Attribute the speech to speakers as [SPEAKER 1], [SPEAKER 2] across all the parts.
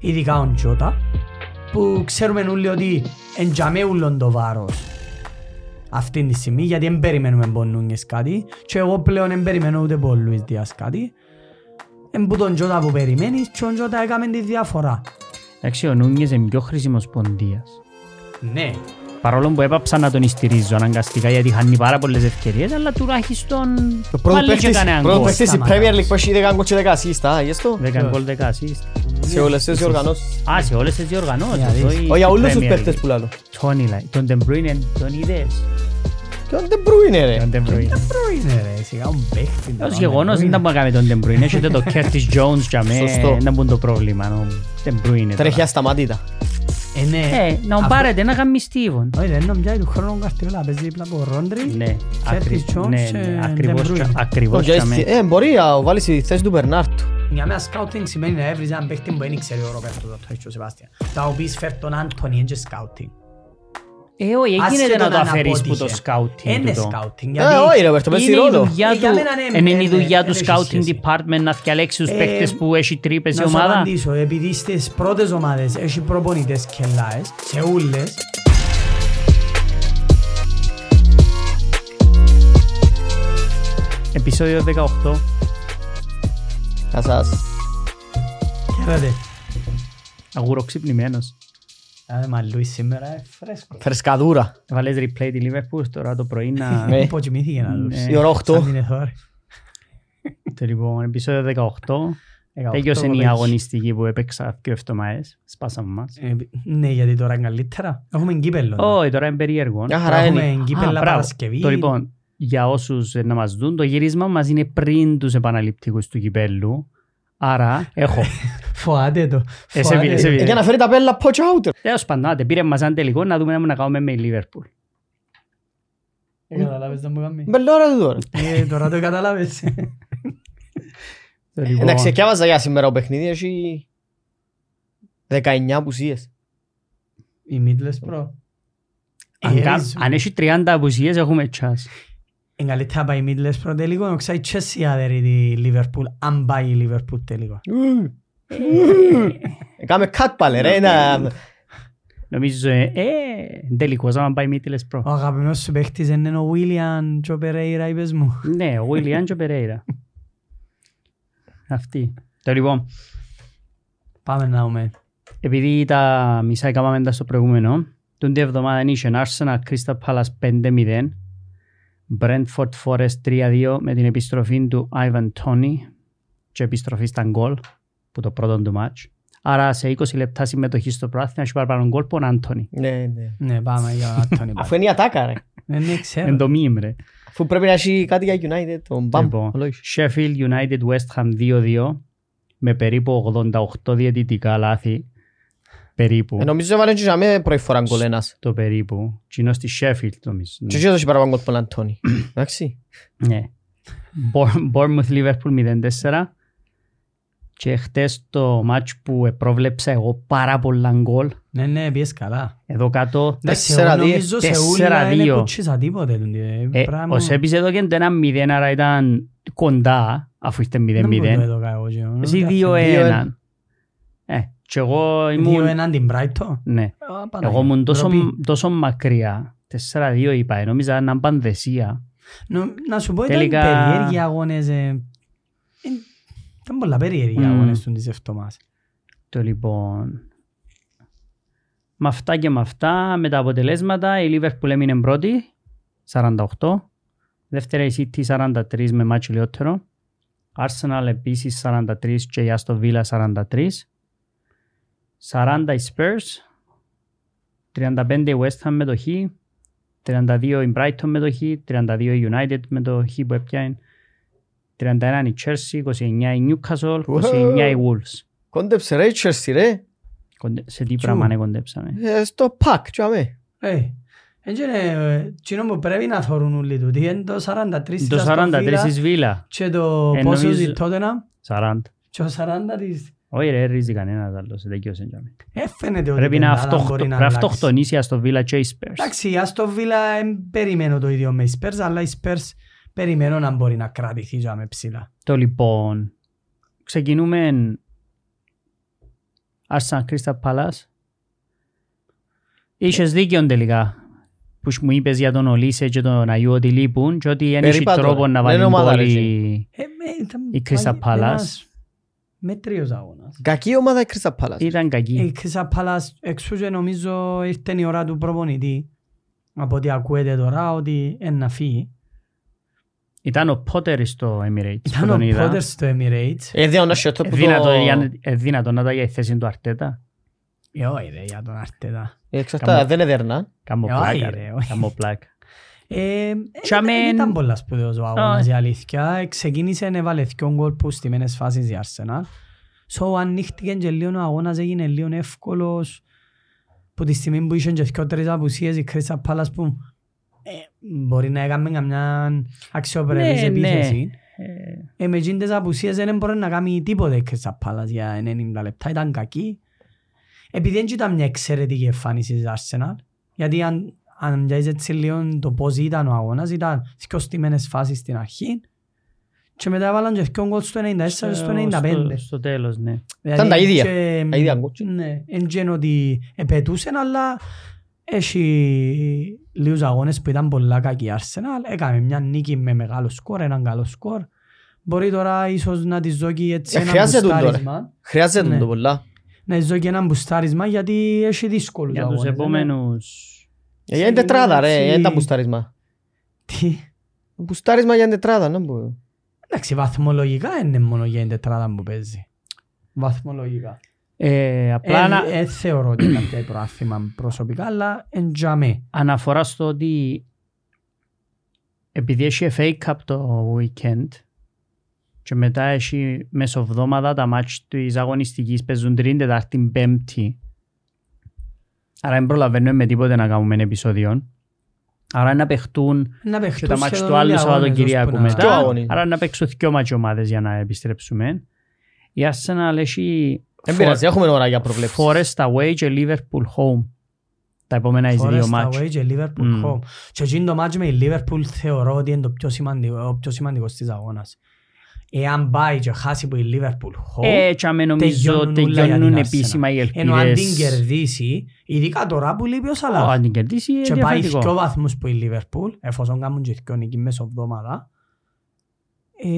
[SPEAKER 1] ειδικά ο Τζότα, που ξέρουμε όλοι ότι εντιαμέ ούλον το βάρος αυτή τη στιγμή, γιατί δεν περιμένουμε πονούγες κάτι και εγώ πλέον δεν περιμένω ούτε πολλούς Δίας κάτι. Εν που τον Τζότα που περιμένεις και ο Τζότα έκαμε τη διαφορά.
[SPEAKER 2] Εντάξει, ο Νούνιες είναι πιο χρήσιμος ποντίας.
[SPEAKER 1] Ναι,
[SPEAKER 2] Παρόλο που έπαψα να τον στηρίζω αναγκαστικά γιατί χάνει πάρα πολλές ευκαιρίες, αλλά τουλάχιστον
[SPEAKER 3] Το πρώτο
[SPEAKER 2] βάλει και
[SPEAKER 3] παίχτης,
[SPEAKER 2] κανέναν
[SPEAKER 3] πρώτο
[SPEAKER 2] γκολ.
[SPEAKER 3] παίχτης στην
[SPEAKER 1] Σταματά.
[SPEAKER 3] Premier League που έχει 10 γκολ και 10 assist, α, γι' αυτό.
[SPEAKER 2] Δέκα γκολ, δέκα assist.
[SPEAKER 3] Σε όλες τις διοργανώσεις.
[SPEAKER 2] Α, σε όλες τις διοργανώσεις.
[SPEAKER 1] Για
[SPEAKER 2] όχι
[SPEAKER 3] Όχι, για όλους
[SPEAKER 2] Premier
[SPEAKER 3] τους
[SPEAKER 2] League.
[SPEAKER 3] παίχτες που λάλλω.
[SPEAKER 2] Τόνι, λέει. Τον De Bruyne, τον είδες;
[SPEAKER 3] Και ο De Bruyne, ρε.
[SPEAKER 2] Τον De Bruyne.
[SPEAKER 1] είναι ρε, σιγά un παίχτη.
[SPEAKER 2] Ως γεγονός δεν ήταν που έκαμε τον De Bruyne. Έχετε το Curtis Jones για μέ.
[SPEAKER 3] Σωστό.
[SPEAKER 2] Δεν είναι το πρόβλημα. Ο De Bruyne.
[SPEAKER 3] Τρέχει
[SPEAKER 2] τώρα.
[SPEAKER 3] ασταμάτητα.
[SPEAKER 1] Ε, ναι.
[SPEAKER 2] Ε, να τον
[SPEAKER 1] Αυτό-
[SPEAKER 2] πάρετε να κάνει στίβον.
[SPEAKER 1] Όχι, δεν νομίζω του χρόνου ο Καρτιόλα παίζει δίπλα από Ρόντρι.
[SPEAKER 2] Ναι, ακρι-
[SPEAKER 1] Curtis Jones
[SPEAKER 2] ναι,
[SPEAKER 1] και
[SPEAKER 2] ναι,
[SPEAKER 1] De
[SPEAKER 2] ακριβώς
[SPEAKER 1] Bruyne.
[SPEAKER 2] τσα- ακριβώς
[SPEAKER 3] Όχι,
[SPEAKER 2] για μέ.
[SPEAKER 3] Ε, μπορεί να βάλεις στη θέση του Μπερνάρτου.
[SPEAKER 1] Για μένα σκάουτινγκ σημαίνει να έβριζε έναν παίχτη που δεν ξέρει ο Ροπέρτο το έχει ο Σεβάστιαν. Θα ο πεις φέρ τον Άντωνι, είναι και σκάουτινγκ.
[SPEAKER 2] Ε, όχι, έγινε
[SPEAKER 1] Ασχέτω
[SPEAKER 2] να το
[SPEAKER 1] αν
[SPEAKER 2] αφαιρείς που το
[SPEAKER 1] απότυχε.
[SPEAKER 2] σκάουτινγκ
[SPEAKER 1] Είναι
[SPEAKER 2] τούτο.
[SPEAKER 1] σκάουτινγκ.
[SPEAKER 3] Ε, όχι ρε, Βέρτο, παίζει
[SPEAKER 2] Είναι η
[SPEAKER 3] ρόλο.
[SPEAKER 2] δουλειά
[SPEAKER 1] Ε,
[SPEAKER 2] του,
[SPEAKER 1] για μένα ναι,
[SPEAKER 2] είναι η
[SPEAKER 1] ναι,
[SPEAKER 2] δουλειά
[SPEAKER 1] ναι,
[SPEAKER 2] του
[SPEAKER 1] δεν έχει
[SPEAKER 2] scouting
[SPEAKER 1] σχέση.
[SPEAKER 2] department να διαλέξει τους
[SPEAKER 1] Ε,
[SPEAKER 2] παίκτες που έχει τρύπες η
[SPEAKER 1] Να σου
[SPEAKER 2] ομάδα.
[SPEAKER 1] απαντήσω, επειδή στις πρώτες ομάδες έχει προπονητές και λάες, σε ούλες,
[SPEAKER 2] Επεισόδιο 18.
[SPEAKER 3] Γεια σας.
[SPEAKER 1] χαίρετε.
[SPEAKER 2] Αγουροξυπνημένος.
[SPEAKER 1] Άδε μα Λουίς σήμερα είναι φρέσκος.
[SPEAKER 3] Φρεσκαδούρα.
[SPEAKER 2] Βάλες replay τη Liverpool τώρα το πρωί να...
[SPEAKER 3] Ναι.
[SPEAKER 1] Υποκοιμήθηκε να δούσει.
[SPEAKER 2] Ναι.
[SPEAKER 3] Η ώρα 8.
[SPEAKER 1] Σαν την εθώρη.
[SPEAKER 2] Το λοιπόν, επεισόδιο 18.
[SPEAKER 1] 18
[SPEAKER 2] Τέλειωσε η
[SPEAKER 1] κοπέλες.
[SPEAKER 2] αγωνιστική που έπαιξα δύο εβδομάδες. Σπάσαμε μας.
[SPEAKER 1] Ε, Ναι, γιατί τώρα είναι καλύτερα. Έχουμε κύπελλο.
[SPEAKER 2] Όχι, τώρα είναι περίεργο.
[SPEAKER 3] Μια χαρά είναι.
[SPEAKER 1] Έχουμε
[SPEAKER 2] Α,
[SPEAKER 1] κύπελλα
[SPEAKER 2] μπράβο.
[SPEAKER 1] Παρασκευή.
[SPEAKER 2] Το λοιπόν, για όσους ε, να μας δουν, το γύρισμα μας είναι πριν τους επαναληπτικούς του κυπέλλου. Άρα, έχω.
[SPEAKER 1] Φοάτε το.
[SPEAKER 2] Ε, σε
[SPEAKER 1] φοάτε
[SPEAKER 2] πήρε,
[SPEAKER 1] το.
[SPEAKER 2] σε πήρε.
[SPEAKER 3] Ε, Για να φέρει τα πέλα poach out.
[SPEAKER 2] Τέλος πάντων, άντε, πήρε μας ένα τελικό να δούμε να κάνουμε με η Liverpool.
[SPEAKER 1] Ε, Καταλάβες το μου κάνει.
[SPEAKER 3] Μπελόρα του τώρα.
[SPEAKER 1] Ε, Τώρα το καταλάβες.
[SPEAKER 2] Το λοιπόν,
[SPEAKER 3] Εντάξει, και έβαζα για σήμερα ο παιχνίδι, έχει 19 απουσίες.
[SPEAKER 1] Η Middlesbrough.
[SPEAKER 2] αν,
[SPEAKER 1] Ε,
[SPEAKER 2] κα-
[SPEAKER 1] ρίζουν.
[SPEAKER 2] αν έχει 30 απουσίες έχουμε τσάς.
[SPEAKER 1] Είναι καλύτερα πάει η Middlesbrough τελικό, να ξέρεις και εσύ άδερη τη Liverpool, αν πάει η Liverpool τελικό.
[SPEAKER 3] Έκαμε cut πάλι ρε. να-
[SPEAKER 2] Νομίζω, ε, ε, τελικός άμα πάει μήτυλες προ.
[SPEAKER 1] Ο αγαπημένος σου παίχτης είναι ο William και ο Pereira, είπες μου.
[SPEAKER 2] Ναι, ο William και ο Περέιρα. Αυτή. Το λοιπόν,
[SPEAKER 1] Πάμε να δούμε.
[SPEAKER 2] επειδή τα μισά έκαναμε τα στο προηγούμενο, τον τη εβδομάδα είχε Arsenal Crystal Palace 5-0, Brentford Forest 3-2 με την επιστροφή του Ivan Tony και επιστροφή στα γκολ που το πρώτο του μάτς. Άρα σε 20 λεπτά συμμετοχή στο πράθυνα έχει παραπάνω γκολ που ο Άντωνη.
[SPEAKER 3] Ναι, ναι.
[SPEAKER 1] Ναι, πάμε για τον Άντωνη.
[SPEAKER 3] Αφού είναι η ατάκα ρε.
[SPEAKER 1] Δεν
[SPEAKER 2] Εν
[SPEAKER 1] ξέρω.
[SPEAKER 2] το μήμ ρε.
[SPEAKER 3] Αφού πρέπει να έχει κάτι για United, τον Μπαμ.
[SPEAKER 2] Λοιπόν,
[SPEAKER 3] ολόις.
[SPEAKER 2] Sheffield United West Ham 2-2 με περίπου 88 διαιτητικά λάθη. Περίπου.
[SPEAKER 3] Ε, Νομίζω έβαλε και για μέ πρώτη φορά γκολ ένας.
[SPEAKER 2] Το περίπου. Τι είναι στη Sheffield νομίζω.
[SPEAKER 3] Και έτσι έδωσε παραπάνω γκολ που ο Αντώνη. Εντάξει.
[SPEAKER 2] Ναι. Bour- Bournemouth Liverpool 0-4 και χτες το match που πρόβλεψα εγώ πάρα πολλά γκολ.
[SPEAKER 1] Ναι, ναι, πιες καλά.
[SPEAKER 2] Εδώ κάτω
[SPEAKER 1] Εντάξει,
[SPEAKER 3] Τέσσερα
[SPEAKER 1] εγώ
[SPEAKER 3] δύο.
[SPEAKER 1] νομίζω σε
[SPEAKER 2] Τέσσερα
[SPEAKER 1] ούλα είναι
[SPEAKER 2] δύο.
[SPEAKER 1] κουτσίσα τίποτε.
[SPEAKER 2] ε, ο Σέπης εδώ και το ένα 0 άρα ήταν κοντά αφού είστε 0-0. Εσύ 2-1. Ε, και εγώ
[SPEAKER 1] Δύο
[SPEAKER 2] ήμουν...
[SPEAKER 1] έναν την Brighton;
[SPEAKER 2] Ναι.
[SPEAKER 1] Α, Παναγία.
[SPEAKER 2] Εγώ ήμουν τόσο,
[SPEAKER 1] Ντροπή.
[SPEAKER 2] τόσο μακριά. 4-2 είπα, ε, νόμιζα να είναι πανδεσία.
[SPEAKER 1] Νο- Να σου πω, ήταν
[SPEAKER 2] Τελικά-
[SPEAKER 1] περίεργοι αγώνες. ε, ε, Ήταν πολλά περίεργοι
[SPEAKER 2] Μμμ.
[SPEAKER 1] αγώνες του της εβδομάδας.
[SPEAKER 2] Το λοιπόν... Με αυτά και με αυτά, με τα αποτελέσματα, η Liverpool έμεινε πρώτη, 48. Δεύτερα η City 43 με μάτσι λιότερο. Arsenal επίσης 43 και η Aston Villa 43. 40 η Spurs. 35 η West Ham με το Χ. 32 η Brighton με το Χ. 32 η United με το Χ που έπιανε. 31 η Chelsea, 29 η Newcastle, 29 η Wolves.
[SPEAKER 3] Κόντεψε ρε η Chelsea ρε.
[SPEAKER 2] Κοντε- Σε τι
[SPEAKER 1] Τσου.
[SPEAKER 2] πράγμα ναι κοντέψαμε.
[SPEAKER 3] Ε, Στο πακ, τι αμέ.
[SPEAKER 1] Ε, έτσι είναι, ε, τσινό που πρέπει να θωρούν όλοι τούτοι. Είναι το 43 της
[SPEAKER 2] Το
[SPEAKER 1] Aston
[SPEAKER 2] 43
[SPEAKER 1] Villa
[SPEAKER 2] της Βίλα.
[SPEAKER 1] και το
[SPEAKER 2] Ε,
[SPEAKER 1] πόσο
[SPEAKER 2] νομίζω-
[SPEAKER 1] της Tottenham
[SPEAKER 2] 40.
[SPEAKER 1] και το 40 της...
[SPEAKER 2] Όχι ρε, ρίζει κανένας άλλος. δεν δικαιούσε για μένα.
[SPEAKER 1] Ε, φαίνεται ότι
[SPEAKER 2] Πρέπει
[SPEAKER 1] η
[SPEAKER 2] να
[SPEAKER 1] Ελλάδα
[SPEAKER 2] αυτοχτο-
[SPEAKER 1] μπορεί να
[SPEAKER 2] πρέπει να
[SPEAKER 1] αλλάξει.
[SPEAKER 2] αυτοκτονήσει η Aston Villa και η Spurs.
[SPEAKER 1] Εντάξει, η Aston Villa δεν περιμένω το ίδιο με οι Spurs, αλλά οι Spurs περιμένω να μπορεί να κρατηθεί για με ψηλά.
[SPEAKER 2] Το λοιπόν, ξεκινούμε Arsenal Crystal Palace. Είχες δίκιο τελικά που μου είπες για τον Ολίσε και τον Αγίου ότι λείπουν και ότι δεν έχει
[SPEAKER 3] Περίπατο,
[SPEAKER 2] τρόπο να
[SPEAKER 3] δεν
[SPEAKER 2] βάλει
[SPEAKER 3] είναι ομάδα, ρε,
[SPEAKER 2] πόλη.
[SPEAKER 1] Ε, με- ήταν
[SPEAKER 2] Η Crystal
[SPEAKER 1] πάλι
[SPEAKER 2] Palace.
[SPEAKER 1] Ένας Μέτριος αγώνας.
[SPEAKER 3] Κακή ομάδα η Crystal Palace.
[SPEAKER 2] Ήταν
[SPEAKER 1] Η
[SPEAKER 2] κακή.
[SPEAKER 1] Crystal Palace εξού και νομίζω ήρθε η ώρα του προπονητή. Από ό,τι ακούετε τώρα ότι είναι να φύγει.
[SPEAKER 2] Ήταν ο Πότερ στο Emirates που
[SPEAKER 1] Ήταν ο
[SPEAKER 2] τον είδα.
[SPEAKER 1] Πότερ στο Emirates.
[SPEAKER 3] Ε, δύο να σιωτώ
[SPEAKER 2] Ε,
[SPEAKER 3] που
[SPEAKER 2] Δύνατο,
[SPEAKER 3] το...
[SPEAKER 2] για- ε, δύνατο να τα για η θέση του Αρτέτα.
[SPEAKER 1] Ε, όχι ρε για τον Αρτέτα.
[SPEAKER 3] Ε, εξαρτάται, δεν είναι δερνά.
[SPEAKER 2] Κάμω
[SPEAKER 1] Ε, όχι,
[SPEAKER 2] πλάκα
[SPEAKER 1] ήταν πολλά σπουδαίος ο αγώνας
[SPEAKER 2] Όχι.
[SPEAKER 1] η αλήθεια. Ε, Ξεκίνησε να βάλε δυο γκολ που στημένες φάσεις η Arsenal. So ανοίχτηκε και λίγο ο αγώνας έγινε λίγο εύκολος. Που τη στιγμή που είχε και δυο τρεις απουσίες η Crystal Palace που ε, μπορεί να έκαμε καμιά αξιοπρεπής
[SPEAKER 2] Ναι,
[SPEAKER 1] επίθεση.
[SPEAKER 2] Ε,
[SPEAKER 1] Ε, με εκείνες τις απουσίες δεν μπορεί να κάνει τίποτε η Crystal Palace για 90 λεπτά. Ήταν κακή. Επειδή δεν ήταν μια εξαιρετική εμφάνιση της Arsenal. Γιατί αν, αν μοιάζεις έτσι λίγο το πώς ήταν ο αγώνας, ήταν δυο στημένες φάσεις στην αρχή και μετά έβαλαν και δυο γκολ στο 94 και στο 95.
[SPEAKER 2] στο- Στο τέλος, ναι.
[SPEAKER 1] Δηλαδή,
[SPEAKER 3] τα ίδια.
[SPEAKER 1] και-
[SPEAKER 3] Τα ίδια γκολ.
[SPEAKER 1] Ναι, εν γεν ότι επαιτούσαν, αλλά έχει λίγους αγώνες που ήταν πολλά κακή η Arsenal. Έκαμε μια νίκη με μεγάλο σκορ, έναν καλό σκορ. Μπορεί τώρα ίσως να της δώσει έτσι
[SPEAKER 3] Ε,
[SPEAKER 1] ένα
[SPEAKER 3] χρειάζεται τον τώρα.
[SPEAKER 1] μπουστάρισμα.
[SPEAKER 3] Χρειάζεται
[SPEAKER 1] Ναι.
[SPEAKER 3] το πολλά.
[SPEAKER 1] Να της δώσει ένα μπουστάρισμα γιατί έχει δύσκολους
[SPEAKER 2] Για τους
[SPEAKER 1] αγώνες.
[SPEAKER 2] επόμενους...
[SPEAKER 3] Ε, Για την τετράδα ρε,
[SPEAKER 1] έτσι-
[SPEAKER 3] δεν τα μπουστάρισμα.
[SPEAKER 1] Τι;
[SPEAKER 3] Μπουστάρισμα για την τετράδα, να πω.
[SPEAKER 1] Εντάξει, βαθμολογικά είναι μόνο για την τετράδα που παίζει. Βαθμολογικά.
[SPEAKER 2] Ε, απλά να
[SPEAKER 1] Ε, ε, θεωρώ ότι είναι κάποια προάθλημα προσωπικά, αλλά εν τζαμέ.
[SPEAKER 2] αναφορά στο ότι επειδή έχει FA Cup το weekend και μετά έχει μεσοβδόμαδα τα μάτς της αγωνιστικής παίζουν τρίτη, τετάρτη, πέμπτη. Άρα δεν προλαβαίνουμε με τίποτε να κάνουμε ένα επεισόδιο. Άρα να παιχτούν
[SPEAKER 1] Να
[SPEAKER 2] και
[SPEAKER 1] παιχτούν
[SPEAKER 2] τα μάτς
[SPEAKER 1] σχεδόν
[SPEAKER 2] του άλλου
[SPEAKER 1] όλοι οι αγώνες
[SPEAKER 2] Σαββατοκυριακού
[SPEAKER 1] ώσπου να-
[SPEAKER 3] Ποιο
[SPEAKER 2] μετά.
[SPEAKER 3] αγώνι;
[SPEAKER 2] Άρα να παίξουν δυο μάτς ομάδες για να επιστρέψουμε. Η Arsenal έχει
[SPEAKER 3] Δεν πειράζει, έχουμε ώρα για προβλέψεις.
[SPEAKER 2] Forest away και Liverpool home. Τα επόμενα εις δύο
[SPEAKER 1] Forest
[SPEAKER 2] μάτς.
[SPEAKER 1] away και Liverpool
[SPEAKER 2] Μμ.
[SPEAKER 1] home. Και εκείνο το μάτς με η Liverpool θεωρώ ότι είναι το πιο σημαντικό, ο πιο σημαντικός της αγώνας. Εάν πάει και χάσει που η Liverpool home,
[SPEAKER 2] Ε, και αμέ νομίζω
[SPEAKER 1] τελειώνουν όλα για
[SPEAKER 2] τελειώνουν
[SPEAKER 1] την
[SPEAKER 2] επίσημα οι
[SPEAKER 1] Arsenal. Ενώ αν την
[SPEAKER 2] ελπίδες.
[SPEAKER 1] κερδίσει, ειδικά τώρα που λείπει ο
[SPEAKER 2] Ω,
[SPEAKER 1] Σαλάχ,
[SPEAKER 2] Αν την κερδίσει είναι
[SPEAKER 1] και πάει δυο
[SPEAKER 2] διαφορετικό.
[SPEAKER 1] βαθμούς που η Liverpool, εφόσον κάνουν και δυο νίκη μέσω εβδομάδα, ε,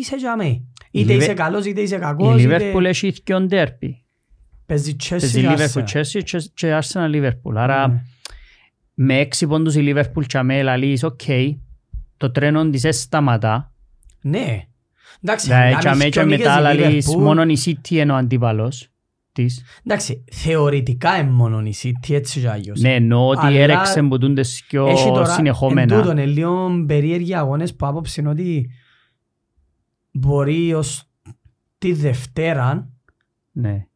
[SPEAKER 1] είσαι για μέ. Είτε
[SPEAKER 2] Liver-
[SPEAKER 1] είσαι καλός είτε είσαι
[SPEAKER 2] Η
[SPEAKER 1] κακός, είτε
[SPEAKER 2] Liverpool έχει δυο ντέρπι.
[SPEAKER 1] παίζει Chelsea
[SPEAKER 2] Παίζει
[SPEAKER 1] και
[SPEAKER 2] Liverpool
[SPEAKER 1] Arsenal.
[SPEAKER 2] Chelsea και- και Arsenal Liverpool. Άρα
[SPEAKER 1] Ναι.
[SPEAKER 2] με έξι πόντους η Liverpool και αμέ λαλείς οκ. Το τρένο της δεν σταματά.
[SPEAKER 1] Ναι. Εντάξει,
[SPEAKER 2] Δηλαδή
[SPEAKER 1] αν
[SPEAKER 2] και αμέ
[SPEAKER 1] κάνεις
[SPEAKER 2] και
[SPEAKER 1] δυο
[SPEAKER 2] μετά
[SPEAKER 1] νίκες η
[SPEAKER 2] λαλείς
[SPEAKER 1] Liverpool-
[SPEAKER 2] μόνο η City είναι ο αντίπαλος της.
[SPEAKER 1] Εντάξει, θεωρητικά είναι μόνο η City έτσι και αλλιώς.
[SPEAKER 2] Ναι, εννοώ ότι
[SPEAKER 1] Αλλά
[SPEAKER 2] έρεξε που τούντες
[SPEAKER 1] Έχει τώρα,
[SPEAKER 2] πιο
[SPEAKER 1] εν
[SPEAKER 2] συνεχόμενα.
[SPEAKER 1] τούτον, είναι λίγο περίεργοι αγώνες που άποψη είναι ότι μπορεί ως τη Δευτέρα,
[SPEAKER 2] Ναι.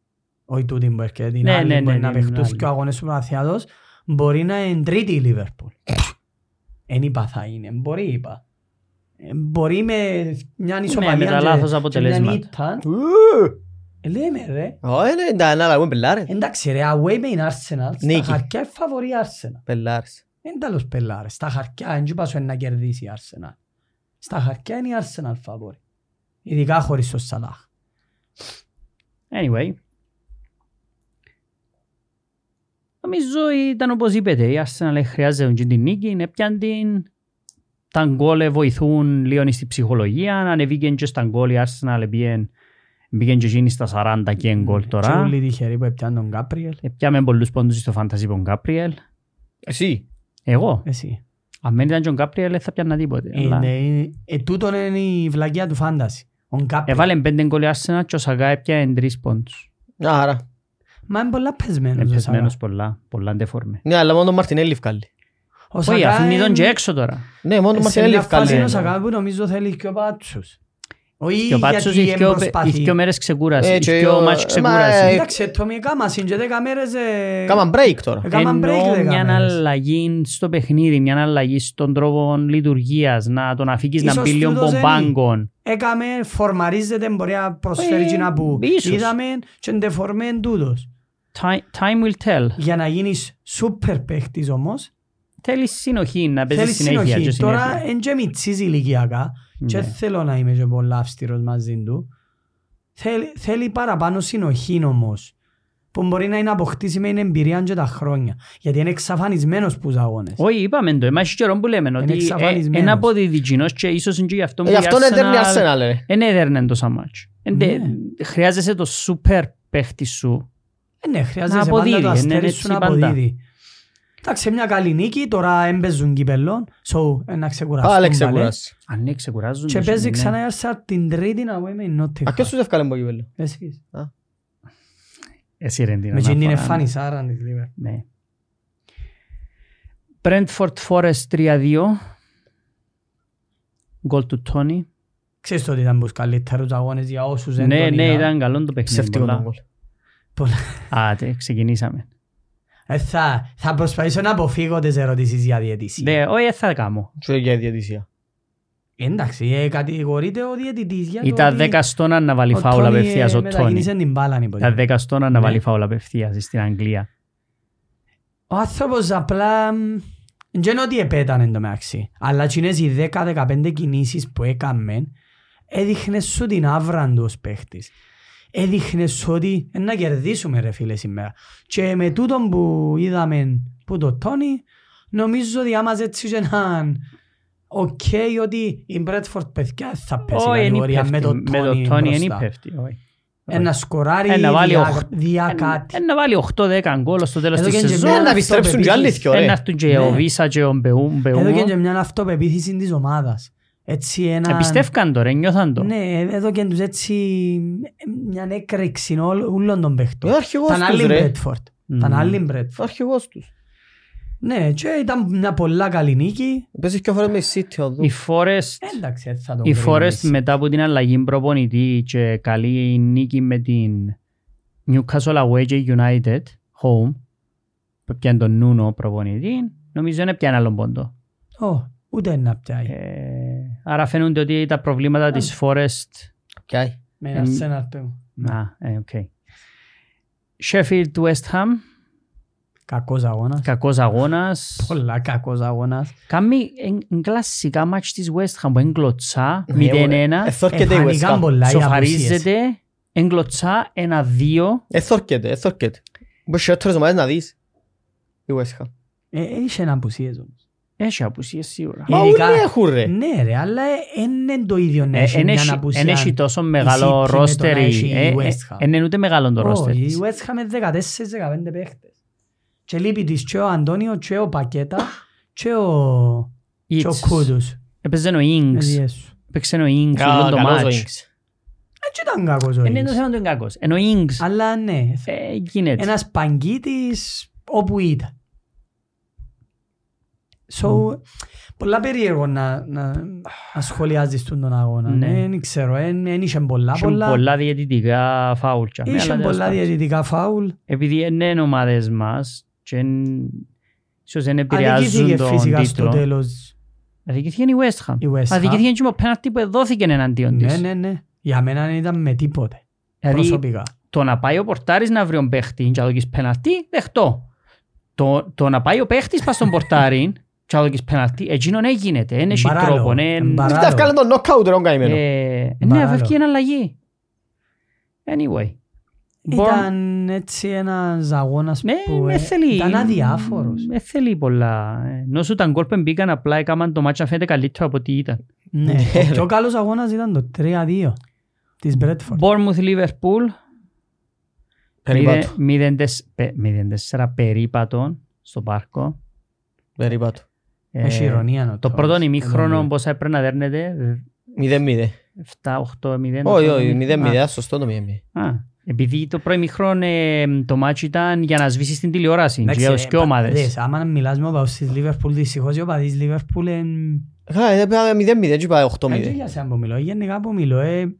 [SPEAKER 1] όχι τούτη που έρχεται την
[SPEAKER 2] Ναι,
[SPEAKER 1] άλλη,
[SPEAKER 2] ναι,
[SPEAKER 1] μπορεί
[SPEAKER 2] ναι,
[SPEAKER 1] να
[SPEAKER 2] ναι,
[SPEAKER 1] παιχτούν
[SPEAKER 2] άλλη.
[SPEAKER 1] και αγώνες του Παναθιάδος, μπορεί να είναι τρίτη η Λίβερπουλ. Εν είπα θα είναι, μπορεί είπα. Ε, Μπορεί με μια
[SPEAKER 2] με
[SPEAKER 1] ισοπαλία
[SPEAKER 2] τα
[SPEAKER 1] και-
[SPEAKER 2] λάθος
[SPEAKER 1] και μια
[SPEAKER 2] αποτελέσματα.
[SPEAKER 1] ήττα. Ε, Λέμε ρε.
[SPEAKER 3] Όχι, ναι, τα ανάλογα, πελάρες.
[SPEAKER 1] Εντάξει ρε, away με την Arsenal, στα
[SPEAKER 3] Νίκη.
[SPEAKER 1] χαρτιά είναι φαβορή η Arsenal.
[SPEAKER 3] Πελάρες.
[SPEAKER 1] Είναι τέλος πελάρες. Στα χαρτιά δεν είπα σου να κερδίσει η Arsenal. Στα χαρτιά είναι η Arsenal φαβορή. Ειδικά χωρίς το Σαλάχ.
[SPEAKER 2] Anyway. Νομίζω ήταν όπως είπετε, η Arsenal χρειάζεται και την νίκη, έπιαν την, τα γκολ βοηθούν λίγο στην ψυχολογία, ανεβήκαν και στα γκολ η Arsenal πήγαινε Μπήκαν και εκείνοι στα 40 και γκολ
[SPEAKER 1] Και
[SPEAKER 2] τώρα.
[SPEAKER 1] όλοι τυχεροί που έπιαν τον Γκάπριελ.
[SPEAKER 2] Επιάμε πολλούς πόντους στο Fantasy τον Γκάπριελ.
[SPEAKER 3] Εσύ;
[SPEAKER 2] Εγώ;
[SPEAKER 1] Εσύ.
[SPEAKER 2] Αν δεν ήταν και ο Γκάπριελ δεν θα πιάνα τίποτε. αλλά-
[SPEAKER 1] Είναι, ε, τούτον είναι η βλακιά του φάνταση. Ο Γκάπριελ.
[SPEAKER 2] Έβαλε πέντε γκολ η Arsenal και ο Σαγά έπιανε τρεις πόντους.
[SPEAKER 3] Άρα.
[SPEAKER 1] Μα είναι πολλά πεσμένος. ο
[SPEAKER 2] Επεσμένος
[SPEAKER 1] Σαγά.
[SPEAKER 2] πολλά, πολλά αντεφόρμε.
[SPEAKER 3] Ναι, αλλά μόνο τον Μαρτινέλη βγάλει.
[SPEAKER 1] Ο
[SPEAKER 2] Όχι,
[SPEAKER 1] Σαγά
[SPEAKER 2] αφήνει τον
[SPEAKER 1] είναι-
[SPEAKER 2] και έξω τώρα.
[SPEAKER 3] Ναι, μόνο τον
[SPEAKER 1] σε
[SPEAKER 3] Μαρτινέλη
[SPEAKER 1] μια φάση
[SPEAKER 3] βγάλει.
[SPEAKER 1] είναι ο Σαγά που νομίζω θέλει και ο Πάτσος. Όχι
[SPEAKER 2] Και ο Πάτσος
[SPEAKER 1] γιατί
[SPEAKER 2] έχει πιο-
[SPEAKER 1] εμπροσπαθεί.
[SPEAKER 2] έχει πιο μέρες ξεκούραση.
[SPEAKER 3] Ε,
[SPEAKER 2] Έχει
[SPEAKER 3] και
[SPEAKER 2] πιο
[SPEAKER 3] ο-
[SPEAKER 2] μάτς
[SPEAKER 3] μα,
[SPEAKER 2] ξεκούραση.
[SPEAKER 3] ε,
[SPEAKER 1] Εντάξει, ατομικά μας είναι και δέκα μέρες... ε,
[SPEAKER 3] Κάμαν break τώρα.
[SPEAKER 1] Έκαναν break
[SPEAKER 2] Εννοώ
[SPEAKER 1] δέκα
[SPEAKER 2] μια
[SPEAKER 1] μέρες.
[SPEAKER 2] αλλαγή στο παιχνίδι, μια αλλαγή στον τρόπο λειτουργίας, να τον αφήκεις να
[SPEAKER 1] Ίσως
[SPEAKER 2] μπει λίγο
[SPEAKER 1] τούτος είναι-
[SPEAKER 2] μπομπάγκον.
[SPEAKER 1] Έκαμε, φορμαρίζεται, μπορεί να προσφέρει
[SPEAKER 2] Ε,
[SPEAKER 1] κοινά που
[SPEAKER 2] ίσως.
[SPEAKER 1] είδαμε και ντεφορμέ εν τούτος.
[SPEAKER 2] Ti- Time will tell.
[SPEAKER 1] Για να γίνεις σούπερ παίχτης όμως,
[SPEAKER 2] Θέλεις συνοχή, να παίζεις
[SPEAKER 1] θέλεις
[SPEAKER 2] συνέχεια. και
[SPEAKER 1] συνοχή. Τώρα
[SPEAKER 2] συνέχεια.
[SPEAKER 1] εν και μητσής ηλικιακά και
[SPEAKER 2] Ναι.
[SPEAKER 1] θέλω να είμαι και πολύ αυστηρός μαζί του. Θέλει, θέλει παραπάνω συνοχή όμως που μπορεί να είναι αποκτήσει με την εμπειρία και τα χρόνια. Γιατί είναι εξαφανισμένος που τους αγώνες.
[SPEAKER 2] Όχι, είπαμε το. Εμάς καιρό που λέμε ότι
[SPEAKER 1] εξαφανισμένος.
[SPEAKER 2] ένα αποδίδει κοινός και ίσως είναι και γι' αυτό που
[SPEAKER 3] Γι'
[SPEAKER 2] η
[SPEAKER 3] αυτό είναι έδερνε
[SPEAKER 2] Arsenal
[SPEAKER 3] Arsenal, ρε.
[SPEAKER 2] δεν έδερνε τόσα μάτς. Εν τε-
[SPEAKER 1] Ναι.
[SPEAKER 2] Χρειάζεσαι το σούπερ παίχτη σου.
[SPEAKER 1] Ε, ναι, χρειάζεσαι
[SPEAKER 2] Να
[SPEAKER 1] πάντα
[SPEAKER 2] αποδίδει,
[SPEAKER 1] το
[SPEAKER 2] είναι
[SPEAKER 1] αστέρι
[SPEAKER 2] έτσι
[SPEAKER 1] σου να
[SPEAKER 2] πάντα.
[SPEAKER 1] αποδίδει. Εντάξει, μια καλή νίκη, τώρα έμπαιζουν κυπελών, so ε, να ξεκουραστούν
[SPEAKER 3] Πάλι
[SPEAKER 1] πάλι.
[SPEAKER 3] ξεκουράσει.
[SPEAKER 2] Αν ναι, ξεκουράζονται.
[SPEAKER 1] Και παίζει
[SPEAKER 2] ναι.
[SPEAKER 1] ξανά η Arsenal την τρίτη να βγει με η Nottingham.
[SPEAKER 3] Α, ποιος τους ευκάλε από κύπελλο.
[SPEAKER 1] Εσείς.
[SPEAKER 2] Εσύ ρε την
[SPEAKER 1] Με την
[SPEAKER 2] αναφορά.
[SPEAKER 1] εμφάνισάρα της Liverpool.
[SPEAKER 2] Ναι. Brentford Forest 3-2. Γκολ του Τόνι.
[SPEAKER 1] Ξέρεις το ότι ήταν τους καλύτερους αγώνες για όσους δεν
[SPEAKER 2] Ναι,
[SPEAKER 1] τον
[SPEAKER 2] ναι,
[SPEAKER 1] είδαν.
[SPEAKER 2] ήταν καλό το παιχνίδι.
[SPEAKER 3] Ψεύτικο
[SPEAKER 2] πολλά.
[SPEAKER 3] τον γκολ.
[SPEAKER 1] Πολλά.
[SPEAKER 2] Α, τε, ξεκινήσαμε.
[SPEAKER 1] Ε, θα, θα προσπαθήσω να αποφύγω τις ερωτήσεις για διαιτησία.
[SPEAKER 2] Ναι, όχι, δεν θα κάνω.
[SPEAKER 3] Και για διαιτησία.
[SPEAKER 1] Εντάξει, ε, κατηγορείται ο διαιτητής για το
[SPEAKER 2] Ήταν
[SPEAKER 1] ότι
[SPEAKER 2] δέκα στόνα να βάλει
[SPEAKER 1] ο
[SPEAKER 2] φάουλ
[SPEAKER 1] Τόνι,
[SPEAKER 2] απευθείας
[SPEAKER 1] ε,
[SPEAKER 2] ο Τόνι.
[SPEAKER 1] μετακίνησε την μπάλα,
[SPEAKER 2] Ήταν
[SPEAKER 1] υποτίθεται.
[SPEAKER 2] δέκα στόνα να
[SPEAKER 1] Ναι.
[SPEAKER 2] βάλει φάουλ απευθείας στην Αγγλία.
[SPEAKER 1] Ο άνθρωπος απλά μ, δεν είναι ότι επέτανε το μεταξύ. Αλλά εκείνες οι 10-15 κινήσεις που έκαμε έδειχνε σου την άβρα του ως παίχτης. Έδειχνες σου ότι «Ε, να κερδίσουμε ρε φίλε σήμερα. Και με τούτον που είδαμε που το Τόνι νομίζω ότι άμα έτσι και έναν οκ ότι η Μπρέτφορτ παιδιά θα πέσει
[SPEAKER 2] Όχι, εν
[SPEAKER 1] κατηγορία με το
[SPEAKER 2] υπέφτει. Με το
[SPEAKER 1] Τόνι
[SPEAKER 2] Τόνι εν
[SPEAKER 1] μπροστά.
[SPEAKER 2] υπέφτει. όχι.
[SPEAKER 1] Ένα σκοράρι
[SPEAKER 2] Ε, να βάλει
[SPEAKER 1] δια,
[SPEAKER 2] οχ-
[SPEAKER 1] δια
[SPEAKER 2] Ε,
[SPEAKER 1] κάτι.
[SPEAKER 2] ε, Να βάλει 8-10 γκολ στο τέλος
[SPEAKER 1] Εδώ
[SPEAKER 2] της
[SPEAKER 1] και και
[SPEAKER 2] σεζόν.
[SPEAKER 1] μια
[SPEAKER 3] Ε, να επιστρέψουν και άλλοι δυο,
[SPEAKER 2] Ε,
[SPEAKER 3] ρε.
[SPEAKER 2] Να έρθουν και ο
[SPEAKER 1] Ναι.
[SPEAKER 2] Βίσα και ο Μπεού-
[SPEAKER 1] Εδώ και
[SPEAKER 2] Μπεούμο.
[SPEAKER 1] και μια αυτοπεποίθηση της ομάδας. Έτσι ένα...
[SPEAKER 2] Επιστεύκαν το ρε, νιώθαν το.
[SPEAKER 1] Ναι, εδώ και τους έτσι μια έκρηξη όλ- όλων των
[SPEAKER 3] Ο
[SPEAKER 1] παιχτών.
[SPEAKER 3] αρχηγός
[SPEAKER 1] Ήταν άλλη
[SPEAKER 3] τους ρε.
[SPEAKER 1] Μπρέτφορτ. Ήταν
[SPEAKER 2] Μμμ.
[SPEAKER 1] άλλη
[SPEAKER 3] Ο
[SPEAKER 1] Μπρέτφορτ.
[SPEAKER 3] αρχηγός τους.
[SPEAKER 1] Ναι, και ήταν μια πολλά καλή νίκη.
[SPEAKER 3] Παίζεις και φορές με η City ο
[SPEAKER 2] Η Forest
[SPEAKER 1] Εντάξει, έτσι θα το
[SPEAKER 2] Η
[SPEAKER 1] κρίνουμε
[SPEAKER 2] Forest
[SPEAKER 1] έτσι.
[SPEAKER 2] μετά από την αλλαγή προπονητή και καλή νίκη με την Newcastle Away και United Home που πιάνε τον Νούνο προπονητή νομίζω είναι πιάνε άλλον πόντο.
[SPEAKER 1] Ω, ούτε να πιάει.
[SPEAKER 2] Ε, άρα φαίνονται ότι τα προβλήματα της Forest
[SPEAKER 3] Πιάει.
[SPEAKER 1] Με
[SPEAKER 2] εμ,
[SPEAKER 1] ένα σένα πέμπω.
[SPEAKER 2] να, ε, οκ. Sheffield West Ham
[SPEAKER 1] Κακός αγώνας.
[SPEAKER 2] κακός αγώνας
[SPEAKER 1] Πολλά κακός αγώνας.
[SPEAKER 2] Κάμει εν- εν κλασικά μάτς της West Ham που εγκλωτσά
[SPEAKER 3] Ναι,
[SPEAKER 2] 0-1
[SPEAKER 3] Εθόρκεται η West
[SPEAKER 1] Εφανήκαν
[SPEAKER 3] Ham.
[SPEAKER 1] πολλά οι απουσίες.
[SPEAKER 2] σοφαρίζεται εγκλωτσά 1-2
[SPEAKER 3] Εθόρκεται, εθόρκεται. Μπορείς χειρότερες ομάδες να δεις. Η West Ham.
[SPEAKER 1] Ε, Είχε απουσίες όμως.
[SPEAKER 2] Έχει απουσίες σίγουρα.
[SPEAKER 3] Μα
[SPEAKER 1] Ειδικά-
[SPEAKER 3] όλοι έχουν ρε.
[SPEAKER 1] Ναι ρε, αλλά είναι το ίδιο να
[SPEAKER 2] Ε,
[SPEAKER 1] έχει
[SPEAKER 2] εν
[SPEAKER 1] μια
[SPEAKER 2] έχει-
[SPEAKER 1] απουσία.
[SPEAKER 2] εν έχει τόσο
[SPEAKER 1] City
[SPEAKER 2] μεγάλο
[SPEAKER 1] με το
[SPEAKER 2] ρόστερ.
[SPEAKER 1] να έχει η
[SPEAKER 2] ε, ε,
[SPEAKER 1] West Ham.
[SPEAKER 2] εν είναι ούτε μεγάλο το ρόστερ.
[SPEAKER 1] Όχι, η
[SPEAKER 2] της.
[SPEAKER 1] West Ham είναι 14-15 παίχτες. Και λείπει της και ο Αντώνιο και ο Πακέτα και ο, και ο
[SPEAKER 2] Ιτς.
[SPEAKER 1] Κούτους.
[SPEAKER 2] Έπαιζε ο
[SPEAKER 1] Με
[SPEAKER 2] Ings.
[SPEAKER 1] διέσου.
[SPEAKER 2] Έπαιξε ο Ings
[SPEAKER 3] Κα-
[SPEAKER 2] όλο το
[SPEAKER 3] καλός ο
[SPEAKER 2] μάτς.
[SPEAKER 3] Ings.
[SPEAKER 1] Έτσι ήταν κακός ο
[SPEAKER 2] Ε, Είναι το
[SPEAKER 1] Ings.
[SPEAKER 2] θέμα του είναι κακός. Ενώ ο Ings
[SPEAKER 1] Αλλά ναι,
[SPEAKER 2] ε, γίνεται.
[SPEAKER 1] ένας παγκίτης όπου ήταν. So, πολλά περίεργο να, να, να σχολιάζεις τον αγώνα.
[SPEAKER 2] Ναι.
[SPEAKER 1] Ναι. Δεν ξέρω, δεν είχε πολλά
[SPEAKER 2] Είχε
[SPEAKER 1] πολλά.
[SPEAKER 2] πολλά διαιτητικά φάουλ. και αμέ,
[SPEAKER 1] Είχε
[SPEAKER 2] αλλά τέλος
[SPEAKER 1] πολλά
[SPEAKER 2] πάντων.
[SPEAKER 1] διαιτητικά φάουλ.
[SPEAKER 2] Επειδή είναι οι ομάδες μας και εν- ίσως δεν επηρεάζουν
[SPEAKER 1] Αδικήθηκε
[SPEAKER 2] τον
[SPEAKER 1] φυσικά στο
[SPEAKER 2] τίτλο.
[SPEAKER 1] τέλος
[SPEAKER 2] Αδικήθηκε η West Ham.
[SPEAKER 1] η West Ham.
[SPEAKER 2] Αδικήθηκε και ο πέναλτι που δόθηκε εναντίον
[SPEAKER 1] Ναι,
[SPEAKER 2] της.
[SPEAKER 1] ναι, ναι. Για μένα δεν ήταν με τίποτε.
[SPEAKER 2] Δηλαδή
[SPEAKER 1] Προσωπικά.
[SPEAKER 2] το να πάει ο πορτάρης να βρει τον παίχτη και να δοκίσει πέναλτι, δεχτώ. Το, το να πάει ο παίχτης πας στον πορτάρι και να δοκίσει πέναλτι, εκείνον δεν γίνεται. Δεν έχει
[SPEAKER 1] Μπαράλο.
[SPEAKER 2] τρόπο. ναι.
[SPEAKER 1] Μπαράλο.
[SPEAKER 3] Αυτά ευκάλε τον knockout ρε ο καημένο.
[SPEAKER 2] Ε, Ναι,
[SPEAKER 1] Μπαράλο.
[SPEAKER 2] φεύγει ένα αλλαγή. Anyway. Μπορ-
[SPEAKER 1] Ήταν έτσι ένας αγώνας
[SPEAKER 2] Ναι,
[SPEAKER 1] που
[SPEAKER 2] με
[SPEAKER 1] ε,
[SPEAKER 2] θέλει.
[SPEAKER 1] ήταν αδιάφορος.
[SPEAKER 2] Με θέλει πολλά. Ε, Ενώ σου τα γκολ που μπήκαν απλά έκαναν το μάτσα να φαίνεται καλύτερο από ό,τι ήταν.
[SPEAKER 1] Ναι, ο πιο καλός αγώνας ήταν το 3-2 της Brentford.
[SPEAKER 2] Bournemouth Liverpool.
[SPEAKER 3] Περίπατο.
[SPEAKER 2] 0-4 περίπατο στο πάρκο.
[SPEAKER 3] Περίπατο.
[SPEAKER 2] Ε,
[SPEAKER 1] Έχει ειρωνεία ο
[SPEAKER 2] Το
[SPEAKER 1] τρόπος.
[SPEAKER 2] πρώτο
[SPEAKER 1] Δεν
[SPEAKER 2] ημίχρονο
[SPEAKER 1] το
[SPEAKER 2] πόσα έπρεπε να δέρνετε,
[SPEAKER 3] 0-0.
[SPEAKER 2] 7-8-0.
[SPEAKER 3] Όχι, όχι, 0-0. Σωστό το 0-0.
[SPEAKER 2] Α, επειδή το πρώτο ημίχρονο ε, το μάτσι ήταν για να σβήσεις την τηλεόραση
[SPEAKER 1] Εντάξει,
[SPEAKER 2] για
[SPEAKER 1] ε,
[SPEAKER 2] τους και
[SPEAKER 1] πα-
[SPEAKER 2] ομάδες.
[SPEAKER 1] δες, Άμα μιλάς με οπαδούς της Λίβερπουλ, δυστυχώς οι οπαδοί της Λίβερπουλ είναι...
[SPEAKER 3] Καλά, δεν πήγαμε 0-0, έτσι πάει
[SPEAKER 1] Έτσι
[SPEAKER 3] 8-0.
[SPEAKER 1] για σένα που μιλώ, γενικά που μιλώ, ε,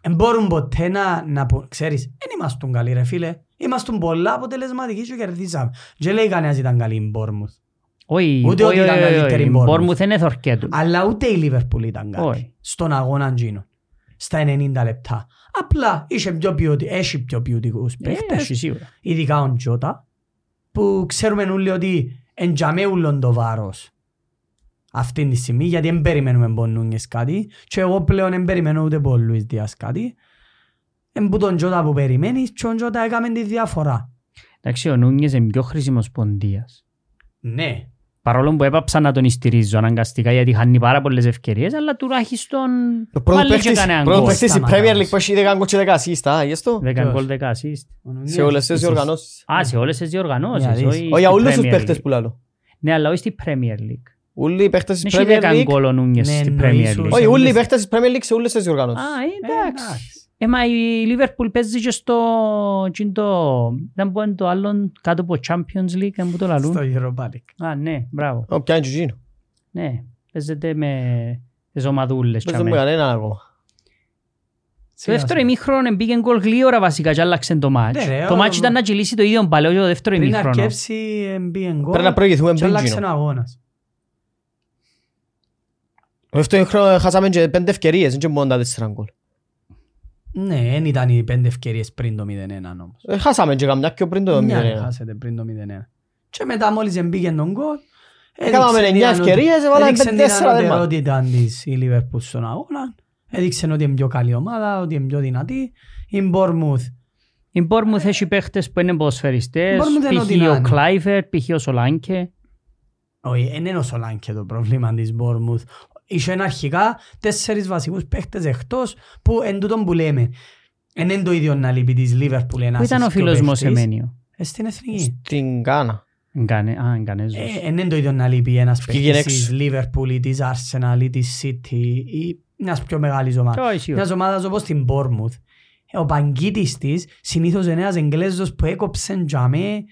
[SPEAKER 1] εν μπορούν ποτέ να, να πω, ξέρεις, δεν ήμασταν καλοί ρε φίλε, ήμασταν πολλά αποτελεσματικοί και κερδίσαμε. Και λέει κανένας ήταν καλή η Μπόρμουθ.
[SPEAKER 2] Όχι,
[SPEAKER 1] Ούτε
[SPEAKER 2] όχι,
[SPEAKER 1] ότι ήταν
[SPEAKER 2] όχι, όχι,
[SPEAKER 1] καλύτερη
[SPEAKER 2] η
[SPEAKER 1] η Bournemouth.
[SPEAKER 2] Bournemouth είναι θορκέ του.
[SPEAKER 1] Αλλά ούτε η Λίβερπουλ ήταν καλή
[SPEAKER 2] Όχι.
[SPEAKER 1] στον αγώνα Τζίνο. Στα 90 λεπτά. Απλά είχε πιο ποιοτι... έχει πιο ποιοτικούς
[SPEAKER 2] Ε,
[SPEAKER 1] παίχτες,
[SPEAKER 2] έχει σίγουρα.
[SPEAKER 1] ειδικά ο Τζότα, που ξέρουμε όλοι ότι εντιαμέ ούλον το βάρος αυτή τη στιγμή, γιατί δεν περιμένουμε από Νούνιες κάτι και εγώ πλέον δεν περιμένω ούτε από ο Λουίς Δίας κάτι. Εν που τον Τζότα που περιμένεις και ο Τζότα έκαμε τη διαφορά.
[SPEAKER 2] Εντάξει, ο Νούνιες είναι πιο χρήσιμος ποντίας.
[SPEAKER 1] Ναι.
[SPEAKER 2] Παρόλο που έπαψα να τον στηρίζω αναγκαστικά γιατί χάνει πάρα πολλές ευκαιρίες, αλλά τουλάχιστον
[SPEAKER 3] Το πρώτο
[SPEAKER 2] βάλει και
[SPEAKER 3] παίχτης-
[SPEAKER 2] κανέναν
[SPEAKER 3] πρώτο
[SPEAKER 2] γκολ.
[SPEAKER 3] παίχτης η
[SPEAKER 1] Σταματάς.
[SPEAKER 3] Premier League που έχει 10 γκολ και 10 assist, α, γι' αυτό.
[SPEAKER 2] Δέκα
[SPEAKER 1] Ποιος;
[SPEAKER 2] γκολ, δέκα assist.
[SPEAKER 1] Ο Νούνιες.
[SPEAKER 3] Σε όλες τις διοργανώσεις.
[SPEAKER 2] Α, σε όλες τις διοργανώσεις,
[SPEAKER 1] Για δεις.
[SPEAKER 2] όχι
[SPEAKER 3] Όχι,
[SPEAKER 2] στη
[SPEAKER 3] για όλους τους
[SPEAKER 2] Premier
[SPEAKER 3] παίχτες
[SPEAKER 2] League.
[SPEAKER 3] που λέω.
[SPEAKER 2] Ναι, αλλά όχι στη Premier League.
[SPEAKER 3] Όλοι οι παίχτες της
[SPEAKER 2] Δεν έχει
[SPEAKER 3] Premier
[SPEAKER 2] δέκα
[SPEAKER 3] League.
[SPEAKER 2] γκολ ο Νούνιες
[SPEAKER 1] Ναι,
[SPEAKER 2] στη
[SPEAKER 1] εννοείς
[SPEAKER 2] Premier League.
[SPEAKER 1] ότι-
[SPEAKER 3] Όχι,
[SPEAKER 1] σε
[SPEAKER 3] όλοι οι
[SPEAKER 1] όλες-
[SPEAKER 3] παίχτες της Premier League σε όλες τις διοργανώσεις.
[SPEAKER 2] Α,
[SPEAKER 1] Ε,
[SPEAKER 2] εντάξει.
[SPEAKER 1] Εντάξει.
[SPEAKER 2] Ε, μα η Liverpool παίζει και στο... τι είναι το... Δεν πω είναι το άλλο κάτω από Champions League, δεν μου το λαλούν.
[SPEAKER 1] Στο Europa League.
[SPEAKER 2] Α, ναι, μπράβο.
[SPEAKER 3] Ω, Ποια είναι και εκείνο.
[SPEAKER 2] Ναι, παίζεται με τις ομαδούλες.
[SPEAKER 3] Παίζουν με
[SPEAKER 2] τσάμε.
[SPEAKER 3] κανέναν ακόμα.
[SPEAKER 2] Το δεύτερο ημίχρονο μπήκε γκολ γλύωρα βασικά και άλλαξε το μάτς.
[SPEAKER 1] Ναι, ρε,
[SPEAKER 2] Το
[SPEAKER 1] ο-
[SPEAKER 2] μάτς ήταν να κυλήσει το ίδιο παλαιό και το δεύτερο
[SPEAKER 1] Πριν
[SPEAKER 2] ημίχρονο.
[SPEAKER 1] αρκέψει μπήκε γκολ
[SPEAKER 3] Πρέπει να προηγηθούμε
[SPEAKER 1] και
[SPEAKER 3] πριν
[SPEAKER 1] άλλαξε
[SPEAKER 3] εκείνο.
[SPEAKER 1] ο αγώνας.
[SPEAKER 3] Αυτό χρόνο χάσαμε και πέντε ευκαιρίες, δεν και μόνο τα τέσσερα γκολ.
[SPEAKER 1] Ναι, δεν ήταν οι πέντε ευκαιρίες πριν το 0-1 όμως.
[SPEAKER 3] Ε, Χάσαμε και καμιά πιο πριν το
[SPEAKER 1] Μια
[SPEAKER 3] 0-1.
[SPEAKER 1] χάσετε πριν το 0-1. Και μετά μόλις μπήκε τον γκολ
[SPEAKER 3] Έκαναμε
[SPEAKER 1] έδειξε
[SPEAKER 3] εννιά
[SPEAKER 1] την
[SPEAKER 3] ευκαιρίες,
[SPEAKER 1] ανωτε-
[SPEAKER 3] έβαλαμε
[SPEAKER 1] έδειξε
[SPEAKER 3] πέντε- τέσσερα
[SPEAKER 1] την
[SPEAKER 3] δέρμα.
[SPEAKER 1] ανωτερότητα της η Liverpool στον αγώνα. Έδειξε ότι είναι πιο καλή ομάδα, ότι είναι πιο δυνατή. Η Bournemouth
[SPEAKER 2] Η Bournemouth έχει παίχτες που είναι ποδοσφαιριστές,
[SPEAKER 1] Bournemouth είναι ό,τι
[SPEAKER 2] π.χ.
[SPEAKER 1] να
[SPEAKER 2] ο
[SPEAKER 1] είναι.
[SPEAKER 2] Κλάιβερ, π.χ. ο Σολάνκε.
[SPEAKER 1] Όχι, δεν είναι ο Σολάνκε το πρόβλημα της Bournemouth. Είχε αρχικά τέσσερις βασικούς παίχτες εκτός που εν τούτον που λέμε. Εν είναι το ίδιο να λείπει της Liverpool ένας
[SPEAKER 2] Πού ήταν ο
[SPEAKER 1] ισχυρό
[SPEAKER 2] φίλος μου
[SPEAKER 1] παίχτης.
[SPEAKER 2] Σεμένιο;
[SPEAKER 1] Ε, Στην εθνική.
[SPEAKER 3] Στην Κάνα.
[SPEAKER 2] Γκάνε- Α, Γκανέζος.
[SPEAKER 1] Ε, εν είναι το ίδιο να λείπει ένας
[SPEAKER 3] Βγήκε
[SPEAKER 1] παίχτης
[SPEAKER 3] έξω.
[SPEAKER 1] της Liverpool ή της Arsenal ή της City ή μιας πιο μεγάλης ομάδας.
[SPEAKER 2] Κι όχι,
[SPEAKER 1] Μιας ομάδας όπως την Bournemouth. Ε, Ο παγκίτης της συνήθως είναι ένας Εγγλέζος που έκοψε τζαμέ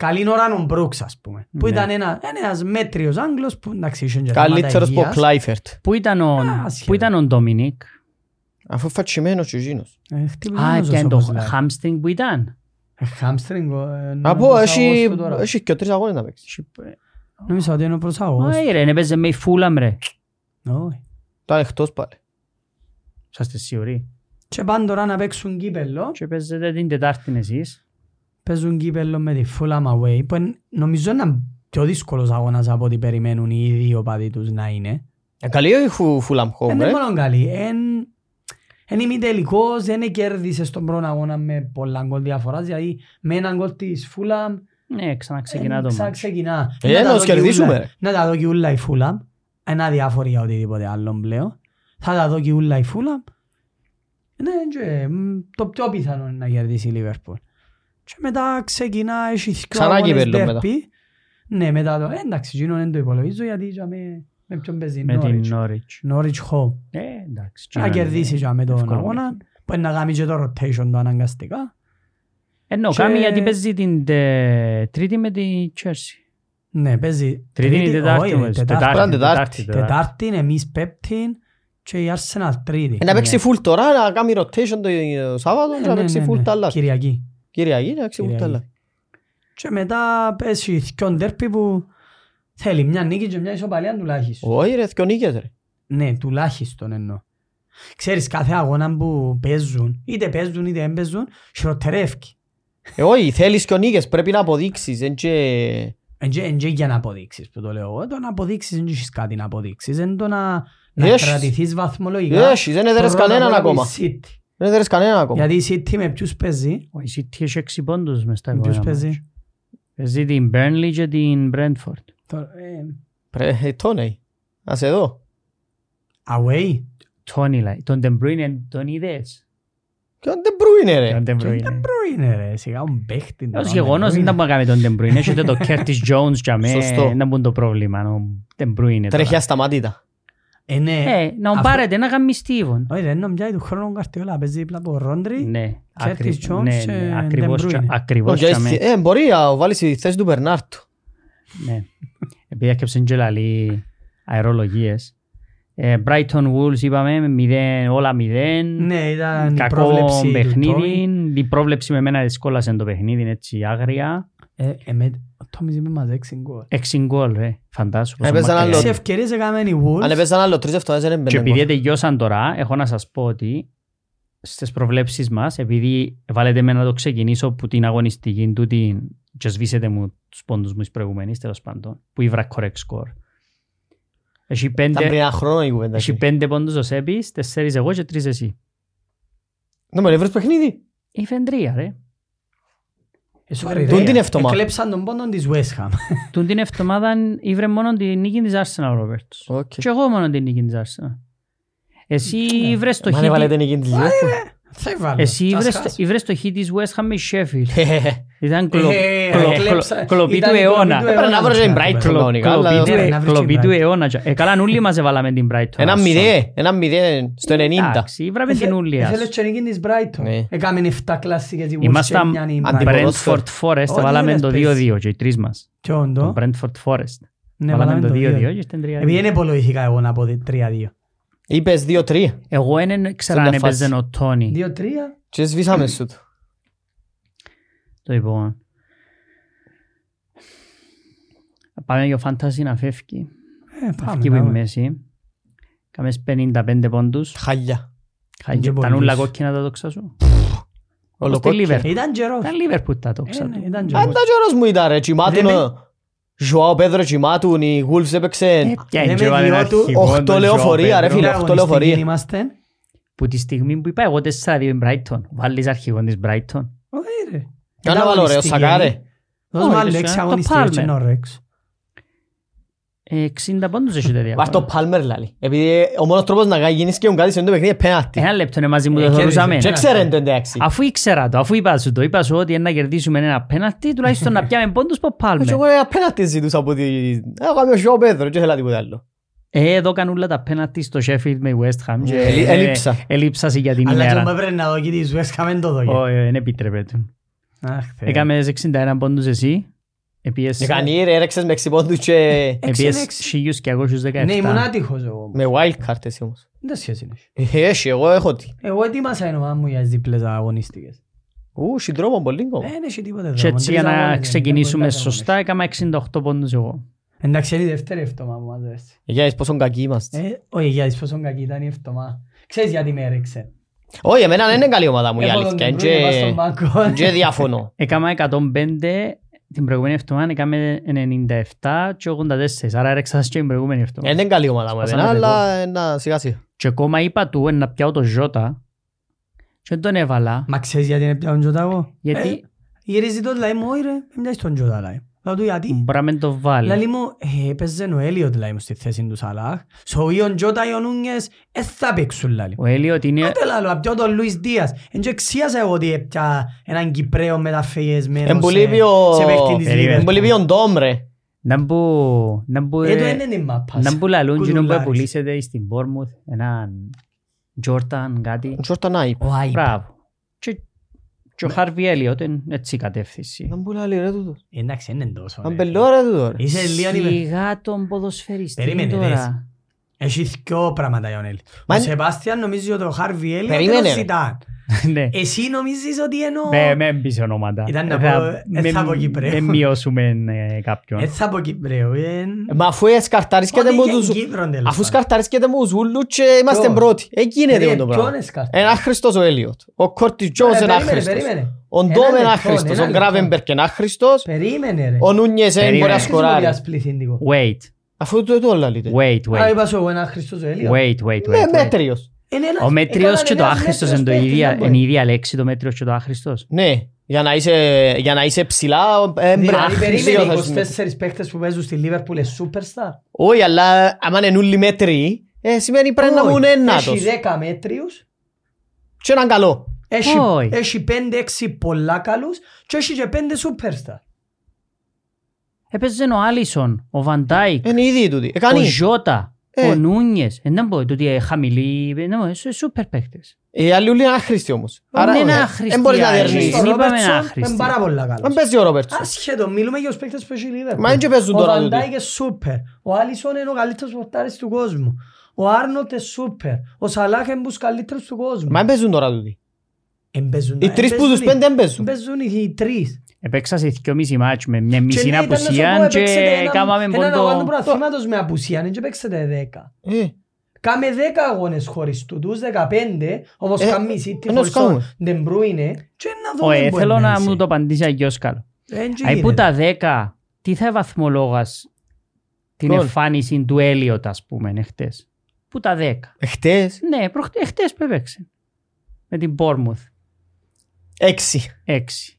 [SPEAKER 1] καλή ώρα ο Μπρούξ ας πούμε. Που
[SPEAKER 2] Ναι.
[SPEAKER 1] ήταν ένα, ένας μέτριος Άγγλος που εντάξει είχε και θέματα
[SPEAKER 3] Καλύτερος από ο
[SPEAKER 1] υγείας.
[SPEAKER 3] Κλάιφερτ.
[SPEAKER 2] Πού ήταν ο,
[SPEAKER 1] Α,
[SPEAKER 2] πού
[SPEAKER 1] σχεδόν.
[SPEAKER 2] ήταν ο Ντόμινικ.
[SPEAKER 3] Αφού φατσιμένος και εκείνος.
[SPEAKER 1] Ε,
[SPEAKER 2] Α,
[SPEAKER 1] χτυπημένος
[SPEAKER 2] και το
[SPEAKER 1] όπως λέει.
[SPEAKER 2] hamstring που ήταν.
[SPEAKER 1] Ε, Hamstring. ε,
[SPEAKER 3] Από,
[SPEAKER 1] νομίζω
[SPEAKER 3] έχει
[SPEAKER 1] Αύγουστο τώρα.
[SPEAKER 3] έχει και τρεις αγώνες να παίξει.
[SPEAKER 1] Νομίζω ότι είναι προς Αύγουστο.
[SPEAKER 2] Όχι ρε, έπαιζε με η Φούλαμ ρε.
[SPEAKER 1] Όχι.
[SPEAKER 3] Ήταν εκτός πάλι.
[SPEAKER 2] Είσαστε σίγουροι;
[SPEAKER 1] Και πάνε τώρα να παίξουν κύπελλο.
[SPEAKER 2] Και παίζετε την Τετάρτη εσείς.
[SPEAKER 1] Παίζουν κύπελλο με τη Fulham away. Που εν- νομίζω είναι πιο δύσκολος αγώνας από ό,τι περιμένουν οι ίδιοι οπαδοί τους να είναι.
[SPEAKER 3] Ε, Καλή η Φου- Fulham Home,
[SPEAKER 1] Δεν είναι
[SPEAKER 3] ρε.
[SPEAKER 1] μόνο καλή. Εν- Εν ημιτελικός, δεν κέρδισε στον πρώτο αγώνα με πολλά γκολ διαφοράς. Δηλαδή με έναν γκολ της Fulham
[SPEAKER 2] Ναι, ξαναξεκινά το μάτς.
[SPEAKER 1] Ξαναξεκινά.
[SPEAKER 3] Ε,
[SPEAKER 1] Να τα
[SPEAKER 3] να
[SPEAKER 1] δω και
[SPEAKER 3] κερδίσουμε,
[SPEAKER 1] ούλα-
[SPEAKER 3] ρε.
[SPEAKER 1] Να τα δω και ούλα η Fulham. Ένα διάφορο για οτιδήποτε άλλο πλέον. Θα τα δω και ούλα η Fulham. Ναι, και, μ, το πιο πιθανό είναι να κερδίσει η Liverpool. Και μετά ξεκινά, έχει δυο
[SPEAKER 3] Ξανά
[SPEAKER 1] αγώνες
[SPEAKER 3] κύπελλο μετά.
[SPEAKER 1] ντέρπι. Ναι, μετά το, ε, εντάξει, εκείνο δεν το υπολογίζω γιατί για με, με ποιον παίζει
[SPEAKER 2] Με την
[SPEAKER 1] Norwich.
[SPEAKER 2] Norwich.
[SPEAKER 1] Norwich home.
[SPEAKER 2] Ε, εντάξει.
[SPEAKER 1] Να
[SPEAKER 2] εκείνο είναι
[SPEAKER 1] κερδίσει για με τον
[SPEAKER 2] εύκολο
[SPEAKER 1] αγώνα.
[SPEAKER 2] παιχνίδι.
[SPEAKER 1] Που είναι να κάνει και το rotation το αναγκαστικά.
[SPEAKER 2] Εννοώ,
[SPEAKER 1] Και-
[SPEAKER 2] κάνει γιατί παίζει την τε- Τρίτη με τη Chelsea.
[SPEAKER 1] Ναι, παίζει
[SPEAKER 2] Τρίτη ή Τετάρτη.
[SPEAKER 1] όχι,
[SPEAKER 2] όμως,
[SPEAKER 1] Τετάρτη.
[SPEAKER 3] Τετάρτη.
[SPEAKER 2] Τετάρτη.
[SPEAKER 1] Τετάρτη, εμείς Πέπτη και η Arsenal Τρίτη.
[SPEAKER 3] Ε, Να παίξει full τώρα, να κάνει rotation το Σάββατο και
[SPEAKER 1] Ναι,
[SPEAKER 3] να
[SPEAKER 1] ναι,
[SPEAKER 3] παίξει
[SPEAKER 1] ναι,
[SPEAKER 3] full
[SPEAKER 1] ναι.
[SPEAKER 3] τα άλλα.
[SPEAKER 1] Κυριακή.
[SPEAKER 3] Κυριακή, να παίξει full τα
[SPEAKER 1] Κυριακή.
[SPEAKER 3] άλλα.
[SPEAKER 1] Και μετά πέσει δυο ντέρπι που θέλει μια νίκη και μια ισοπαλία τουλάχιστον.
[SPEAKER 3] Όχι ρε, δυο νίκες ρε.
[SPEAKER 1] Ναι, τουλάχιστον εννοώ. Ξέρεις κάθε αγώνα που παίζουν, είτε παίζουν είτε δεν παίζουν, χειροτερεύει.
[SPEAKER 3] Ε, όχι, θέλεις δυο νίκες, πρέπει να αποδείξεις. εν και-
[SPEAKER 1] Εν και- εν και για να αποδείξεις που το λέω εγώ. Το να αποδείξεις δεν έχεις κάτι να αποδείξεις. Είναι το να, να
[SPEAKER 3] Έχεις.
[SPEAKER 1] κρατηθείς βαθμολογικά.
[SPEAKER 3] Έχεις, δεν έδερες
[SPEAKER 1] Πρώτα απ'
[SPEAKER 3] κανέναν
[SPEAKER 1] όλα
[SPEAKER 3] ακόμα.
[SPEAKER 1] με η City.
[SPEAKER 3] Δεν έδερες κανέναν ακόμα.
[SPEAKER 1] Γιατί η City με ποιους παίζει;
[SPEAKER 2] Ο City έχει έξι πόντους μες στα
[SPEAKER 1] Με ποιους
[SPEAKER 2] επόμενα
[SPEAKER 1] παίζει;
[SPEAKER 2] μάτς. Παίζει την Burnley και την Brentford.
[SPEAKER 1] Το- ε,
[SPEAKER 3] Πρέ- ε, Τόνεϊ, ας εδώ.
[SPEAKER 1] Away;
[SPEAKER 2] Τόνι λέει. Τον De Bruyne τον είδες;
[SPEAKER 3] Και δεν μπρούινε ρε;
[SPEAKER 2] Τον De
[SPEAKER 1] Και
[SPEAKER 2] Bruyne.
[SPEAKER 1] δεν είναι ρε, σιγά un παίχτη.
[SPEAKER 2] Ως γεγονός δεν τα μπορεί να κάνει τον De Bruyne. Έχετε το Curtis Jones για μέ.
[SPEAKER 3] Σωστό.
[SPEAKER 2] Να μπουν το πρόβλημα. Ο De Bruyne
[SPEAKER 3] Τρέχει
[SPEAKER 2] τώρα.
[SPEAKER 3] ασταμάτητα.
[SPEAKER 1] Ε, ναι.
[SPEAKER 2] Ε, να τον
[SPEAKER 1] Αυτό-
[SPEAKER 2] πάρετε να κάνει στίβον.
[SPEAKER 1] Όχι ρε, νομίζω του χρόνου καρτιόλα παίζει δίπλα από Ρόντρι.
[SPEAKER 2] Ναι,
[SPEAKER 1] Curtis
[SPEAKER 2] ακρι-
[SPEAKER 1] Jones
[SPEAKER 2] ναι,
[SPEAKER 1] και
[SPEAKER 2] ναι,
[SPEAKER 1] De
[SPEAKER 2] ακριβώς
[SPEAKER 1] Bruyne.
[SPEAKER 2] τσα- ακριβώς
[SPEAKER 3] Όχι,
[SPEAKER 2] για μέ.
[SPEAKER 3] ε, μπορεί να βάλει στη θέση του Μπερνάρτου.
[SPEAKER 2] Ναι. Επειδή έκαψαν και λαλή αερολογίες. Ε, Brighton Wolves είπαμε μηδέν, όλα μηδέν.
[SPEAKER 1] Ναι, ήταν η
[SPEAKER 2] Κακό
[SPEAKER 1] πρόβλεψη του
[SPEAKER 2] παιχνίδι.
[SPEAKER 1] Τόμι.
[SPEAKER 2] Η πρόβλεψη με μένα δυσκόλασε το παιχνίδι έτσι άγρια.
[SPEAKER 1] Ε, ε, με- Ο Τόμις είπε μας έξι γκολ.
[SPEAKER 2] Έξι γκολ ρε. Φαντάσου πόσο
[SPEAKER 3] Έπαιζαν
[SPEAKER 2] μακριά
[SPEAKER 3] άλλο-
[SPEAKER 1] Έξι
[SPEAKER 2] είναι.
[SPEAKER 1] ευκαιρίες έκαναν οι Wolves.
[SPEAKER 3] Αν έπαιζαν άλλο τρεις εβδομάδες δεν
[SPEAKER 2] Και
[SPEAKER 3] έμπαινε
[SPEAKER 2] επειδή
[SPEAKER 3] γκολ.
[SPEAKER 2] τελειώσαν τώρα, έχω να σας πω ότι στις προβλέψεις μας, επειδή βάλετε με να το ξεκινήσω που την αγωνιστική του την και σβήσετε μου τους πόντους μου τις προηγούμενες, τέλος πάντων, που ήβρα correct score. Έχει
[SPEAKER 3] Ήταν πριν
[SPEAKER 2] πέντε,
[SPEAKER 3] ένα χρόνο η κουβέντα.
[SPEAKER 2] έχει
[SPEAKER 3] αυτή.
[SPEAKER 2] πέντε πόντους ο Σέπης, τέσσερις εγώ και τρεις εσύ.
[SPEAKER 3] Ναι, μα έβρες παιχνίδι.
[SPEAKER 2] Η Φεντρία ρε.
[SPEAKER 3] Τούν την εβδομάδα.
[SPEAKER 1] Εκλέψαν τον πόντο της West Ham.
[SPEAKER 2] Τούν την εβδομάδα ήβρε μόνο την νίκη της Arsenal ο Ρόμπερτς.
[SPEAKER 3] Οκ.
[SPEAKER 2] Και εγώ μόνο την νίκη της Arsenal. Εσύ ήβρες το
[SPEAKER 3] Μα
[SPEAKER 2] χ
[SPEAKER 3] δεν
[SPEAKER 2] της-
[SPEAKER 3] βάλετε νίκη της Liverpool.
[SPEAKER 1] Θα βάλω.
[SPEAKER 2] εσύ
[SPEAKER 1] Θα
[SPEAKER 2] ήβρες-
[SPEAKER 1] σχάσω.
[SPEAKER 2] ήβρες το χ της West Ham με η Sheffield. Ήταν κλο-
[SPEAKER 1] Ε,
[SPEAKER 2] κλο-
[SPEAKER 1] εκλέψα-
[SPEAKER 2] κλο- κλοπή
[SPEAKER 1] ήταν
[SPEAKER 2] του
[SPEAKER 1] η κλοπή
[SPEAKER 2] αιώνα.
[SPEAKER 1] του
[SPEAKER 3] Πρέπει να
[SPEAKER 1] αιώνα,
[SPEAKER 3] βρω την
[SPEAKER 1] τσιά,
[SPEAKER 3] Brighton
[SPEAKER 1] το
[SPEAKER 3] κανονικά.
[SPEAKER 2] Κλοπή
[SPEAKER 3] αλλά-
[SPEAKER 2] του-
[SPEAKER 1] Ναι, να βρεις
[SPEAKER 2] Κλοπή
[SPEAKER 1] την
[SPEAKER 2] του
[SPEAKER 1] Brighton.
[SPEAKER 2] αιώνα. Ε, καλά νουλί μας έβαλαμε την Brighton.
[SPEAKER 3] Ένα μηδέν, ένα μηδέν στο 90.
[SPEAKER 2] Εντάξει, ήβραμε την ούλη
[SPEAKER 1] Έθελε
[SPEAKER 2] ας.
[SPEAKER 1] και νίκη της Brighton.
[SPEAKER 3] Ναι.
[SPEAKER 1] Έκαμε 7 κλασσικές η
[SPEAKER 2] Ήμασταν
[SPEAKER 1] Wolves και μια η Brighton.
[SPEAKER 3] αντιποδόσφαιρο.
[SPEAKER 2] Brentford Forest,
[SPEAKER 1] Ό,τι
[SPEAKER 2] βάλαμε
[SPEAKER 1] θέλεις
[SPEAKER 2] το
[SPEAKER 1] πες.
[SPEAKER 2] 2-2 και οι τρεις μας.
[SPEAKER 1] Και όντο.
[SPEAKER 2] Το Brentford Forest.
[SPEAKER 1] Ναι,
[SPEAKER 2] Βάλαμε το 2-2
[SPEAKER 1] 2-2.
[SPEAKER 2] και ήταν 3-2.
[SPEAKER 1] Επειδή δεν υπολογίθηκα εγώ να πω 3-2.
[SPEAKER 3] Είπες 2-3
[SPEAKER 2] Εγώ δεν ξέρω αν
[SPEAKER 3] μια
[SPEAKER 2] έπαιζε
[SPEAKER 3] φάση.
[SPEAKER 2] ο Τόνι.
[SPEAKER 1] 2-3.
[SPEAKER 3] και σβήσαμε σου του.
[SPEAKER 2] Το λοιπόν. Πάμε για φαντάζι να φεύγει.
[SPEAKER 1] Ε, πάμε,
[SPEAKER 2] Φεύγει που η
[SPEAKER 1] πάμε.
[SPEAKER 2] μέση. Κάμες 55 πόντους.
[SPEAKER 3] Χαλιά.
[SPEAKER 2] Χάγε
[SPEAKER 1] και
[SPEAKER 2] τα
[SPEAKER 1] πολλούς.
[SPEAKER 2] νουλα κόκκινα τα δόξα σου.
[SPEAKER 3] Ολοκόκκι.
[SPEAKER 2] Liverpool.
[SPEAKER 1] Ήταν καιρός.
[SPEAKER 2] Ήταν Liverpool τα
[SPEAKER 1] Ε,
[SPEAKER 2] δόξα
[SPEAKER 1] ναι,
[SPEAKER 2] του.
[SPEAKER 1] Ήταν
[SPEAKER 3] Αν
[SPEAKER 1] καιρός.
[SPEAKER 3] τα καιρός μου ήταν ρε, τσιμάτουν
[SPEAKER 1] Δεν με-
[SPEAKER 3] ο Ζωάο Πέδρο τσιμάτουν, οι Wolves έπαιξε
[SPEAKER 2] Ποια
[SPEAKER 1] δεν
[SPEAKER 2] είναι
[SPEAKER 1] με
[SPEAKER 2] ο
[SPEAKER 1] διώ του,
[SPEAKER 2] αναρχικό
[SPEAKER 3] οχτώ
[SPEAKER 2] τον
[SPEAKER 3] λεωφορεία,
[SPEAKER 2] Ζωάο
[SPEAKER 3] ρε
[SPEAKER 2] Πέντρο.
[SPEAKER 3] φίλε.
[SPEAKER 1] Φίλε,
[SPEAKER 3] αυτό
[SPEAKER 1] αγωνιστική
[SPEAKER 3] λεωφορεία.
[SPEAKER 1] είμαστε.
[SPEAKER 2] Που τη στιγμή που είπα εγώ 4-2 η Brighton. Βάλεις αρχηγόν της Brighton.
[SPEAKER 1] Όχι, ρε.
[SPEAKER 3] Κάνα
[SPEAKER 1] Ήταν
[SPEAKER 3] βάλω ρε, ο
[SPEAKER 1] αγωνιστική.
[SPEAKER 3] Σακάρε.
[SPEAKER 1] Δώσ' μου
[SPEAKER 2] Όχι,
[SPEAKER 1] άλλη
[SPEAKER 2] το
[SPEAKER 1] λέξη
[SPEAKER 2] Σακάρε, το
[SPEAKER 1] αγωνιστική και
[SPEAKER 2] Palmer.
[SPEAKER 1] νο ρέξ.
[SPEAKER 2] Ε, 60 πόντους έχει τα
[SPEAKER 3] Βάρ' το
[SPEAKER 2] διαφορά.
[SPEAKER 3] Palmer λάλη. Επειδή ο μόνος τρόπος να γίνεις και κάτι σε αυτό το παιχνίδι είναι πέναλτι.
[SPEAKER 2] Ένα λεπτό είναι μαζί μου
[SPEAKER 1] Ε,
[SPEAKER 2] το
[SPEAKER 1] κέρδισε.
[SPEAKER 2] θεωρούσαμε.
[SPEAKER 3] Και ξέρετε το εντάξει.
[SPEAKER 2] Αφού ήξερα το, αφού είπα σου το, είπα σου ότι είναι να κερδίσουμε ένα πέναλτι, τουλάχιστον να πιάμε πόντους από
[SPEAKER 3] Και
[SPEAKER 2] Πάλμε.
[SPEAKER 3] εγώ ένα πέναλτι ζητούσα από τη... Εγώ είμαι ο Ζωάο Πέδρο και ήθελα τίποτα άλλο.
[SPEAKER 2] Ε, εδώ κάνουν όλα τα πέναλτι στο Sheffield με West Ham. και,
[SPEAKER 3] Ελ-
[SPEAKER 2] ε,
[SPEAKER 3] ελείψα.
[SPEAKER 2] Ελείψασε για την
[SPEAKER 1] Αλλά και
[SPEAKER 2] ημέρα.
[SPEAKER 1] μου έπρεπε να δω και της West Ham δεν το δω.
[SPEAKER 2] Όχι, δεν επιτρέπεται.
[SPEAKER 1] Αχ, Θεέ.
[SPEAKER 2] Έκαμε 61 πόντους εσύ. Επίες
[SPEAKER 3] Εκανή ρε, έρεξες με εξυπόντους και
[SPEAKER 2] επίες
[SPEAKER 1] έξι.
[SPEAKER 2] 1217.
[SPEAKER 1] Ναι, ήμουν άτυχος εγώ.
[SPEAKER 3] με wild card εσύ όμως.
[SPEAKER 1] Δεν σχέση είναι.
[SPEAKER 3] Ε, Έχει, εγώ έχω τι.
[SPEAKER 1] Εγώ ετοίμασα η ομάδα μου για τις διπλές αγωνίστικες.
[SPEAKER 3] Ου, συντρόμο πολύ ακόμα.
[SPEAKER 1] Δεν έχει τίποτα
[SPEAKER 2] Και
[SPEAKER 1] δρόμο.
[SPEAKER 2] έτσι
[SPEAKER 1] Τρεις
[SPEAKER 2] για να
[SPEAKER 1] αγώνες,
[SPEAKER 2] ξεκινήσουμε
[SPEAKER 1] δεν μπορεί να
[SPEAKER 2] σωστά, έκανα 68 πόντους εγώ.
[SPEAKER 1] Εντάξει, είναι η δεύτερη εβδομάδα που μαζεύεσαι.
[SPEAKER 3] Για δεις πόσο κακοί είμαστε.
[SPEAKER 1] Ε, Όχι, για τις πόσο κακή ήταν η εβδομάδα. Ξέρεις γιατί με έρεξε.
[SPEAKER 3] Όχι, εμένα δεν είναι καλή ομάδα μου η
[SPEAKER 1] Έχω τον
[SPEAKER 3] αλήθεια.
[SPEAKER 1] De Bruyne πας στον
[SPEAKER 3] Και-
[SPEAKER 1] μπάνκο.
[SPEAKER 3] Και διαφωνώ.
[SPEAKER 2] Έκανα 105 την προηγούμενη εβδομάδα, έκαμε 97 και 84. Άρα έρεξα σας και την προηγούμενη
[SPEAKER 3] Ε,
[SPEAKER 2] εβδομάδα.
[SPEAKER 3] Δεν είναι καλή ομάδα μου
[SPEAKER 2] Σπάσαμε
[SPEAKER 3] εμένα,
[SPEAKER 2] ρεκόρ.
[SPEAKER 3] αλλά ε, να σιγά σιγά.
[SPEAKER 2] Και ακόμα είπα του ε, να πιάω το Ζώτα και δεν τον έβαλα.
[SPEAKER 1] Μα ξέρεις γιατί είναι πια τον Τζότα εγώ;
[SPEAKER 2] Γιατί
[SPEAKER 1] Ε, Γυρίζει το λαί μου, όχι ρε, δεν μοιάζει τον Τζότα λαί. Λέω του γιατί.
[SPEAKER 2] μπορεί να μην το βάλει.
[SPEAKER 1] Λαλή μου, ε, έπαιζε ο Έλιοτ λαί μου στη θέση του Σαλάχ. So ή ο Τζότα ή ο Νούνιες, ε, θα παίξουν λαλή.
[SPEAKER 2] Ο Έλιοτ είναι...
[SPEAKER 1] Άντε λαλό, απ' τον Λουίς Δίας. Εν και εξίασα εγώ ότι έπια έναν Κυπρέο μεταφεγεσμένο
[SPEAKER 3] Εν πολύ
[SPEAKER 1] σε-
[SPEAKER 3] πιο-
[SPEAKER 1] σε παίχτη της
[SPEAKER 2] Περίμενε.
[SPEAKER 3] Είναι
[SPEAKER 1] Liverpool.
[SPEAKER 3] πολύ πιο ντόμ ρε.
[SPEAKER 2] Να μπου... Να μπου...
[SPEAKER 1] Ε, το είναι η μάπας.
[SPEAKER 2] Να μπου λαλούν κοινό που
[SPEAKER 1] Κουδουλάρης.
[SPEAKER 2] πουλήσετε στην Bournemouth έναν Jordan κάτι.
[SPEAKER 3] Τζόρταν Άιπ.
[SPEAKER 1] Ο Άιπ.
[SPEAKER 2] Μπράβο. Και και ο Χάρβι Έλιοτ είναι έτσι η κατεύθυνση.
[SPEAKER 3] Να μπου λάλη ρε τούτο.
[SPEAKER 1] Εντάξει, είναι τόσο.
[SPEAKER 3] Να
[SPEAKER 1] ρε.
[SPEAKER 3] μπελώ ρε τούτο ρε.
[SPEAKER 1] Είσαι λίγο υπε-
[SPEAKER 2] Σιγά τον ποδοσφαιριστή
[SPEAKER 1] Περίμενε, δες.
[SPEAKER 2] τώρα.
[SPEAKER 1] Έχει δυο πράγματα Ιωνέλ.
[SPEAKER 3] Μα
[SPEAKER 1] Ο
[SPEAKER 3] είναι-
[SPEAKER 1] Σεπάστιαν νομίζει ότι ο Χάρβι Έλιοτ
[SPEAKER 3] Περίμενε,
[SPEAKER 1] είναι ο
[SPEAKER 3] ρε.
[SPEAKER 1] Ζητάν.
[SPEAKER 2] Ναι.
[SPEAKER 1] Εσύ νομίζεις ότι εννοώ...
[SPEAKER 2] Με, με μπεις ονόματα.
[SPEAKER 1] Ήταν να
[SPEAKER 2] Θα-
[SPEAKER 1] πω, ε,
[SPEAKER 2] με-
[SPEAKER 1] θα πω Κυπρέο.
[SPEAKER 2] με μειώσουμε ε, κάποιον.
[SPEAKER 1] Ε, θα πω Κυπρέο. ε,
[SPEAKER 3] Μα αφού σκαρτάρισκεται
[SPEAKER 1] Ότι
[SPEAKER 3] μου
[SPEAKER 1] και
[SPEAKER 3] τους...
[SPEAKER 1] εν Κύπρον, τέλος
[SPEAKER 3] Αφού
[SPEAKER 1] πάντων.
[SPEAKER 3] σκαρταρισκεται μου τους ούλους και είμαστε
[SPEAKER 1] Ποιος;
[SPEAKER 3] πρώτοι. Ε, γίνεται
[SPEAKER 1] Περίμενε,
[SPEAKER 3] το
[SPEAKER 1] ποιον
[SPEAKER 3] πράγμα.
[SPEAKER 1] έσκαρτα;
[SPEAKER 3] Ένα Χριστός ο Έλιοτ. Ο Κόρτις Τζόους
[SPEAKER 1] Ε,
[SPEAKER 3] είναι
[SPEAKER 1] περίμενε,
[SPEAKER 3] άχρηστος.
[SPEAKER 1] περίμενε.
[SPEAKER 3] Ο
[SPEAKER 1] Ένα
[SPEAKER 3] Ντόμ είναι
[SPEAKER 1] λεπτό,
[SPEAKER 3] άχρηστος.
[SPEAKER 1] ένα
[SPEAKER 3] Ο Γκράβενμπερκ είναι άχρηστος.
[SPEAKER 1] Περίμενε ρε.
[SPEAKER 3] Ο Νούνιες δεν
[SPEAKER 2] Περίμενε.
[SPEAKER 3] μπορεί να
[SPEAKER 1] Ξέρεις ότι
[SPEAKER 3] σκοράρει.
[SPEAKER 1] ας πληθυντικό.
[SPEAKER 2] Wait,
[SPEAKER 3] Αφού το το λαλείτε.
[SPEAKER 2] wait,
[SPEAKER 1] Α,
[SPEAKER 2] wait.
[SPEAKER 1] είπα σου εγώ ένα Χριστός ο Έλιος.
[SPEAKER 2] Wait, wait,
[SPEAKER 3] Ναι,
[SPEAKER 2] wait. wait.
[SPEAKER 3] μέτριος.
[SPEAKER 1] Είναι ένας-
[SPEAKER 2] Ο μέτριος
[SPEAKER 1] έκαναν
[SPEAKER 2] και το
[SPEAKER 1] ένας
[SPEAKER 2] άχρηστος
[SPEAKER 1] μέτριος
[SPEAKER 2] είναι το
[SPEAKER 1] παίκτης,
[SPEAKER 2] ίδια,
[SPEAKER 1] δεν μπορεί.
[SPEAKER 2] είναι η ίδια λέξη το μέτριος και το άχρηστος.
[SPEAKER 3] Ναι, για να είσαι, για να είσαι ψηλά, ε,
[SPEAKER 1] Δηλαδή
[SPEAKER 3] άχρηστος
[SPEAKER 1] περίμενε
[SPEAKER 3] θα είσαι.
[SPEAKER 1] 24 παίκτες που παίζουν στη Λίβερπουλ είναι superstar.
[SPEAKER 3] Όχι, αλλά άμα είναι όλοι μέτροι, ε, σημαίνει πρέπει να
[SPEAKER 1] Όχι.
[SPEAKER 3] ήμουν ένατος.
[SPEAKER 1] Έχει 10 μέτριους,
[SPEAKER 3] Και έναν καλό.
[SPEAKER 1] έχει-
[SPEAKER 2] Όχι.
[SPEAKER 1] έχει 5-6 πολλά καλούς και έχει και 5 superstar.
[SPEAKER 2] Έπαιζε ο Άλισον, ο Βαντάικ,
[SPEAKER 3] Είναι ήδη τούτοι. Ε,
[SPEAKER 2] ο
[SPEAKER 3] κάνει.
[SPEAKER 2] Ζώτα,
[SPEAKER 3] Ε.
[SPEAKER 2] ο Νούνιες. Ε, Δεν μπορεί τούτοι ε, χαμηλοί, ε, ναι, ε, σούπερ παίκτες.
[SPEAKER 3] Οι άλλοι όλοι είναι άχρηστοι όμως.
[SPEAKER 2] Δεν είναι
[SPEAKER 3] ε,
[SPEAKER 2] άχρηστοι
[SPEAKER 3] Δεν μπορείς να
[SPEAKER 2] άλλοι.
[SPEAKER 3] διερνείς.
[SPEAKER 2] δεν
[SPEAKER 1] Ο
[SPEAKER 2] είπαμε
[SPEAKER 1] Ρόμπερτσον
[SPEAKER 2] άχρηστη.
[SPEAKER 1] είναι πάρα πολλά
[SPEAKER 3] Αν
[SPEAKER 1] καλός.
[SPEAKER 3] παίζει ο Ρόμπερτσον.
[SPEAKER 1] Ασχέτω, μιλούμε για τους παίκτες που έχει η Λίβερπουλ.
[SPEAKER 3] Μα δεν και παίζουν τώρα
[SPEAKER 1] Ο
[SPEAKER 3] τούτοι.
[SPEAKER 1] Βαντάικ είναι σούπερ. Ο Άλισον είναι ο καλύτερος πορτάρης του κόσμου. Ο Άρνοτ είναι σούπερ. Ο Σαλάχ είναι τους καλύτερους του κόσμου.
[SPEAKER 3] Μα δεν παίζουν τώρα τούτοι.
[SPEAKER 1] Εμπέζουν-
[SPEAKER 3] Οι τρεις που
[SPEAKER 1] εμπέζουν
[SPEAKER 3] τους
[SPEAKER 1] οι-
[SPEAKER 3] πέντε δεν παίζουν.
[SPEAKER 1] Εμπέζουν οι τρεις.
[SPEAKER 2] Έπαιξα σε δυο μισή μάτς με μια μισή
[SPEAKER 1] Και ναι, ήταν να σου πω,
[SPEAKER 2] απουσία και
[SPEAKER 1] έπαιξετε ένα-
[SPEAKER 2] κάμαμε
[SPEAKER 1] Έναν αγώνα του
[SPEAKER 2] πόντο...
[SPEAKER 1] πρωταθλήματος με απουσία, δεν και παίξετε 10.
[SPEAKER 3] Ε,
[SPEAKER 1] Κάμε 10 αγώνες χωρίς τούτους, 15, όπως
[SPEAKER 3] Ε,
[SPEAKER 1] κάνει η City
[SPEAKER 3] ενώ
[SPEAKER 1] χωρίς τον
[SPEAKER 3] σκάμε.
[SPEAKER 1] De Bruyne, και να δούμε
[SPEAKER 2] Όχι,
[SPEAKER 1] που
[SPEAKER 2] θέλω
[SPEAKER 1] είναι
[SPEAKER 2] να
[SPEAKER 1] είσαι.
[SPEAKER 2] μου το απαντήσει αγιώς καλό.
[SPEAKER 1] Δεν και
[SPEAKER 2] Αϊ που
[SPEAKER 1] γίνεται.
[SPEAKER 2] τα δέκα, τι θα βαθμολόγας την
[SPEAKER 3] Ποιον;
[SPEAKER 2] εμφάνιση του Έλιοτ, ας πούμε, εχθές. Που τα δέκα.
[SPEAKER 3] Εχθές.
[SPEAKER 2] Ναι, προχτέ, εχθές που έπαιξε. Με την Bournemouth.
[SPEAKER 3] Έξι.
[SPEAKER 2] Έξι.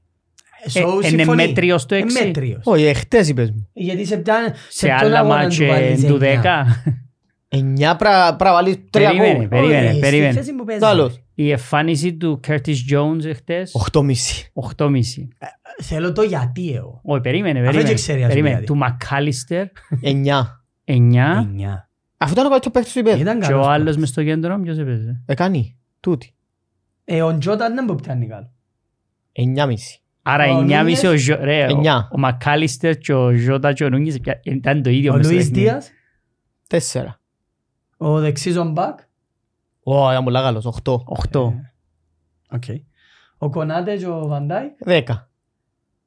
[SPEAKER 1] So,
[SPEAKER 2] Ε, είναι
[SPEAKER 1] συμφωνεί.
[SPEAKER 2] μέτριος το
[SPEAKER 1] Ε,
[SPEAKER 2] έξι;
[SPEAKER 1] μέτριος.
[SPEAKER 3] Όχι, εχτες είπες μου.
[SPEAKER 1] Γιατί σε πιάνε...
[SPEAKER 2] Σε άλλα μάτια του 10.
[SPEAKER 3] Εννιά πρα πρα βάλεις τρία
[SPEAKER 2] Περίμενε,
[SPEAKER 3] γκολ.
[SPEAKER 2] περίμενε,
[SPEAKER 1] Όχι, στη
[SPEAKER 2] περίμενε.
[SPEAKER 1] θέση που παίζεις;
[SPEAKER 3] Άλλος.
[SPEAKER 2] Η εμφάνιση του Curtis Jones εχθές,
[SPEAKER 3] Οχτώ μισή.
[SPEAKER 2] 8,5.
[SPEAKER 1] Θέλω το γιατί εγώ.
[SPEAKER 2] Όχι, περίμενε,
[SPEAKER 1] Αφού
[SPEAKER 2] περίμενε.
[SPEAKER 1] έτσι ξέρει, ας
[SPEAKER 2] περίμενε.
[SPEAKER 1] πούμε,
[SPEAKER 2] Του McAllister,
[SPEAKER 3] Εννιά.
[SPEAKER 2] 9.
[SPEAKER 1] Εννιά.
[SPEAKER 3] Αφού ήταν ο καλύτερος παίκτης του υπέδου.
[SPEAKER 1] Ήταν
[SPEAKER 2] Και
[SPEAKER 1] καλός
[SPEAKER 2] ο άλλος
[SPEAKER 1] παίκτης.
[SPEAKER 2] μες στο κέντρο, ποιος έπαιζε;
[SPEAKER 3] Εκάνει. Τούτη.
[SPEAKER 1] Ε, ο Τζόταν δεν μου πιάνει καλό.
[SPEAKER 3] Εννιά μισή.
[SPEAKER 2] Άρα
[SPEAKER 1] Ο
[SPEAKER 2] 9,5 ο
[SPEAKER 1] Νούνιες,
[SPEAKER 2] Ζω- ρε, ο-
[SPEAKER 3] εννιά.
[SPEAKER 2] ο McAllister και ο Ζώτα και ο Νούνιες πια- ήταν το ίδιο
[SPEAKER 1] Ο
[SPEAKER 2] μες στο
[SPEAKER 1] Λουίς
[SPEAKER 2] παιχνίδι.
[SPEAKER 1] Δίας,
[SPEAKER 3] Τέσσερα.
[SPEAKER 1] ο δεξής ο Μπακ.
[SPEAKER 3] Ω, ήταν πολλά καλός. Οχτώ.
[SPEAKER 2] 8.
[SPEAKER 1] Οκ. Ο Κονάτε και ο Βαντάικ.
[SPEAKER 3] Δέκα.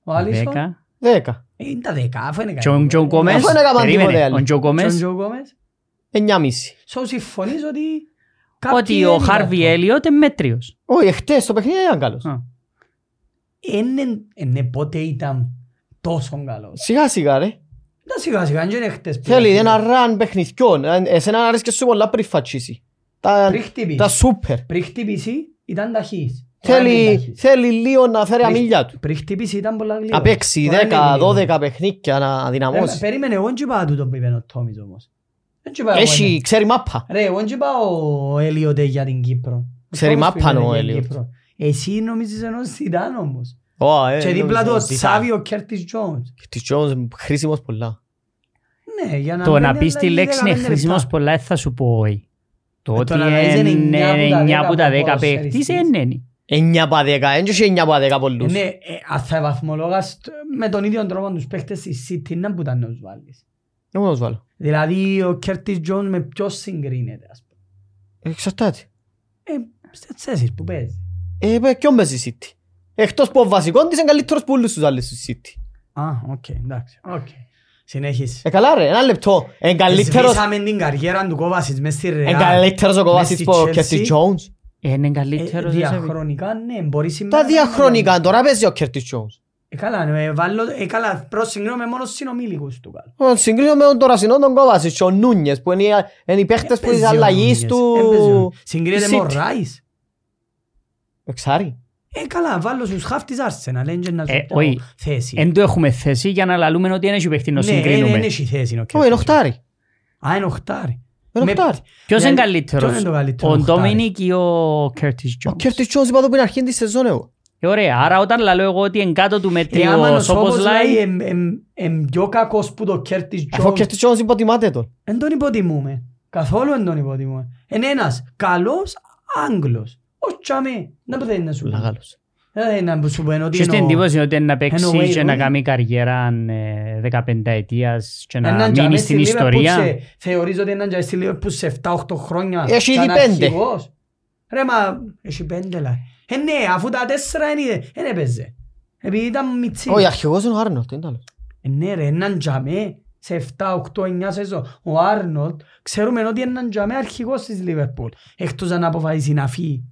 [SPEAKER 1] Ο Άλισον.
[SPEAKER 2] 10.
[SPEAKER 3] Δέκα.
[SPEAKER 1] Ε, Είναι τα δέκα, αφού είναι
[SPEAKER 2] Και ο Τζο Γκόμες,
[SPEAKER 3] Αφού δεν έκαναν
[SPEAKER 2] περίμενε,
[SPEAKER 3] τίποτε άλλο.
[SPEAKER 2] ο Τζο
[SPEAKER 1] Τζον
[SPEAKER 2] Γκόμες,
[SPEAKER 1] Τζο Γκόμες.
[SPEAKER 3] Εννιά μισή.
[SPEAKER 1] So συμφωνείς ότι...
[SPEAKER 2] ότι
[SPEAKER 1] κάποιοι
[SPEAKER 2] ο
[SPEAKER 1] δεν
[SPEAKER 2] Χάρβι
[SPEAKER 1] ήταν.
[SPEAKER 2] Έλιοτ είναι μέτριος.
[SPEAKER 3] Όχι, εχτες το παιχνίδι ήταν καλός.
[SPEAKER 2] Α.
[SPEAKER 1] Είναι- Είναι πότε ήταν τόσο καλός.
[SPEAKER 3] Σιγά σιγά ρε.
[SPEAKER 1] Τα σιγά σιγά, δεν είναι χτες που
[SPEAKER 3] Θέλει
[SPEAKER 1] ήταν.
[SPEAKER 3] ένα ραν παιχνιδιών. Ε, Εσένα αρέσκει σου πολλά πριν φατσίσει. Τα,
[SPEAKER 1] Πριν χτυπήσει.
[SPEAKER 3] τα σούπερ.
[SPEAKER 1] Πριν χτυπήσει ήταν ταχύς.
[SPEAKER 3] Θέλει, θέλει λίγο να φέρει
[SPEAKER 1] Πριν-
[SPEAKER 3] αμίλια του.
[SPEAKER 1] Πριν χτυπήσει ήταν πολλά γλύωρα.
[SPEAKER 3] Να παίξει
[SPEAKER 1] Τώρα είναι
[SPEAKER 3] 10,
[SPEAKER 1] γλύωρα.
[SPEAKER 3] 12 παιχνίδια να
[SPEAKER 1] Ρε,
[SPEAKER 3] δυναμώσει.
[SPEAKER 1] Περίμενε, εγώ δεν είπα τούτο που είπε ο Τόμις όμως. Δεν είπα εγώ,
[SPEAKER 3] Έχει,
[SPEAKER 1] ναι.
[SPEAKER 3] ξέρει μάπα.
[SPEAKER 1] Ρε, εγώ δεν είπα ο Έλιοτε για την Κύπρο.
[SPEAKER 3] Ξέρει
[SPEAKER 1] Τόμις
[SPEAKER 3] μάπα
[SPEAKER 1] που είπε
[SPEAKER 3] ο
[SPEAKER 1] για την
[SPEAKER 3] Έλιοτ.
[SPEAKER 1] Κύπρο. Εσύ νομίζεις ενός Σιντάν όμως.
[SPEAKER 3] Ω, ε,
[SPEAKER 1] Και δίπλα
[SPEAKER 3] νομίζω
[SPEAKER 1] του ο
[SPEAKER 3] ότι
[SPEAKER 1] Τσάβι ο Κέρτις Τζόνς.
[SPEAKER 3] Και της Jones χρήσιμος πολλά.
[SPEAKER 1] Ναι, για να
[SPEAKER 2] Το να
[SPEAKER 1] μπαίνει
[SPEAKER 2] πεις τη
[SPEAKER 1] άλλα
[SPEAKER 2] λέξη είναι
[SPEAKER 1] 15
[SPEAKER 2] χρήσιμος
[SPEAKER 1] λεπτά.
[SPEAKER 2] πολλά, δεν θα σου πω όχι. Το
[SPEAKER 1] Ε,
[SPEAKER 2] ότι
[SPEAKER 1] το να λες είναι
[SPEAKER 2] είναι 9 από τα 10
[SPEAKER 1] ποδοσφαιριστής.
[SPEAKER 2] παίχτης είναι. είναι.
[SPEAKER 3] 9 από 10, δεν έχει 9 από 10 πολλούς.
[SPEAKER 1] Ναι, ε, αν θα βαθμολόγας τ- με τον ίδιο τρόπο τους παίχτες της City να που ήταν να τους βάλεις.
[SPEAKER 3] Δεν μπορώ να τους βάλω.
[SPEAKER 1] Δηλαδή ο Κέρτις Τζόνς με ποιος συγκρίνεται ας πούμε.
[SPEAKER 3] Εξαρτάται.
[SPEAKER 1] Ε, στις θέσεις που παίζεις.
[SPEAKER 3] Ε, παι, ποιον παίζει η City; Εκτός που ο βασικός της είναι καλύτερος που όλους τους άλλους στη City.
[SPEAKER 1] Α, οκ, εντάξει, οκ. Συνέχισε.
[SPEAKER 3] Ε, καλά ρε, ένα λεπτό. Είναι καλύτερος,
[SPEAKER 1] Σβήσαμε την καριέρα του Κόβασιτς μες στη
[SPEAKER 3] είναι
[SPEAKER 1] Ρεάλ.
[SPEAKER 3] καλύτερος ο
[SPEAKER 1] Μες
[SPEAKER 3] Κοβάσιτς
[SPEAKER 1] στη
[SPEAKER 3] που ο
[SPEAKER 1] Chelsea.
[SPEAKER 3] Κέρτις Jones.
[SPEAKER 2] Ε, Είναι
[SPEAKER 1] Ε,
[SPEAKER 2] καλύτερος. δεν σε-
[SPEAKER 1] Διαχρονικά ναι, μπορεί σήμερα...
[SPEAKER 3] Τα
[SPEAKER 1] να
[SPEAKER 3] διαχρονικά,
[SPEAKER 1] είναι.
[SPEAKER 3] τώρα παίζει ο Κέρτις Jones.
[SPEAKER 1] Ε, καλά, ναι, βάλω, ε, καλά, προσυγκρίνομαι μόνο συνομήλικους του καλού.
[SPEAKER 3] Ο Συγκρίνω με τον τωρασινό τον Κοβάσιτς και ο Νούνιες που είναι οι- είναι οι παίχτες που της
[SPEAKER 1] Έπαιζε ο
[SPEAKER 3] αλλαγής
[SPEAKER 1] Νούνιες,
[SPEAKER 3] του...
[SPEAKER 1] έπαιζε ο- Συγκρίνεται με ο
[SPEAKER 3] City.
[SPEAKER 1] Ράις.
[SPEAKER 3] Εξάρι.
[SPEAKER 1] Ε, καλά, βάλω στους χαφ της Arsenal, δεν και να σου
[SPEAKER 2] Ε,
[SPEAKER 1] πω
[SPEAKER 2] όχι.
[SPEAKER 1] θέση.
[SPEAKER 2] Εν το έχουμε θέση για να λαλούμε ότι δεν έχει παίχτη να
[SPEAKER 1] Ναι,
[SPEAKER 2] συγκρίνουμε.
[SPEAKER 1] δεν έχει θέση ο
[SPEAKER 3] Ω,
[SPEAKER 1] Κέρτις.
[SPEAKER 3] είναι οχτάρι.
[SPEAKER 1] Α, είναι οχτάρι.
[SPEAKER 3] Είναι
[SPEAKER 1] Με-
[SPEAKER 3] οχτάρι.
[SPEAKER 2] Ποιος
[SPEAKER 1] Γιατί-
[SPEAKER 2] είναι
[SPEAKER 1] ποιος
[SPEAKER 2] καλύτερος,
[SPEAKER 1] είναι το καλύτερο
[SPEAKER 2] ο
[SPEAKER 1] οχτάρι;
[SPEAKER 2] Ντόμινικ ή ο Κέρτις
[SPEAKER 3] Ο
[SPEAKER 2] Τζόνς.
[SPEAKER 3] Κέρτις Jones είπα το που είναι αρχήν της σεζόν εγώ.
[SPEAKER 2] Ε, Ωραία, άρα όταν λαλώ εγώ ότι είναι κάτω του
[SPEAKER 1] Ε,
[SPEAKER 2] μέτριου
[SPEAKER 1] άμα
[SPEAKER 2] ο
[SPEAKER 1] ο Σόπος λέει
[SPEAKER 2] Σόμποσλαϊ,
[SPEAKER 1] εμ- εμ- εμ πιο κακός που τον Κέρτις
[SPEAKER 3] Αφού ο
[SPEAKER 1] Jones,
[SPEAKER 3] Κέρτις Jones υποτιμάται τον.
[SPEAKER 1] δεν τον υποτιμούμε. Καθόλου δεν τον υποτιμούμε. Είναι ένας καλός Άγγλος. Ο Τσαμέ. Δεν μπορεί να σου
[SPEAKER 3] Πολλά
[SPEAKER 1] πω.
[SPEAKER 3] καλός.
[SPEAKER 1] Δεν να σου πω ότι
[SPEAKER 2] και στην
[SPEAKER 1] είναι ο-
[SPEAKER 2] εντύπωση ότι είναι να παίξει
[SPEAKER 1] Wayne
[SPEAKER 2] και να
[SPEAKER 1] Rooney.
[SPEAKER 2] κάνει καριέρα ε, 15 ετίας και να
[SPEAKER 1] Έναν
[SPEAKER 2] μείνει
[SPEAKER 1] Τζαμές
[SPEAKER 2] στην
[SPEAKER 1] στη Liverpool
[SPEAKER 2] ιστορία.
[SPEAKER 1] σε- Θεωρείς ότι έναν Τζαμές στη Liverpool σε 7-8 χρόνια
[SPEAKER 3] Έχει
[SPEAKER 1] ήταν
[SPEAKER 3] ήδη πέντε.
[SPEAKER 1] αρχηγός; Ρε μα, έχει πέντε λά. Ε ναι, αφού τα τέσσερα είναι, δεν έπαιζε. Επειδή ήταν μιτσί.
[SPEAKER 3] Όχι, αρχηγός είναι ο Άρνολτ, είναι άλλο.
[SPEAKER 1] Ε, Ναι ρε, έναν Τζαμέ σε 7, 8, 9 σεζόν. Ο Άρνολτ, ξέρουμε ότι είναι έναν Τζαμέ αρχηγός της Liverpool. Εκτός αν αποφασίσει να φύγει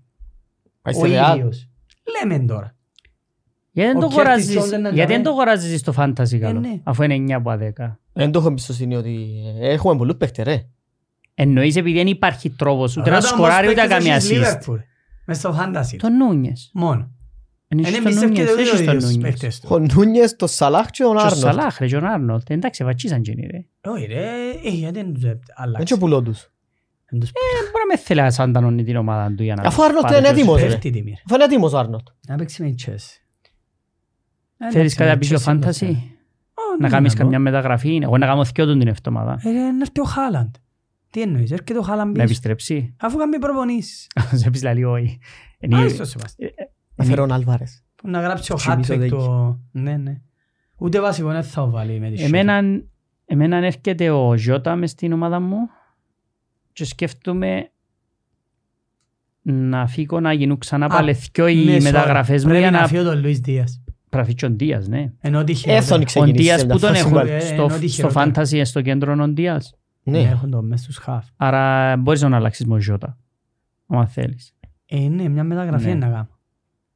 [SPEAKER 3] Πάει
[SPEAKER 1] ο
[SPEAKER 3] στη Real.
[SPEAKER 1] ίδιος. Λέμε τώρα.
[SPEAKER 2] Γιατί δεν
[SPEAKER 1] Ο
[SPEAKER 2] το
[SPEAKER 1] Curtis
[SPEAKER 2] αγοράζεις-
[SPEAKER 1] Jones είναι
[SPEAKER 2] γιατί δεν
[SPEAKER 1] Τζαμέ.
[SPEAKER 2] το αγοράζεις στο fantasy καλό,
[SPEAKER 1] ναι.
[SPEAKER 2] αφού είναι 9 από 10.
[SPEAKER 3] Δεν το έχω εμπιστοσύνη ότι ε, έχουμε πολλούς παίχτες ρε.
[SPEAKER 2] Εννοείς επειδή δεν υπάρχει τρόπος ούτε να
[SPEAKER 1] Ρώτα όμως
[SPEAKER 2] σκοράρει ούτε να
[SPEAKER 1] παίκτες
[SPEAKER 2] κάνει
[SPEAKER 1] έχεις
[SPEAKER 2] assist.
[SPEAKER 1] Liverpool. Μες στο fantasy.
[SPEAKER 2] Το Νούνιες.
[SPEAKER 1] Μόνο.
[SPEAKER 2] Εν
[SPEAKER 1] Είναι
[SPEAKER 2] έχεις τον
[SPEAKER 1] εμπιστεύκεται
[SPEAKER 2] Νούνιες,
[SPEAKER 1] ούτε
[SPEAKER 2] έχεις
[SPEAKER 1] ο
[SPEAKER 2] τον
[SPEAKER 1] ίδιος
[SPEAKER 2] Νούνιες.
[SPEAKER 1] παίκτες του.
[SPEAKER 3] Ο Νούνιες, το Σαλάχ και ο
[SPEAKER 2] Και ο
[SPEAKER 3] Άρνολτ.
[SPEAKER 2] Σαλάχ ρε και ο Άρνολτ. Εντάξει, βατσίσαν και είναι ρε.
[SPEAKER 1] Όχι ρε, ε, γιατί δεν τους
[SPEAKER 3] Δεν
[SPEAKER 1] αλλάξει.
[SPEAKER 3] και πουλώ τους.
[SPEAKER 1] Δεν τους
[SPEAKER 2] Ε, Μπορεί να με θέλει να σαντανώνει την ομάδα του για να
[SPEAKER 3] Αφού ο Άρνολτ
[SPEAKER 2] πάρει
[SPEAKER 3] είναι
[SPEAKER 2] το-
[SPEAKER 3] έτοιμος ρε.
[SPEAKER 1] πέφτει η τιμή. ρε.
[SPEAKER 3] Αφού είναι έτοιμος ο Άρνολτ.
[SPEAKER 1] Να παίξει με η Chelsea. Ε,
[SPEAKER 2] Θέλεις
[SPEAKER 1] εντάξει,
[SPEAKER 2] κάτι να
[SPEAKER 1] με
[SPEAKER 2] πεις
[SPEAKER 1] η
[SPEAKER 2] για
[SPEAKER 1] Chelsea
[SPEAKER 2] fantasy,
[SPEAKER 1] είναι Ω,
[SPEAKER 2] να
[SPEAKER 1] ναι,
[SPEAKER 2] κάνεις
[SPEAKER 1] να
[SPEAKER 2] καμιά
[SPEAKER 1] πω.
[SPEAKER 2] μεταγραφή. Εγώ να κάνω θκιό του την εβδομάδα.
[SPEAKER 1] Ε, να έρθει ο Χάλαντ. Τι εννοείς, έρχεται ο Χάλαντ
[SPEAKER 2] Να
[SPEAKER 1] πίσω.
[SPEAKER 2] επιστρέψει.
[SPEAKER 1] Αφού κάνει προπονήσεις.
[SPEAKER 2] Σε πεις λαλή όχι. Είναι-
[SPEAKER 1] Άριστος Σεβαστή.
[SPEAKER 3] Να φέρω τον Άλβαρες.
[SPEAKER 1] Που Να γράψει ο
[SPEAKER 3] Θυμίζω
[SPEAKER 1] Χάτρικ
[SPEAKER 3] δέκη.
[SPEAKER 1] το... Ναι, ναι. Ούτε βασικό δεν θα βάλει με τη
[SPEAKER 2] Εμένα, εμένα έρχεται ο Ζώτα μες στην ομάδα μου και σκέφτομαι να φύγω να γίνουν ξανά
[SPEAKER 1] Α,
[SPEAKER 2] πάλι δυο οι
[SPEAKER 1] Ναι,
[SPEAKER 2] μεταγραφές μου
[SPEAKER 1] Πρέπει
[SPEAKER 2] για
[SPEAKER 1] να
[SPEAKER 2] να
[SPEAKER 1] φύγει ο Λουίς Δίας.
[SPEAKER 2] πραφεί ο Ντίας, ναι.
[SPEAKER 1] Ενώ τυχαίο.
[SPEAKER 3] Έθον
[SPEAKER 1] δεν.
[SPEAKER 2] Ο
[SPEAKER 3] ξεκινήσει
[SPEAKER 2] Ντίας
[SPEAKER 3] σε
[SPEAKER 2] που
[SPEAKER 3] μια
[SPEAKER 2] τον
[SPEAKER 3] φάση
[SPEAKER 2] έχουν
[SPEAKER 3] βάλει.
[SPEAKER 1] Ε,
[SPEAKER 2] στο,
[SPEAKER 1] ενώ τυχαίο,
[SPEAKER 2] στο
[SPEAKER 1] ναι.
[SPEAKER 2] fantasy στο κέντρο ο Ντίας.
[SPEAKER 1] Ναι,
[SPEAKER 3] Ναι.
[SPEAKER 1] έχουν το μέσα στους χαφ.
[SPEAKER 2] Άρα μπορείς να αλλάξεις με ο Ζώτα, αν θέλεις.
[SPEAKER 1] Ε, ναι, μια μεταγραφή
[SPEAKER 2] Ναι.
[SPEAKER 1] είναι να κάνω.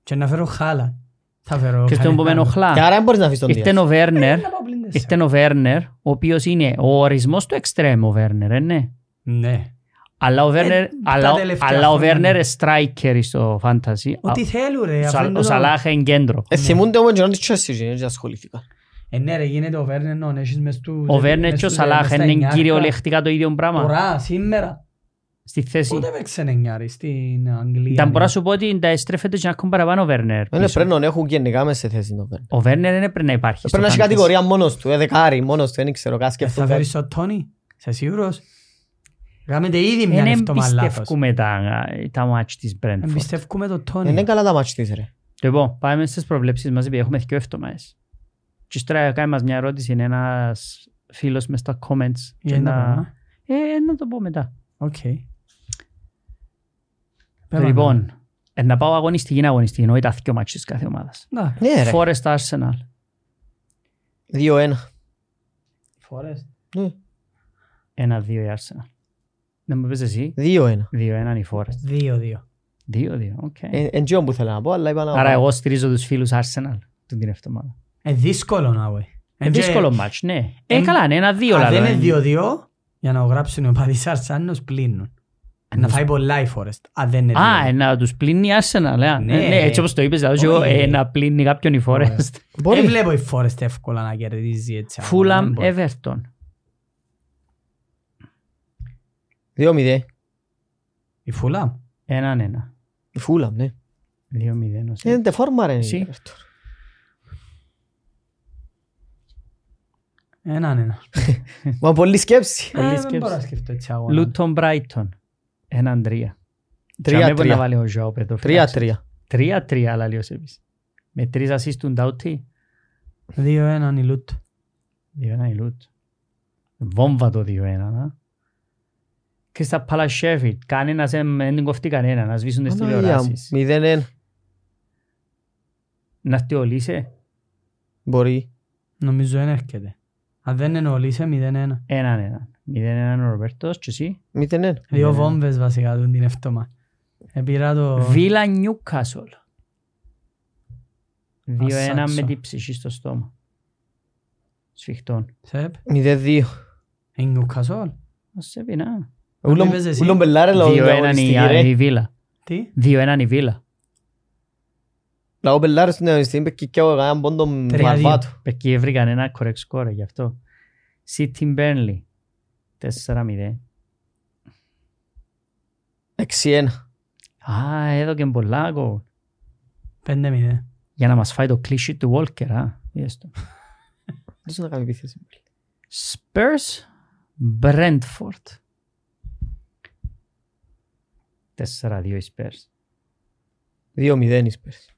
[SPEAKER 1] Και να φέρω Χάλαντ. Θα φέρω
[SPEAKER 2] Και στον που με
[SPEAKER 1] κανέναν.
[SPEAKER 2] ενοχλά.
[SPEAKER 3] Και άρα δεν μπορείς να αφήσεις τον
[SPEAKER 2] Ήρθε
[SPEAKER 3] Δίας.
[SPEAKER 2] ο Βέρνερ,
[SPEAKER 1] Ε, να πάω πλην τέσσερα.
[SPEAKER 2] ήρθε ο Βέρνερ, ο οποίος είναι ο ορισμός του εξτρέμ ο Βέρνερ, ε, ναι.
[SPEAKER 1] Ναι.
[SPEAKER 2] Αλλά ο Βέρνερ,
[SPEAKER 1] Ε, τα
[SPEAKER 2] αλλά,
[SPEAKER 1] τελευταία
[SPEAKER 2] αλλά ο
[SPEAKER 1] χρόνια,
[SPEAKER 2] Βέρνερ
[SPEAKER 1] ναι.
[SPEAKER 2] είναι striker στο fantasy.
[SPEAKER 1] Ό,τι θέλουν ρε.
[SPEAKER 2] Ο
[SPEAKER 1] αφού
[SPEAKER 2] Σα-
[SPEAKER 1] είναι
[SPEAKER 2] Ο
[SPEAKER 1] το-
[SPEAKER 2] Σαλάχ είναι κέντρο.
[SPEAKER 3] Ε, θυμούνται όμως και να της Chelsea και δεν ασχολήθηκα.
[SPEAKER 1] Ε, ναι ρε, γίνεται ο Βέρνερ να έχεις μες στους...
[SPEAKER 2] Ο Βέρνερ
[SPEAKER 1] μες
[SPEAKER 2] και ο
[SPEAKER 1] στους-
[SPEAKER 2] Σαλάχ
[SPEAKER 1] μες στα
[SPEAKER 2] είναι
[SPEAKER 1] εννιάρκα.
[SPEAKER 2] κυριολεκτικά το ίδιο πράγμα;
[SPEAKER 1] Τώρα, σήμερα.
[SPEAKER 2] Στη θέση.
[SPEAKER 1] Πότε παίξε εννιάρι στην Αγγλία.
[SPEAKER 2] Ήταν μπορώ να
[SPEAKER 1] ναι.
[SPEAKER 2] σου πω ότι τα στρέφεται και να έχουν παραπάνω ο Βέρνερ.
[SPEAKER 3] Είναι
[SPEAKER 2] πίσω.
[SPEAKER 3] πρέπει να έχουν γενικά μέσα σε θέση το Βέρνερ.
[SPEAKER 2] Ο Βέρνερ δεν πρέπει να υπάρχει. στο
[SPEAKER 3] Πρέπει να έχει
[SPEAKER 2] fantasy.
[SPEAKER 3] κατηγορία μόνος του, ε, δεκάρι μόνος του, δεν ξέρω, κάτι
[SPEAKER 1] Ε, Θα
[SPEAKER 3] σκεφτούν.
[SPEAKER 1] φέρεις τον Τόνι. Είσαι σίγουρος; Κάμετε ήδη μια
[SPEAKER 2] Δεν
[SPEAKER 1] εύτομα λάθος.
[SPEAKER 2] εμπιστεύκουμε τα, τα μάτς της Brentford.
[SPEAKER 1] Εμπιστεύκουμε τον
[SPEAKER 3] Ε, Είναι
[SPEAKER 1] Τόνι.
[SPEAKER 3] καλά τα μάτς της ρε.
[SPEAKER 2] Λοιπόν, πάμε στις προβλέψεις μας, επειδή έχουμε δύο εβδομάδες. Και ύστερα κάνει μας μια ερώτηση, είναι ένας φίλος μες στα comments. και
[SPEAKER 1] Για να
[SPEAKER 2] να...
[SPEAKER 1] πάμε.
[SPEAKER 2] Ε, να το πω μετά.
[SPEAKER 1] Οκ. Πέρα,
[SPEAKER 2] Λοιπόν, ε, να πάω αγωνιστική αγωνιστική, όχι τα δύο μάτς της κάθε ομάδας.
[SPEAKER 1] ναι.
[SPEAKER 3] Ναι ρε,
[SPEAKER 2] Forest Arsenal.
[SPEAKER 3] 2-1.
[SPEAKER 1] Forest.
[SPEAKER 3] Ναι,
[SPEAKER 2] Ένα-δύο η Arsenal. Δεν μου πες εσύ.
[SPEAKER 3] 2-1.
[SPEAKER 2] Δύο-έναν η Forest.
[SPEAKER 1] Δύο-δύο.
[SPEAKER 2] Δύο-δύο, οκ.
[SPEAKER 3] Ε, Εν τζιόν που θέλω να πω, αλλά είπα να...
[SPEAKER 2] Άρα εγώ στηρίζω τους φίλους Arsenal την την εβδομάδα.
[SPEAKER 1] Ε, δύσκολο να πω.
[SPEAKER 2] Είναι δύσκολο μάτς, ναι. Ε,
[SPEAKER 1] Εμ-
[SPEAKER 2] καλά, είναι ένα-δύο.
[SPEAKER 1] Αν
[SPEAKER 2] λαλό,
[SPEAKER 1] δεν είναι
[SPEAKER 2] ε.
[SPEAKER 1] δύο-δύο, για να γράψουν οι οπαδείς Αρσάνος πλύνουν. Να φάει πολλά η Forest. Αν δεν είναι
[SPEAKER 2] Α, ε,
[SPEAKER 1] δύο.
[SPEAKER 2] να τους πλύνει η Arsenal, ε.
[SPEAKER 1] Ναι.
[SPEAKER 2] Ε, ναι, έτσι όπως το είπες, δηλαδή και εγώ,
[SPEAKER 1] Όχι.
[SPEAKER 2] ε, να πλύνει κάποιον η Forest.
[SPEAKER 1] Δεν
[SPEAKER 3] Μπορεί.
[SPEAKER 1] βλέπω η Forest εύκολα να κερδίζει έτσι.
[SPEAKER 2] Fulham,
[SPEAKER 1] Δεν μπορεί.
[SPEAKER 2] Everton.
[SPEAKER 3] 2-0.
[SPEAKER 1] Η Fulham.
[SPEAKER 2] Έναν-ένα.
[SPEAKER 3] Η Φούλαμ, ναι.
[SPEAKER 2] Δύο-μηδέν. ως-
[SPEAKER 3] Είναι τε φόρμα ρε.
[SPEAKER 2] Εσύ.
[SPEAKER 1] Έναν ένα.
[SPEAKER 3] Μα πολύ σκέψη.
[SPEAKER 2] Πολύ
[SPEAKER 1] Ε, Δεν
[SPEAKER 2] σκέψη.
[SPEAKER 1] μπορώ να σκεφτώ έτσι αγώνα.
[SPEAKER 2] Luton Brighton. Έναν-τρία.
[SPEAKER 3] Τρία,
[SPEAKER 2] Τζαμέ μπορεί
[SPEAKER 3] τρία.
[SPEAKER 2] να βάλει ο Ζωάο Πέτρος.
[SPEAKER 3] Τρία-τρία.
[SPEAKER 2] Τρία-τρία, αλλά λέει ο Σέβης. Με τρεις assist του Ντάουτι.
[SPEAKER 1] Δύο-έναν η Λούτ.
[SPEAKER 2] Δύο-ένα η Λούτ. Βόμβα το δύο-ένα. να. Κρίστα Πάλα Sheffield. Κανένας δεν δεν την κοφτεί κανένα. Να σβήσουν τις
[SPEAKER 3] Παναγία μου.
[SPEAKER 2] τηλεοράσεις.
[SPEAKER 3] 0-1.
[SPEAKER 2] Να έρθει ο Λίσε;
[SPEAKER 3] Μπορεί.
[SPEAKER 1] Νομίζω δεν έρχεται. Αν δεν είναι όλοι, είσαι 0-1.
[SPEAKER 2] Έναν-έναν. Μηδέν-έναν ο Ρομπέρτος και εσύ;
[SPEAKER 3] 0-1.
[SPEAKER 1] Δύο
[SPEAKER 2] Ναι.
[SPEAKER 1] βόμβες βασικά του την εύτομα. Επήρα το...
[SPEAKER 2] Βίλα Νιούκασολ. Δύο-ένα
[SPEAKER 1] Ασάξο.
[SPEAKER 2] με την ψυχή στο στόμα. Σφιχτών.
[SPEAKER 1] Σεπ.
[SPEAKER 3] 0-2.
[SPEAKER 1] Είναι Νιουκασόλ.
[SPEAKER 2] Ας σε πει να.
[SPEAKER 1] Ούλο- είπες εσύ.
[SPEAKER 3] Ούλον μπελάρε λαό
[SPEAKER 2] Δύο-έναν
[SPEAKER 3] αγωνιστική,
[SPEAKER 2] η-
[SPEAKER 3] ρε.
[SPEAKER 2] η Βίλα.
[SPEAKER 1] Τι;
[SPEAKER 2] Δύο-έναν η Βίλα.
[SPEAKER 3] Λαό μπελάρε στην αγωνιστική είπε και εγώ έκανα πόντο
[SPEAKER 1] Τρία-δύο.
[SPEAKER 3] βαρβάτου.
[SPEAKER 2] Εκεί έβρικαν ένα correct score γι' αυτό. City Burnley. 4-0.
[SPEAKER 3] 6-1.
[SPEAKER 2] Α, έδωκε πολλά γκολ.
[SPEAKER 1] 5-0.
[SPEAKER 2] Για να μας φάει το κλείσι του Walker, α. Είδες το.
[SPEAKER 3] Δεν σου να κάνει επίθεση.
[SPEAKER 2] Spurs Brentford. 4-2 οι Spurs.
[SPEAKER 3] 2-0 οι Spurs.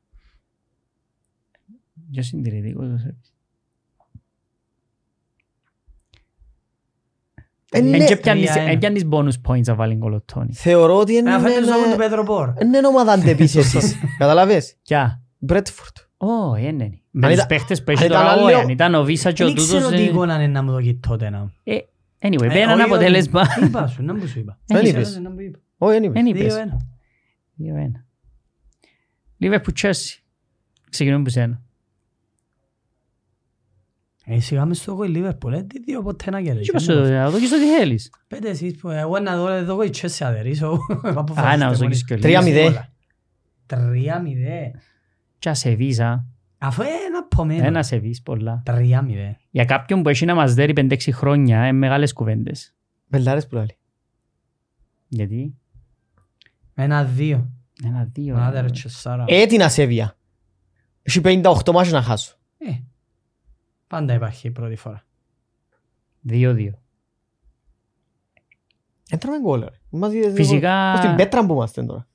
[SPEAKER 2] Ποιος συντηρητικός το σέβεις.
[SPEAKER 3] Ε, ναι,
[SPEAKER 2] Εν και πιάνεις-
[SPEAKER 1] τρία-ένα.
[SPEAKER 2] εν πιάνεις bonus points να βάλει γκολ ο Τόνι.
[SPEAKER 3] Θεωρώ ότι είναι
[SPEAKER 1] Να φέρνεις λόγω του
[SPEAKER 3] ένα-
[SPEAKER 1] Πέτρο Πόρ.
[SPEAKER 3] είναι ομάδα αντεπίθεσης. Καταλαβες;
[SPEAKER 2] Ποια;
[SPEAKER 3] Μπρέτφορντ.
[SPEAKER 2] Ω, είναι. Με
[SPEAKER 3] Αν
[SPEAKER 2] τους
[SPEAKER 3] ήταν-
[SPEAKER 2] παίχτες που
[SPEAKER 3] αν
[SPEAKER 2] έχει
[SPEAKER 3] ήταν
[SPEAKER 2] τώρα,
[SPEAKER 3] άλλο-
[SPEAKER 2] όχι, αν ήταν ο Βίσας και ο
[SPEAKER 1] Δεν ξέρω
[SPEAKER 2] τούτος...
[SPEAKER 1] τι
[SPEAKER 2] ε,
[SPEAKER 1] εικόνα είναι να μου το κοιτώ τότε να.
[SPEAKER 2] ε, Anyway,
[SPEAKER 1] Ε,
[SPEAKER 2] πέρα ένα
[SPEAKER 1] όχι, όχι.
[SPEAKER 2] αποτέλεσμα.
[SPEAKER 1] Είπα σου, να μου σου είπα.
[SPEAKER 3] Δεν
[SPEAKER 2] Δεν
[SPEAKER 3] είπες.
[SPEAKER 1] Ξέρω, να μου είπα.
[SPEAKER 3] Όχι, δεν είπες.
[SPEAKER 2] Δεν είπες.
[SPEAKER 1] 2-1.
[SPEAKER 2] 2-1. Liverpool Chelsea. Ξεκινούμε που σένα.
[SPEAKER 1] Ε, σιγά μες στο η Λίβερπουλ, ε, τι δύο ποτέ να κερδίσει.
[SPEAKER 2] Τι είπα σου, να δω και στο τι θέλεις.
[SPEAKER 1] Πέντε εσείς που εγώ να δω εδώ η Chelsea αδερήσω.
[SPEAKER 2] Α, να δω και στο
[SPEAKER 3] Τρία
[SPEAKER 2] λίγο.
[SPEAKER 3] μηδέ.
[SPEAKER 1] Τρία μηδέ.
[SPEAKER 2] Και ασεβείς,
[SPEAKER 1] Αφού ένα απομένο.
[SPEAKER 2] Ένα ασεβείς πολλά.
[SPEAKER 1] Τρία μηδέ.
[SPEAKER 2] Για κάποιον που έχει να μας δέρει 5-6 χρόνια, είναι μεγάλες κουβέντες.
[SPEAKER 3] Μπελάρες που λέει.
[SPEAKER 2] Γιατί,
[SPEAKER 1] Ένα δύο.
[SPEAKER 2] ένα δύο.
[SPEAKER 1] Άντε ρε τσεσάρα.
[SPEAKER 3] Ε, την ασέβεια. Έχει 58 μάχες να χάσω.
[SPEAKER 1] Ε, Πάντα υπάρχει η πρώτη φορά.
[SPEAKER 2] Δύο-δύο.
[SPEAKER 3] Έτραμε γκολ, ρε. Μας είδες λίγο-
[SPEAKER 2] Φυσικά-
[SPEAKER 3] Πώς την πέτρα που είμαστε τώρα.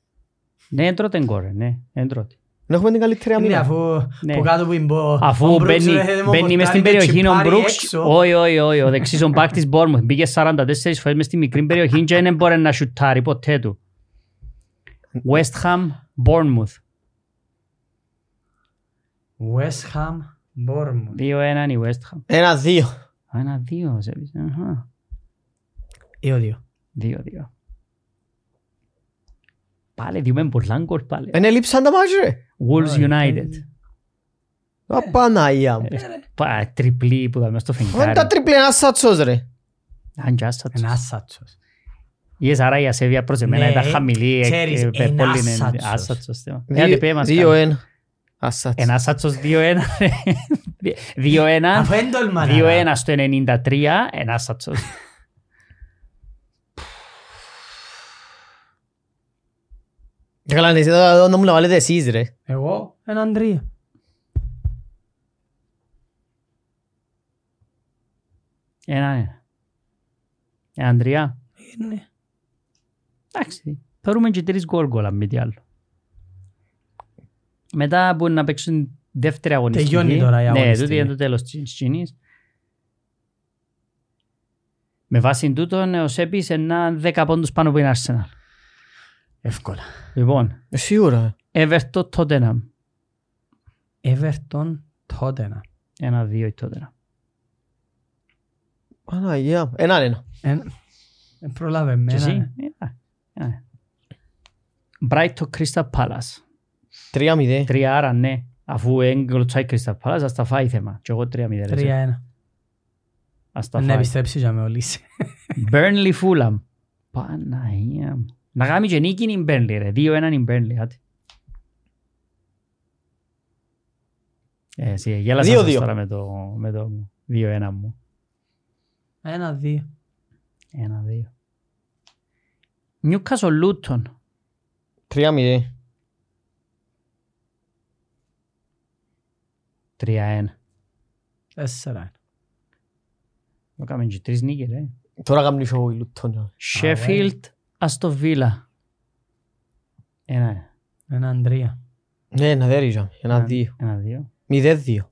[SPEAKER 2] Ναι, έντρωτε γκόρε, ναι, έντρωτε.
[SPEAKER 3] Να έχουμε την καλύτερη
[SPEAKER 1] Ναι,
[SPEAKER 3] αμήνα.
[SPEAKER 1] αφού
[SPEAKER 2] Ναι.
[SPEAKER 1] που κάτω που είναι ο
[SPEAKER 2] Αφού
[SPEAKER 1] ο Brooks,
[SPEAKER 2] μπαίνει,
[SPEAKER 1] ρε, μου
[SPEAKER 2] μπαίνει μες στην
[SPEAKER 1] πορτάρει το
[SPEAKER 2] περιοχή ο
[SPEAKER 1] τσιπάρι
[SPEAKER 2] Μπρούξ,
[SPEAKER 1] έξω.
[SPEAKER 2] όχι, όχι, όχι, ο δεξής ο μπακ της Bournemouth, μπήκε 44 φορές μες στη μικρή περιοχή και δεν μπορεί να σουτάρει ποτέ του. West Ham, Bournemouth,
[SPEAKER 1] West Ham, Bournemouth.
[SPEAKER 2] 2-1 η West Ham.
[SPEAKER 3] Ένα δύο.
[SPEAKER 2] Α, Ένα δύο, ζεύεις. Αχα.
[SPEAKER 1] Δύο δύο.
[SPEAKER 2] Δύο, δύο. Πάλι διούμε πολλά γκολ πάλι.
[SPEAKER 3] Είναι λείψαν τα μάχες, ρε.
[SPEAKER 2] Wolves United.
[SPEAKER 3] Απαναία μου.
[SPEAKER 2] Πα, τριπλή που δάμε στο
[SPEAKER 3] Αν τα
[SPEAKER 2] φεγγάρι.
[SPEAKER 3] τριπλή ένας σάτσος, ρε.
[SPEAKER 2] Αν και άστα τους.
[SPEAKER 1] Ένας άσατσος.
[SPEAKER 2] Είδες άρα η ασέβεια προς εμένα
[SPEAKER 1] Ναι,
[SPEAKER 2] ήταν χαμηλή.
[SPEAKER 1] ξέρεις,
[SPEAKER 2] ε, ε,
[SPEAKER 1] εν
[SPEAKER 2] πολύ είναι
[SPEAKER 1] άσατσος.
[SPEAKER 2] άσατσος, θέμα.
[SPEAKER 3] Δύο-
[SPEAKER 2] Άντε, πέ μας κάτι.
[SPEAKER 3] 2-1. Ασάτς.
[SPEAKER 2] Ένα άσατσος 2-1. 2-1.
[SPEAKER 1] Αφού δεν τολμά να-
[SPEAKER 2] 2-1 στο 93. Ένα άσατσος.
[SPEAKER 3] Και καλά, εσείς εδώ να μου να βάλετε εσείς ρε.
[SPEAKER 1] Εγώ, έναν τρία.
[SPEAKER 2] Ένα ένα. Έναν τρία.
[SPEAKER 1] Είναι.
[SPEAKER 2] Εντάξει. Θεωρούμε και τρεις γκολ αν μη τι άλλο. Μετά μπορεί να παίξουν δεύτερη αγωνιστική.
[SPEAKER 1] Τελειώνει τώρα η
[SPEAKER 2] Ναι,
[SPEAKER 1] αγωνιστική.
[SPEAKER 2] τούτη είναι το τέλος της σκηνής. Με βάση τούτον, ο Σέπης ένα 10 πόντους πάνω από την Arsenal.
[SPEAKER 1] Εύκολα.
[SPEAKER 2] Λοιπόν,
[SPEAKER 3] Ε, Σίγουρα.
[SPEAKER 2] Everton Tottenham.
[SPEAKER 1] Everton, Tottenham.
[SPEAKER 2] Ένα-δύο η Tottenham.
[SPEAKER 3] Παναγία. μου. Έναν ένα.
[SPEAKER 1] Εν- εν προλάβε
[SPEAKER 2] Και
[SPEAKER 1] εμένα.
[SPEAKER 2] εσύ.
[SPEAKER 1] Ε.
[SPEAKER 2] Brighton Crystal Palace.
[SPEAKER 3] 3-0.
[SPEAKER 2] 3 άρα ναι. Αφού εγκολτσάει Crystal Palace, ας τα φάει θέμα. Και εγώ
[SPEAKER 1] 3-0.
[SPEAKER 2] 3-1. Τα φάει.
[SPEAKER 1] Να επιστρέψει για με.
[SPEAKER 2] Burnley Fulham. Παναγία μου. Να κάνει και νίκη είναι η Burnley ρε. 2-1 είναι η Burnley. Άτε. Ε, εσύ, γέλασα
[SPEAKER 3] δύο.
[SPEAKER 2] τώρα με το, με το 2-1 μου.
[SPEAKER 1] 1-2. 1-2.
[SPEAKER 2] Νιούκας ο Λούτον. Τρία
[SPEAKER 3] μηδέ.
[SPEAKER 2] Τρία ένα.
[SPEAKER 1] Τέσσερα ένα.
[SPEAKER 2] Να και τρεις νίκες, ρε.
[SPEAKER 3] Τώρα κάνουμε και ο Λούτον.
[SPEAKER 2] Σέφιλτ, Αστοβίλα. Ένα ένα.
[SPEAKER 1] Ένα τρία.
[SPEAKER 3] Ναι, ένα δέρι, ένα δύο.
[SPEAKER 2] Ένα δύο.
[SPEAKER 3] Μηδέ δύο.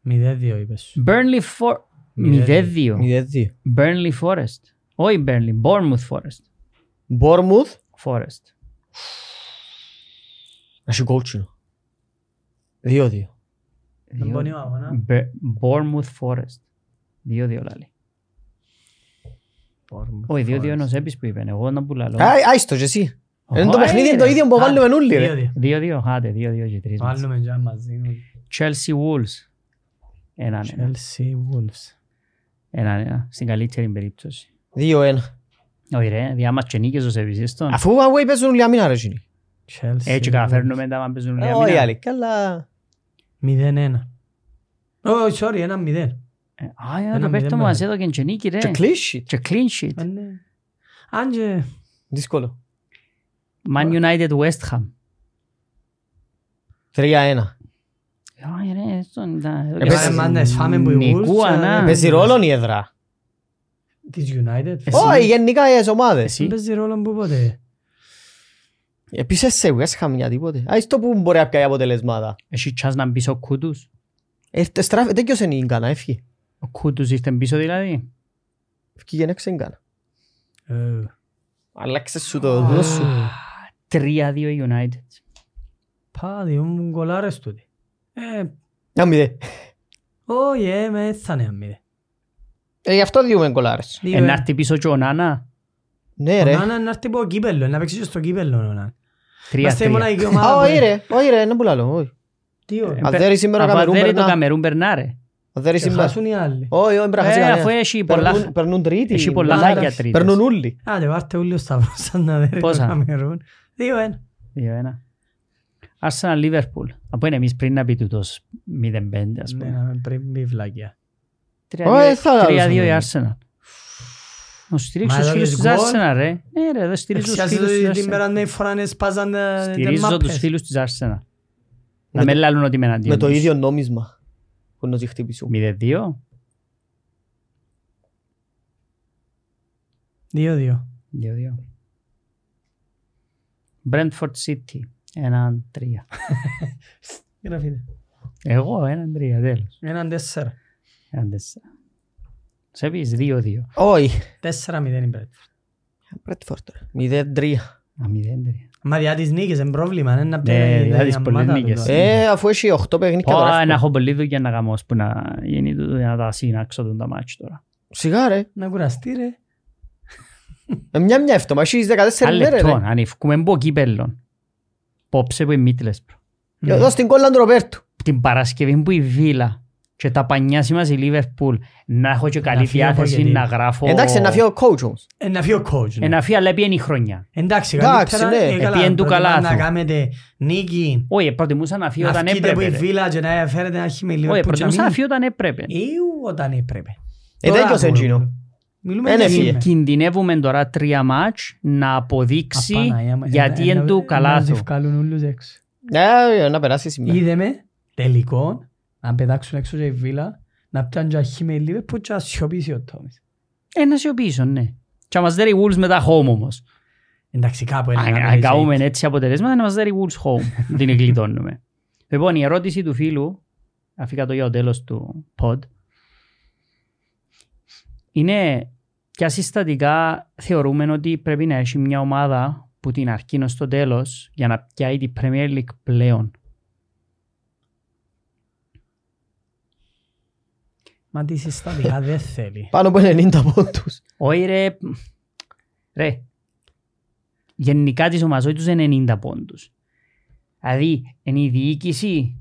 [SPEAKER 1] Μηδέ δύο είπες.
[SPEAKER 2] Μπέρνλι
[SPEAKER 1] Φόρεστ.
[SPEAKER 2] Μηδέ δύο.
[SPEAKER 3] Μπέρνλι Φόρεστ.
[SPEAKER 2] Όχι Μπέρνλι, Μπόρμουθ Φόρεστ. Bournemouth; Forest.
[SPEAKER 3] Μπόρμουθ.
[SPEAKER 2] Forest.
[SPEAKER 3] Να σου κότσινο. Δύο δύο.
[SPEAKER 1] Δεν μπορεί ο αγώνα.
[SPEAKER 2] Be- Bournemouth Forest. Δύο δύο λάλη. Όχι, δύο δύο είναι ο Σέπης που είπε. Εγώ να πουλαλώ.
[SPEAKER 3] Άι, Άιστο και εσύ. Είναι το
[SPEAKER 2] Όχι,
[SPEAKER 3] παιχνίδι είναι
[SPEAKER 2] ρε.
[SPEAKER 3] το ίδιο που βάλουμε όλοι
[SPEAKER 1] Δύο,
[SPEAKER 3] ρε.
[SPEAKER 1] δύο.
[SPEAKER 2] Δύο δύο. Άντε, δύο δύο και τρεις. μας.
[SPEAKER 1] Βάλουμε και μαζί.
[SPEAKER 2] Chelsea Wolves. Έναν ένα.
[SPEAKER 1] Chelsea Wolves.
[SPEAKER 2] Έναν ένα. Στην καλύτερη περίπτωση.
[SPEAKER 3] Δύο ένα.
[SPEAKER 2] Όχι ρε, διάμας και νίκες ο Σέπης. έστω.
[SPEAKER 3] Αφού away παίζουν όλοι αμήνα ρε εκείνοι.
[SPEAKER 1] Chelsea
[SPEAKER 2] Έτσι
[SPEAKER 1] Wolves.
[SPEAKER 2] καταφέρνουμε τα μα παίζουν
[SPEAKER 3] Ε,
[SPEAKER 2] λίγα
[SPEAKER 3] Όχι
[SPEAKER 2] μήνα.
[SPEAKER 3] άλλοι. Καλά.
[SPEAKER 1] Μηδέν ένα. Όχι, sorry, ένα μηδέν.
[SPEAKER 2] Ε, Α,
[SPEAKER 1] Ένα
[SPEAKER 2] το
[SPEAKER 1] μηδέν
[SPEAKER 2] πέφτω μας
[SPEAKER 1] πέρα.
[SPEAKER 2] έδωκε και νίκη ρε.
[SPEAKER 3] Και clean sheet.
[SPEAKER 2] Και clean sheet.
[SPEAKER 1] Ε, ναι. Αν και...
[SPEAKER 3] Δύσκολο.
[SPEAKER 2] Man United West Ham.
[SPEAKER 3] Τρία ένα.
[SPEAKER 2] Όχι ρε, έστω ήταν... εδώ
[SPEAKER 3] Ε,
[SPEAKER 2] και
[SPEAKER 3] πες-
[SPEAKER 2] σε-
[SPEAKER 1] μάνες, φάμε που οι
[SPEAKER 2] Νικούα,
[SPEAKER 1] Wolves,
[SPEAKER 2] να.
[SPEAKER 1] ε,
[SPEAKER 3] Παίζει ρόλο η έδρα.
[SPEAKER 1] Της United.
[SPEAKER 2] Εσύ.
[SPEAKER 3] Όχι, γενικά οι ομάδες.
[SPEAKER 2] Εσύ.
[SPEAKER 1] Δεν παίζεις ρόλο που ποτέ;
[SPEAKER 3] Επίσης σε West Ham για τίποτε. Άις το που μπορεί να πιάει αποτελεσμάτα.
[SPEAKER 2] Έχει τσάς να μπει ο Κούτους.
[SPEAKER 3] Ε, στράφε- Τέκειωσε η Γκάνα, έφυγε.
[SPEAKER 2] Ο Κούτους ήρθε πίσω δηλαδή.
[SPEAKER 3] Έφυγε και έξω η Γκάνα.
[SPEAKER 1] Ε,
[SPEAKER 3] Αλλάξε σου το δούλο σου.
[SPEAKER 2] 3-2 η United.
[SPEAKER 1] Πά, δύο μου γκολάρες τούτοι. Ε,
[SPEAKER 3] Να μηδέ.
[SPEAKER 1] όχι, ε, με έθανε αν μηδέ.
[SPEAKER 3] Ε, γι' αυτό διούμε κολάρες.
[SPEAKER 1] Δύο,
[SPEAKER 2] Ε, να
[SPEAKER 1] ε.
[SPEAKER 2] έρθει πίσω και ο Νάνα.
[SPEAKER 3] Ναι
[SPEAKER 1] Ο
[SPEAKER 3] ρε.
[SPEAKER 1] Νάνα να έρθει από κύπελλο, να παίξει και στο κύπελλο. ο Νάνα.
[SPEAKER 2] 3-3.
[SPEAKER 1] Είμαστε η μοναδική
[SPEAKER 3] Α,
[SPEAKER 1] ομάδα. που-
[SPEAKER 3] όχι ρε. Όχι ρε, είναι που λάλλω. όχι.
[SPEAKER 1] Τι ωραία.
[SPEAKER 3] Αν δεν σήμερα ο
[SPEAKER 2] Αφού
[SPEAKER 3] Καμερούν
[SPEAKER 2] δεν είναι το
[SPEAKER 3] περνά.
[SPEAKER 2] Καμερούν περνά ρε.
[SPEAKER 3] Αν δεν
[SPEAKER 1] Και
[SPEAKER 3] σήμερα.
[SPEAKER 1] χάσουν οι άλλοι.
[SPEAKER 3] Όχι, όχι, πρέπει να χάσει
[SPEAKER 2] Ε,
[SPEAKER 3] κανένας.
[SPEAKER 2] αφού έχει πολλά...
[SPEAKER 3] Περνούν- Περνούν τρίτη.
[SPEAKER 2] Έχει πολλά
[SPEAKER 3] Μπαλάρες.
[SPEAKER 2] χάγια τρίτες.
[SPEAKER 3] Περνούν όλοι.
[SPEAKER 1] Άντε, βάρτε όλοι ο Σταυρός σαν να δέρει το
[SPEAKER 2] Πόσα;
[SPEAKER 1] Καμερούν. Δύο ένα.
[SPEAKER 2] 2-1. Arsenal Liverpool. Από είναι εμείς πριν να πει τούτος 0-5 ας
[SPEAKER 1] Ναι,
[SPEAKER 2] πούμε.
[SPEAKER 1] να πριν μπει βλάκια.
[SPEAKER 3] Όχι, θα λάβω
[SPEAKER 2] 3-2 η
[SPEAKER 3] σου.
[SPEAKER 2] Arsenal. Να στηρίξω
[SPEAKER 1] Μα
[SPEAKER 2] τους
[SPEAKER 1] εδώ
[SPEAKER 2] φίλους
[SPEAKER 1] is
[SPEAKER 2] της
[SPEAKER 1] goal.
[SPEAKER 2] Arsenal ρε. Ναι ρε, εδώ στηρίζω τους φίλους
[SPEAKER 1] Εξιάζεται
[SPEAKER 2] της
[SPEAKER 1] την
[SPEAKER 2] Arsenal.
[SPEAKER 1] πέρα ναι φοράνε σπάζαν τα τα
[SPEAKER 2] Στηρίζω τους
[SPEAKER 1] μάπες.
[SPEAKER 2] φίλους της Arsenal. Να
[SPEAKER 3] Με
[SPEAKER 2] με
[SPEAKER 3] το-
[SPEAKER 2] λάλλουν ότι είμαι εναντίον
[SPEAKER 3] Με το
[SPEAKER 2] τους.
[SPEAKER 3] ίδιο νόμισμα. Που να τους χτυπήσουν.
[SPEAKER 2] 0-2.
[SPEAKER 1] Δύο-δύο.
[SPEAKER 2] 2-2. Brentford City. Έναν τρία.
[SPEAKER 1] Γραφείτε.
[SPEAKER 2] Εγώ έναν τρία, τέλος.
[SPEAKER 1] Έναν τέσσερα.
[SPEAKER 2] Έναν τέσσερα. Σε πεις 2-2.
[SPEAKER 3] Όχι.
[SPEAKER 1] Τέσσερα μηδέν η Brentford.
[SPEAKER 3] Μπρέτφορντ. Μηδέν τρία.
[SPEAKER 2] Α, 0-3.
[SPEAKER 1] Μα διά τις νίκες είναι πρόβλημα. Είναι να
[SPEAKER 2] Ναι, διά τις πολλές νίκες.
[SPEAKER 3] Ε, αφού έχει 8 παιχνίδια
[SPEAKER 2] Πω,
[SPEAKER 3] τώρα.
[SPEAKER 2] να
[SPEAKER 3] εύκολα.
[SPEAKER 2] έχω πολλή δουλειά να κάνω που να γίνει τούτο για να τα συνάξω τον τα μάτσι τώρα.
[SPEAKER 3] Σιγά ρε.
[SPEAKER 1] Να κουραστεί ρε.
[SPEAKER 3] Ε, Μια μια εύτομα. Έχεις 14
[SPEAKER 2] Ένα
[SPEAKER 3] μέρες
[SPEAKER 2] λεπτό,
[SPEAKER 3] ρε.
[SPEAKER 2] αν ευκούμε από κύπελλον. Πόψε που είναι Μίτλες.
[SPEAKER 3] Εδώ στην κόλλα του Ροπέρτου.
[SPEAKER 2] Την Παρασκευή που η Βίλα και τα πανιάσει μας η Λίβερπουλ να έχω και καλή
[SPEAKER 1] φύγει ο
[SPEAKER 2] διάθεση
[SPEAKER 1] Πογκετίνο.
[SPEAKER 2] να γράφω...
[SPEAKER 3] Εντάξει, να φύγει ο coach όμως.
[SPEAKER 1] Ε, Να φύγει ο coach. ναι.
[SPEAKER 2] Ε, να φύγει, αλλά έπιεν η χρονιά.
[SPEAKER 1] Εντάξει,
[SPEAKER 3] Εντάξει,
[SPEAKER 1] καλύτερα,
[SPEAKER 3] ναι.
[SPEAKER 1] ε, καλά,
[SPEAKER 2] Επίεν του
[SPEAKER 1] προτιμά
[SPEAKER 2] καλά
[SPEAKER 1] να
[SPEAKER 2] του.
[SPEAKER 1] κάνετε νίκη,
[SPEAKER 2] Όχι, προτιμούσα να φύγει
[SPEAKER 1] να
[SPEAKER 2] όταν
[SPEAKER 1] βγείτε από η
[SPEAKER 2] έπρεπε. ρε.
[SPEAKER 1] βίλα και να φέρετε ένα χειμελίο.
[SPEAKER 2] Όχι,
[SPEAKER 1] που
[SPEAKER 2] προτιμούσα
[SPEAKER 1] τζαμί.
[SPEAKER 2] να φύγει όταν έπρεπε.
[SPEAKER 1] Ιου, όταν έπρεπε.
[SPEAKER 3] Ε,
[SPEAKER 1] Τώρα
[SPEAKER 3] τέλειωσε
[SPEAKER 1] μπορούμε.
[SPEAKER 3] εκείνο.
[SPEAKER 1] Μιλούμε
[SPEAKER 3] Ε,
[SPEAKER 1] για
[SPEAKER 3] ναι,
[SPEAKER 1] σήμερα.
[SPEAKER 3] φύγε.
[SPEAKER 2] Κινδυνεύουμε τώρα τρία μάτς να αποδείξει
[SPEAKER 1] Απαναγία μου,
[SPEAKER 2] γιατί
[SPEAKER 1] ε,
[SPEAKER 2] είναι
[SPEAKER 1] ε,
[SPEAKER 2] του
[SPEAKER 1] ε,
[SPEAKER 2] καλά
[SPEAKER 1] να
[SPEAKER 2] του.
[SPEAKER 1] ζευκάλουν όλους έξω.
[SPEAKER 3] Ε, να περάσει σήμερα.
[SPEAKER 1] Είδε με τελικό να πετάξουν έξω και η βίλα να πιάνουν και χειμελίο που και να σιωπήσει ο Τόμις.
[SPEAKER 2] Ε, να σιωπήσω, ναι. Και να μας δέρει Wolves μετά home όμως.
[SPEAKER 1] Εντάξει κάπου είναι
[SPEAKER 2] Αν-
[SPEAKER 1] να
[SPEAKER 2] Αν
[SPEAKER 1] μην
[SPEAKER 2] κάνουμε
[SPEAKER 1] έτσι.
[SPEAKER 2] έτσι αποτελέσματα να μας δέρει Wolves home. Δεν την γλιτώνουμε. Λοιπόν, η ερώτηση του φίλου, αφήκα το για το τέλος του pod, είναι ποια συστατικά θεωρούμε ότι πρέπει να έχει μια ομάδα που την αρχή ως το τέλος για να πιάει την Premier League πλέον.
[SPEAKER 1] Μα τι συστατικά δεν θέλει.
[SPEAKER 3] Πάνω από 90 πόντους.
[SPEAKER 2] Όχι ρε, ρε, γενικά της ομάδας όχι τους 90 πόντους. Δηλαδή, είναι η διοίκηση,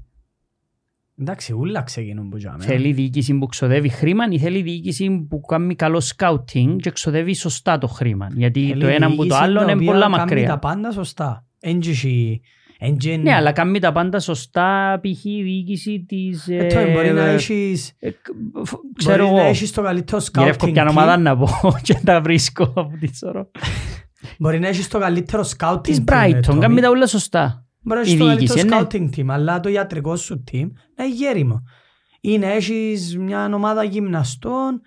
[SPEAKER 1] Εντάξει, ούλα ξεκινούν που τζάμε.
[SPEAKER 2] θέλει διοίκηση που ξοδεύει χρήμα ή θέλει διοίκηση που κάνει καλό σκάουτινγκ και ξοδεύει σωστά το χρήμα. Γιατί
[SPEAKER 1] Θέλει
[SPEAKER 2] το ένα που το
[SPEAKER 1] διοίκηση
[SPEAKER 2] άλλο
[SPEAKER 1] τα
[SPEAKER 2] είναι
[SPEAKER 1] οποία
[SPEAKER 2] πολλά
[SPEAKER 1] κάνει τα
[SPEAKER 2] μακριά.
[SPEAKER 1] πάντα σωστά. Έντζηση. Έντζεν-
[SPEAKER 2] Ναι, αλλά κάνει τα πάντα σωστά, π.χ. η διοίκηση της...
[SPEAKER 1] Ε, τώρα μπορεί να
[SPEAKER 2] ε,
[SPEAKER 1] έχεις...
[SPEAKER 2] ε, φ- Ξέρω
[SPEAKER 1] Μπορεί να
[SPEAKER 2] εγώ,
[SPEAKER 1] έχεις το καλύτερο
[SPEAKER 2] γυρεύω
[SPEAKER 1] scouting
[SPEAKER 2] ποια
[SPEAKER 1] team.
[SPEAKER 2] ομάδα να πω και τα βρίσκω από τη σωρό.
[SPEAKER 1] Μπορεί να έχεις το καλύτερο scouting
[SPEAKER 2] Της
[SPEAKER 1] team, ε,
[SPEAKER 2] Brighton,
[SPEAKER 1] Tommy.
[SPEAKER 2] κάνει τα όλα σωστά.
[SPEAKER 1] Μπορεί να
[SPEAKER 2] η
[SPEAKER 1] έχεις το
[SPEAKER 2] διοίκηση,
[SPEAKER 1] καλύτερο
[SPEAKER 2] ναι.
[SPEAKER 1] scouting team, αλλά το ιατρικό σου team να είναι γέριμο. Ή να έχεις μια ομάδα γυμναστών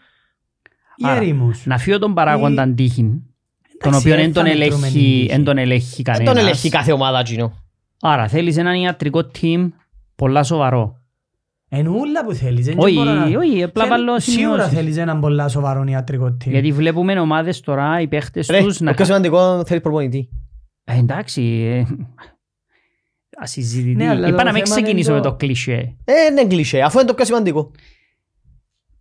[SPEAKER 2] Άρα,
[SPEAKER 1] γέριμους.
[SPEAKER 2] Να φύγω τον παράγοντα τύχη, τον
[SPEAKER 1] Εντάξει,
[SPEAKER 2] οποίο
[SPEAKER 1] δεν
[SPEAKER 2] δεν τον
[SPEAKER 1] θα μετρούμε την
[SPEAKER 2] ελέγχει,
[SPEAKER 1] τύχη.
[SPEAKER 2] δεν τον ελέγχει
[SPEAKER 3] Δεν τον
[SPEAKER 2] κανένας.
[SPEAKER 3] ελέγχει κάθε ομάδα εκείνο.
[SPEAKER 2] Άρα θέλεις έναν ιατρικό team πολλά σοβαρό.
[SPEAKER 1] Εν ούλα που θέλεις. δεν
[SPEAKER 2] Όχι,
[SPEAKER 1] μπορώ να-
[SPEAKER 2] όχι, απλά
[SPEAKER 1] Θέλ-
[SPEAKER 2] βάλω
[SPEAKER 1] Σίγουρα
[SPEAKER 2] σημειώσεις.
[SPEAKER 1] θέλεις έναν πολλά σοβαρό ιατρικό team.
[SPEAKER 2] Γιατί βλέπουμε ομάδες τώρα, οι παίχτες
[SPEAKER 3] Ρε,
[SPEAKER 2] τους να...
[SPEAKER 3] το πιο σημαντικό θέλεις προπονητή.
[SPEAKER 2] Ε, εντάξει, ε, ασυζητητή.
[SPEAKER 1] Ναι, αλλά
[SPEAKER 2] Είπα
[SPEAKER 1] το
[SPEAKER 2] να μην
[SPEAKER 1] θέμα είναι
[SPEAKER 2] ξεκινήσω με
[SPEAKER 1] το-
[SPEAKER 2] το κλισέ.
[SPEAKER 3] Ε, είναι κλισέ, αφού είναι το πιο σημαντικό.